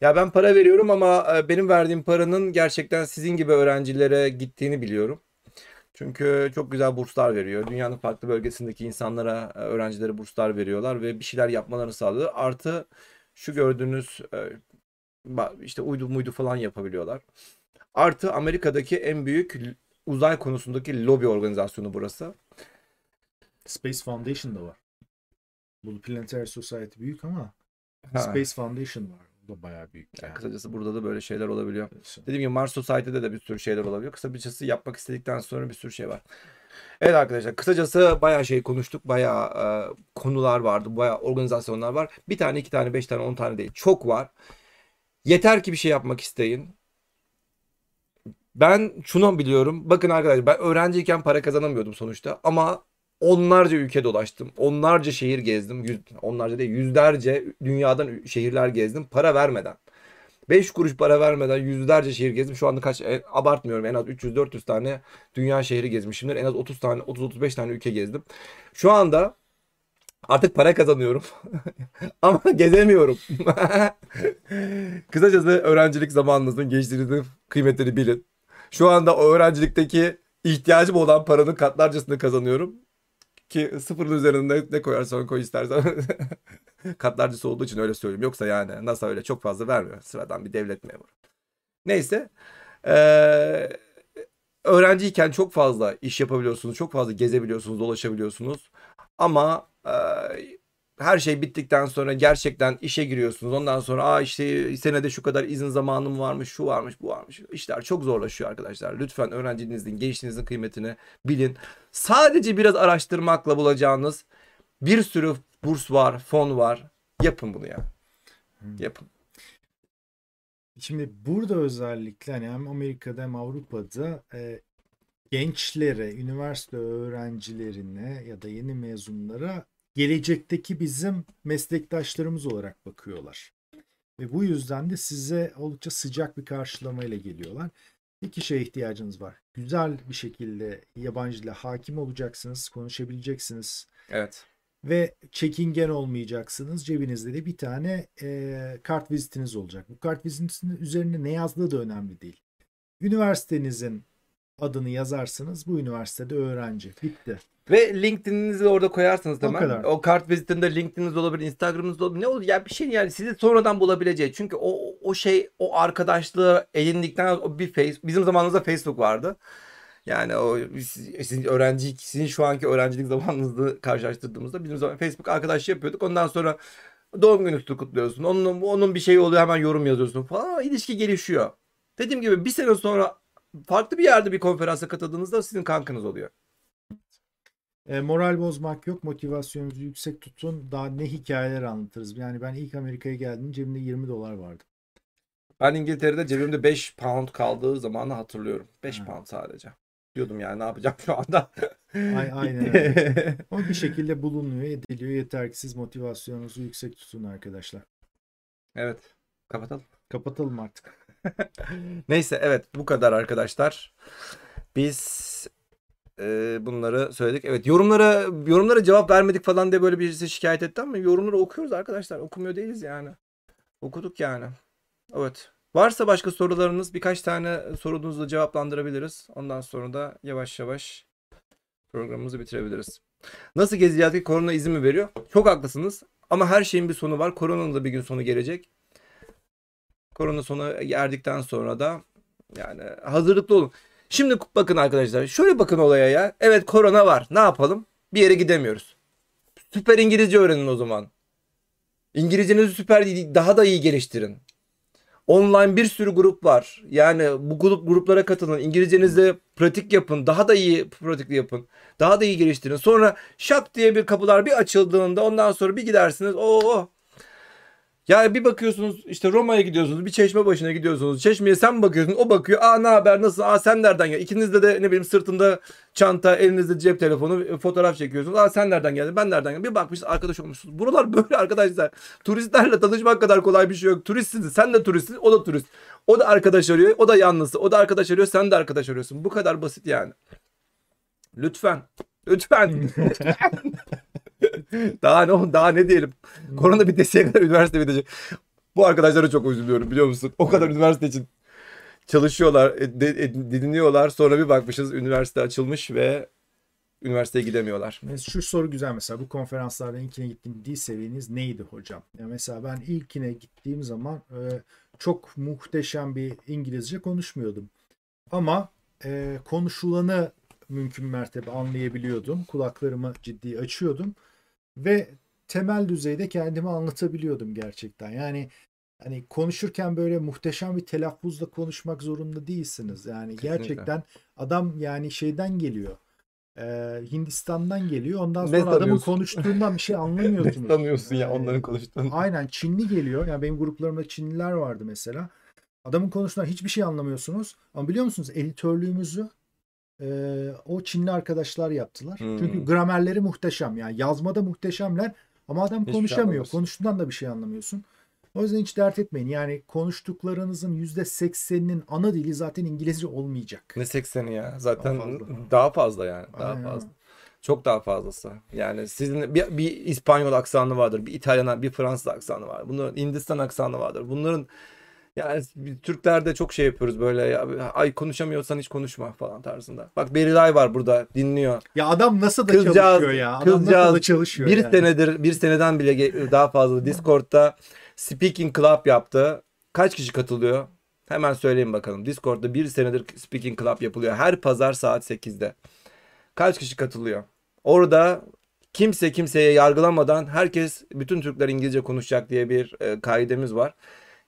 A: Ya ben para veriyorum ama e, benim verdiğim paranın gerçekten sizin gibi öğrencilere gittiğini biliyorum. Çünkü çok güzel burslar veriyor. Dünyanın farklı bölgesindeki insanlara, e, öğrencilere burslar veriyorlar ve bir şeyler yapmalarını sağlıyor. Artı şu gördüğünüz e, işte uydu muydu falan yapabiliyorlar. Artı Amerika'daki en büyük uzay konusundaki lobi organizasyonu burası.
B: Space Foundation da var. Bu Planetary Society büyük ama
A: Ha.
B: Space Foundation var. O da bayağı büyük
A: Yani
B: yani.
A: kısacası burada da böyle şeyler olabiliyor. Dediğim gibi Mars Society'de de bir sürü şeyler olabiliyor. Kısacası yapmak istedikten sonra bir sürü şey var. Evet arkadaşlar kısacası bayağı şey konuştuk. Bayağı e, konular vardı. Bayağı organizasyonlar var. Bir tane, iki tane, beş tane, on tane değil. Çok var. Yeter ki bir şey yapmak isteyin. Ben şunu biliyorum. Bakın arkadaşlar ben öğrenciyken para kazanamıyordum sonuçta ama onlarca ülke dolaştım. Onlarca şehir gezdim. Yüz, onlarca değil yüzlerce dünyadan şehirler gezdim para vermeden. 5 kuruş para vermeden yüzlerce şehir gezdim. Şu anda kaç e, abartmıyorum en az 300-400 tane dünya şehri gezmişimdir. En az 30 tane 30-35 tane ülke gezdim. Şu anda artık para kazanıyorum. Ama gezemiyorum. Kısacası öğrencilik zamanınızın geçtiğinizin kıymetini bilin. Şu anda o öğrencilikteki ihtiyacım olan paranın katlarcasını kazanıyorum. Ki sıfırın üzerinde ne koyarsan koy istersen. Katlarcısı olduğu için öyle söyleyeyim. Yoksa yani NASA öyle çok fazla vermiyor. Sıradan bir devlet memuru. Neyse. Ee, öğrenciyken çok fazla iş yapabiliyorsunuz. Çok fazla gezebiliyorsunuz, dolaşabiliyorsunuz. Ama e, her şey bittikten sonra gerçekten işe giriyorsunuz. Ondan sonra aa işte senede şu kadar izin zamanım varmış, şu varmış, bu varmış. İşler çok zorlaşıyor arkadaşlar. Lütfen öğrencinizin, gençliğinizin kıymetini bilin. Sadece biraz araştırmakla bulacağınız bir sürü burs var, fon var. Yapın bunu ya. Yapın.
B: Şimdi burada özellikle hani hem Amerika'da hem Avrupa'da e, gençlere, üniversite öğrencilerine ya da yeni mezunlara gelecekteki bizim meslektaşlarımız olarak bakıyorlar. Ve bu yüzden de size oldukça sıcak bir karşılamayla geliyorlar. İki şeye ihtiyacınız var. Güzel bir şekilde yabancı dile hakim olacaksınız, konuşabileceksiniz.
A: Evet.
B: Ve çekingen olmayacaksınız. Cebinizde de bir tane e, kart vizitiniz olacak. Bu kart vizitinin üzerinde ne yazdığı da önemli değil. Üniversitenizin adını yazarsınız. Bu üniversitede öğrenci. Bitti.
A: Ve LinkedIn'inizi orada koyarsınız
B: O kadar.
A: O kart vizitinde LinkedIn'iniz olabilir, Instagram'ınız olabilir. Ne olur ya bir şey yani sizi sonradan bulabileceği. Çünkü o o şey o arkadaşlığı edindikten o bir face bizim zamanımızda Facebook vardı. Yani o sizin öğrenci sizin şu anki öğrencilik zamanınızda karşılaştırdığımızda bizim zaman Facebook arkadaş yapıyorduk. Ondan sonra doğum günü kutluyorsun. Onun onun bir şeyi oluyor hemen yorum yazıyorsun falan. İlişki gelişiyor. Dediğim gibi bir sene sonra farklı bir yerde bir konferansa katıldığınızda sizin kankınız oluyor.
B: E, moral bozmak yok. Motivasyonunuzu yüksek tutun. Daha ne hikayeler anlatırız. Yani ben ilk Amerika'ya geldiğimde cebimde 20 dolar vardı.
A: Ben İngiltere'de cebimde 5 pound kaldığı zamanı hatırlıyorum. 5 pound sadece. Diyordum yani ne yapacağım şu anda.
B: Ay, aynen öyle. Ama bir şekilde bulunuyor, ediliyor. Yeter ki siz motivasyonunuzu yüksek tutun arkadaşlar.
A: Evet. Kapatalım.
B: Kapatalım artık.
A: Neyse evet bu kadar arkadaşlar. Biz e, bunları söyledik. Evet yorumlara yorumlara cevap vermedik falan diye böyle birisi şikayet etti ama yorumları okuyoruz arkadaşlar. Okumuyor değiliz yani. Okuduk yani. Evet. Varsa başka sorularınız birkaç tane sorunuzla cevaplandırabiliriz. Ondan sonra da yavaş yavaş programımızı bitirebiliriz. Nasıl gezeceğiz ki korona izin mi veriyor? Çok haklısınız. Ama her şeyin bir sonu var. Koronanın da bir gün sonu gelecek. Korona sonu erdikten sonra da yani hazırlıklı olun. Şimdi bakın arkadaşlar şöyle bakın olaya ya. Evet korona var. Ne yapalım? Bir yere gidemiyoruz. Süper İngilizce öğrenin o zaman. İngilizcenizi süper daha da iyi geliştirin. Online bir sürü grup var. Yani bu grup gruplara katılın. İngilizcenizde pratik yapın. Daha da iyi pratik yapın. Daha da iyi geliştirin. Sonra şak diye bir kapılar bir açıldığında ondan sonra bir gidersiniz. Oo ya bir bakıyorsunuz işte Roma'ya gidiyorsunuz. Bir çeşme başına gidiyorsunuz. Çeşmeye sen bakıyorsun. O bakıyor. Aa ne haber nasıl? Aa sen nereden geldin? İkinizde de ne bileyim sırtında çanta, elinizde cep telefonu, e, fotoğraf çekiyorsunuz. Aa sen nereden geldin? Ben nereden geldim? Bir bakmışsınız arkadaş olmuşsunuz. Buralar böyle arkadaşlar. Turistlerle tanışmak kadar kolay bir şey yok. Turistsiniz. Sen de turistsin. O da turist. O da arkadaş arıyor. O da yalnızı. O da arkadaş arıyor. Sen de arkadaş arıyorsun. Bu kadar basit yani. Lütfen. Lütfen. daha ne daha ne diyelim. Korona bitesiye kadar üniversite bitecek. Bu arkadaşlara çok üzülüyorum biliyor musun? O kadar üniversite için çalışıyorlar, e, e, dinliyorlar. Sonra bir bakmışız üniversite açılmış ve üniversiteye gidemiyorlar.
B: Şu soru güzel mesela bu konferanslardan ilkine gittiğim dil seviyeniz neydi hocam? Ya mesela ben ilkine gittiğim zaman e, çok muhteşem bir İngilizce konuşmuyordum. Ama e, konuşulanı mümkün mertebe anlayabiliyordum. Kulaklarımı ciddi açıyordum ve temel düzeyde kendimi anlatabiliyordum gerçekten. Yani hani konuşurken böyle muhteşem bir telaffuzla konuşmak zorunda değilsiniz. Yani Kesinlikle. gerçekten adam yani şeyden geliyor. E, Hindistan'dan geliyor. Ondan sonra ne adamın konuştuğundan bir şey anlamıyorsunuz.
A: ne sanıyorsun ya onların konuştuğunu?
B: Aynen Çinli geliyor. Yani benim gruplarımda Çinliler vardı mesela. Adamın konuştuğundan hiçbir şey anlamıyorsunuz. Ama biliyor musunuz editörlüğümüzü e, o Çinli arkadaşlar yaptılar.
A: Hmm.
B: Çünkü gramerleri muhteşem. Yani yazmada muhteşemler. Ama adam
A: Hiçbir şey
B: konuşamıyor.
A: anlamıyorsun.
B: Konuştuğundan da bir şey anlamıyorsun. O yüzden hiç dert etmeyin. Yani konuştuklarınızın %80'inin ana dili zaten İngilizce olmayacak.
A: Ne 80'i ya? Zaten
B: Daha fazla.
A: daha fazla yani. Daha
B: Aynen.
A: fazla. Çok daha fazlası. Yani sizin bir, bir İspanyol aksanı vardır, bir İtalyan, bir Fransız aksanı var. Bunların Hindistan aksanı vardır. Bunların yani Türklerde çok şey yapıyoruz böyle ya ay konuşamıyorsan hiç konuşma falan tarzında. Bak Berilay var burada dinliyor.
B: Ya adam nasıl da
A: Kızcağız-
B: çalışıyor ya. Adam nasıl
A: kızcağız
B: da çalışıyor
A: Bir
B: yani.
A: senedir bir seneden bile daha fazla Discord'da Speaking Club yaptı. Kaç kişi katılıyor? Hemen söyleyeyim bakalım. Discord'da bir senedir Speaking Club yapılıyor. Her pazar saat 8'de. Kaç kişi katılıyor? Orada kimse kimseye yargılamadan herkes bütün Türkler İngilizce konuşacak diye bir e, kaidemiz var.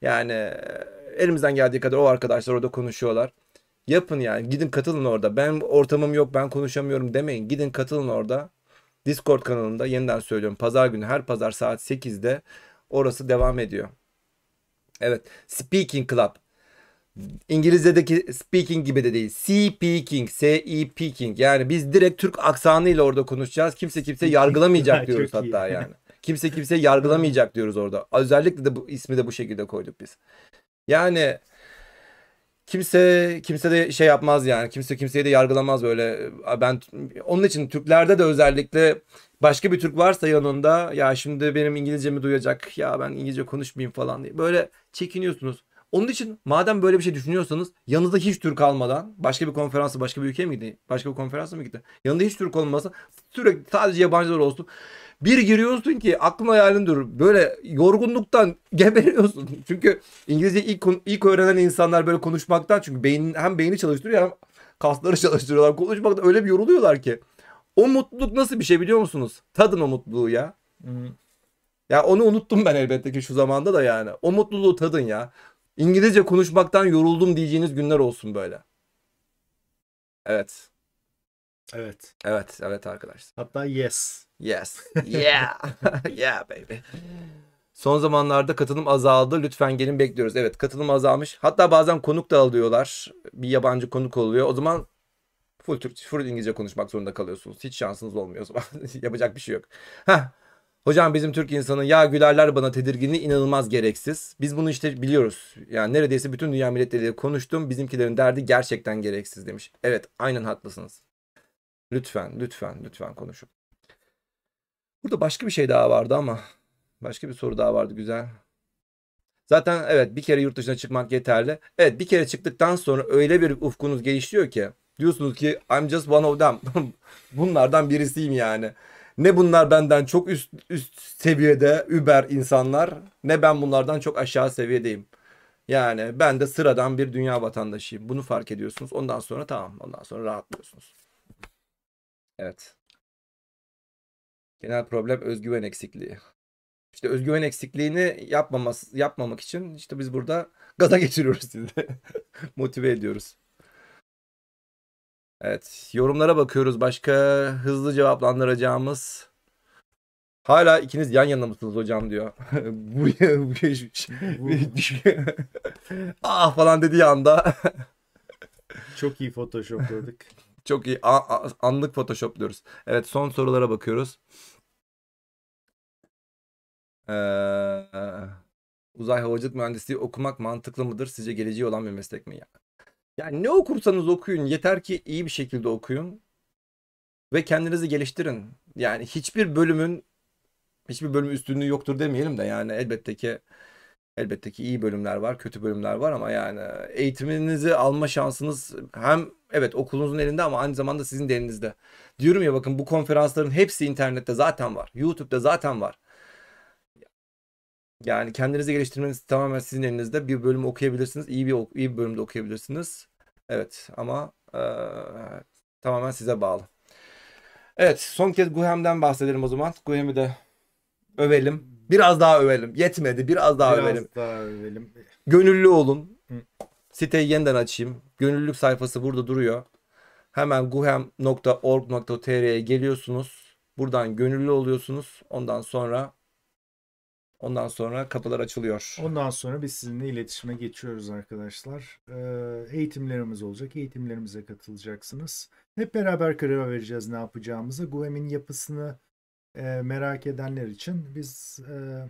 A: Yani e, elimizden geldiği kadar o arkadaşlar orada konuşuyorlar. Yapın yani. Gidin katılın orada. Ben ortamım yok ben konuşamıyorum demeyin. Gidin katılın orada. Discord kanalında yeniden söylüyorum. Pazar günü her pazar saat 8'de orası devam ediyor. Evet. Speaking Club. İngilizce'deki speaking gibi de değil. Speaking, S-E-Peking. Yani biz direkt Türk aksanıyla orada konuşacağız. Kimse kimse yargılamayacak diyoruz hatta yani. Kimse kimse yargılamayacak diyoruz orada. Özellikle de bu ismi de bu şekilde koyduk biz. Yani kimse kimse de şey yapmaz yani. Kimse kimseyi de yargılamaz böyle. Ben onun için Türklerde de özellikle başka bir Türk varsa yanında ya şimdi benim İngilizcemi duyacak. Ya ben İngilizce konuşmayayım falan diye. Böyle çekiniyorsunuz. Onun için madem böyle bir şey düşünüyorsanız yanınızda hiç Türk almadan başka bir konferansa başka bir ülkeye mi gitti? Başka bir konferansa mı gitti? Yanında hiç Türk olmasa sürekli sadece yabancılar olsun. Bir giriyorsun ki aklın hayalin durur. Böyle yorgunluktan geberiyorsun. Çünkü İngilizce ilk ilk öğrenen insanlar böyle konuşmaktan çünkü beynin hem beyni çalıştırıyor hem kasları çalıştırıyorlar. Konuşmakta öyle bir yoruluyorlar ki. O mutluluk nasıl bir şey biliyor musunuz? Tadın o mutluluğu ya.
B: Hmm.
A: Ya onu unuttum ben elbette ki şu zamanda da yani. O mutluluğu tadın ya. İngilizce konuşmaktan yoruldum diyeceğiniz günler olsun böyle. Evet.
B: Evet.
A: Evet, evet arkadaşlar.
B: Hatta yes.
A: Yes. Yeah. yeah baby. Son zamanlarda katılım azaldı. Lütfen gelin bekliyoruz. Evet katılım azalmış. Hatta bazen konuk da alıyorlar. Bir yabancı konuk oluyor. O zaman full Türkçe, full İngilizce konuşmak zorunda kalıyorsunuz. Hiç şansınız olmuyor o zaman. Yapacak bir şey yok. Heh. Hocam bizim Türk insanı ya gülerler bana tedirginliği inanılmaz gereksiz. Biz bunu işte biliyoruz. Yani neredeyse bütün dünya milletleriyle konuştum. Bizimkilerin derdi gerçekten gereksiz demiş. Evet aynen haklısınız. Lütfen lütfen lütfen konuşun. Burada başka bir şey daha vardı ama başka bir soru daha vardı güzel. Zaten evet bir kere yurt dışına çıkmak yeterli. Evet bir kere çıktıktan sonra öyle bir ufkunuz gelişiyor ki diyorsunuz ki I'm just one of them. Bunlardan birisiyim yani. Ne bunlar benden çok üst üst seviyede über insanlar ne ben bunlardan çok aşağı seviyedeyim. Yani ben de sıradan bir dünya vatandaşıyım. Bunu fark ediyorsunuz. Ondan sonra tamam. Ondan sonra rahatlıyorsunuz. Evet. Genel problem özgüven eksikliği. İşte özgüven eksikliğini yapmaması, yapmamak için işte biz burada gaza getiriyoruz sizi. Motive ediyoruz. Evet, yorumlara bakıyoruz. Başka hızlı cevaplandıracağımız. Hala ikiniz yan yana mısınız hocam diyor. bu ah falan dediği anda
B: Çok iyi photoshopladık.
A: çok iyi A- a- anlık photoshopluyoruz. Evet son sorulara bakıyoruz. Ee, uzay havacılık mühendisliği okumak mantıklı mıdır? Sizce geleceği olan bir meslek mi? Ya? Yani ne okursanız okuyun. Yeter ki iyi bir şekilde okuyun. Ve kendinizi geliştirin. Yani hiçbir bölümün hiçbir bölüm üstünlüğü yoktur demeyelim de yani elbette ki elbette ki iyi bölümler var, kötü bölümler var ama yani eğitiminizi alma şansınız hem evet okulunuzun elinde ama aynı zamanda sizin de elinizde. Diyorum ya bakın bu konferansların hepsi internette zaten var. YouTube'da zaten var. Yani kendinizi geliştirmeniz tamamen sizin elinizde. Bir bölüm okuyabilirsiniz. iyi bir iyi bir bölümde okuyabilirsiniz. Evet ama eee, tamamen size bağlı. Evet son kez Guhem'den bahsedelim o zaman. Guhem'i de övelim. Biraz daha övelim. Yetmedi. Biraz daha
B: Biraz
A: övelim.
B: daha övelim.
A: Gönüllü olun.
B: Hı.
A: Siteyi yeniden açayım. Gönüllülük sayfası burada duruyor. Hemen guhem.org.tr'ye geliyorsunuz. Buradan gönüllü oluyorsunuz. Ondan sonra Ondan sonra kapılar açılıyor.
B: Ondan sonra biz sizinle iletişime geçiyoruz arkadaşlar. Ee, eğitimlerimiz olacak. Eğitimlerimize katılacaksınız. Hep beraber karar vereceğiz ne yapacağımızı. GUEM'in yapısını e, merak edenler için biz e,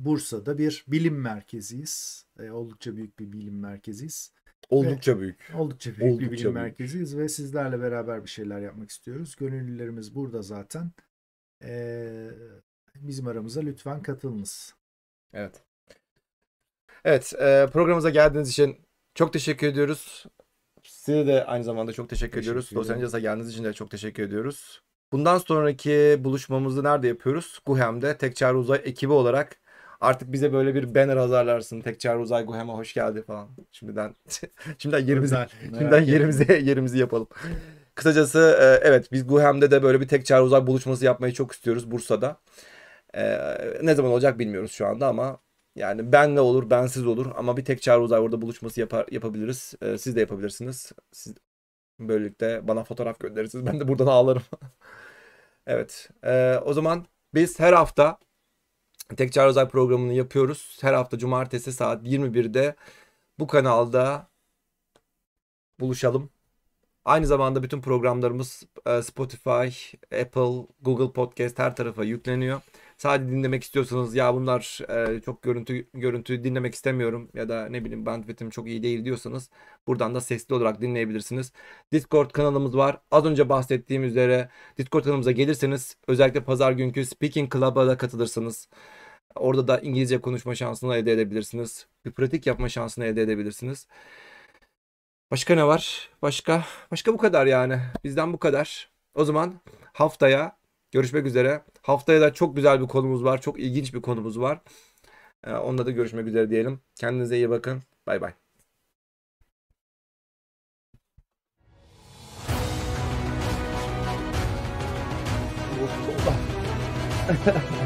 B: Bursa'da bir bilim merkeziyiz. E, oldukça büyük bir bilim merkeziyiz.
A: Oldukça büyük.
B: Oldukça büyük bir
A: Oldukça
B: bilim
A: büyük.
B: merkeziyiz ve sizlerle beraber bir şeyler yapmak istiyoruz. Gönüllülerimiz burada zaten. Ee, bizim aramıza lütfen katılınız.
A: Evet. Evet, e, programımıza geldiğiniz için çok teşekkür ediyoruz. Size de aynı zamanda çok teşekkür,
B: Teşekkür
A: ediyoruz. Los. Angeles'a geldiğiniz için de çok teşekkür ediyoruz. Bundan sonraki buluşmamızı nerede yapıyoruz? Guhem'de Tek Çağrı Uzay ekibi olarak artık bize böyle bir banner hazırlarsın. Tek Çağrı Uzay Guhem'e hoş geldi falan. Şimdiden şimdiden yerimizi Şimdiden
B: merak
A: yerimize yerimizi yapalım. Kısacası e, evet biz Guhem'de de böyle bir tek çağrı uzay buluşması yapmayı çok istiyoruz Bursa'da. E, ne zaman olacak bilmiyoruz şu anda ama yani benle olur, bensiz olur ama bir tek çağrı uzay orada buluşması yapar, yapabiliriz. E, siz de yapabilirsiniz. Siz böylelikle bana fotoğraf gönderirsiniz. Ben de buradan ağlarım. evet. e, o zaman biz her hafta Tek Çağrı Uzay programını yapıyoruz. Her hafta cumartesi saat 21'de bu kanalda buluşalım. Aynı zamanda bütün programlarımız e, Spotify, Apple, Google Podcast her tarafa yükleniyor. Sadece dinlemek istiyorsanız ya bunlar e, çok görüntü görüntü dinlemek istemiyorum ya da ne bileyim bandwidth'im çok iyi değil diyorsanız buradan da sesli olarak dinleyebilirsiniz. Discord kanalımız var. Az önce bahsettiğim üzere Discord kanalımıza gelirseniz özellikle pazar günkü Speaking Club'a da katılırsınız. Orada da İngilizce konuşma şansını elde edebilirsiniz. Bir pratik yapma şansını elde edebilirsiniz. Başka ne var? Başka başka bu kadar yani. Bizden bu kadar. O zaman haftaya görüşmek üzere. Haftaya da çok güzel bir konumuz var. Çok ilginç bir konumuz var. Ee, onunla da görüşmek üzere diyelim. Kendinize iyi bakın. Bay bay.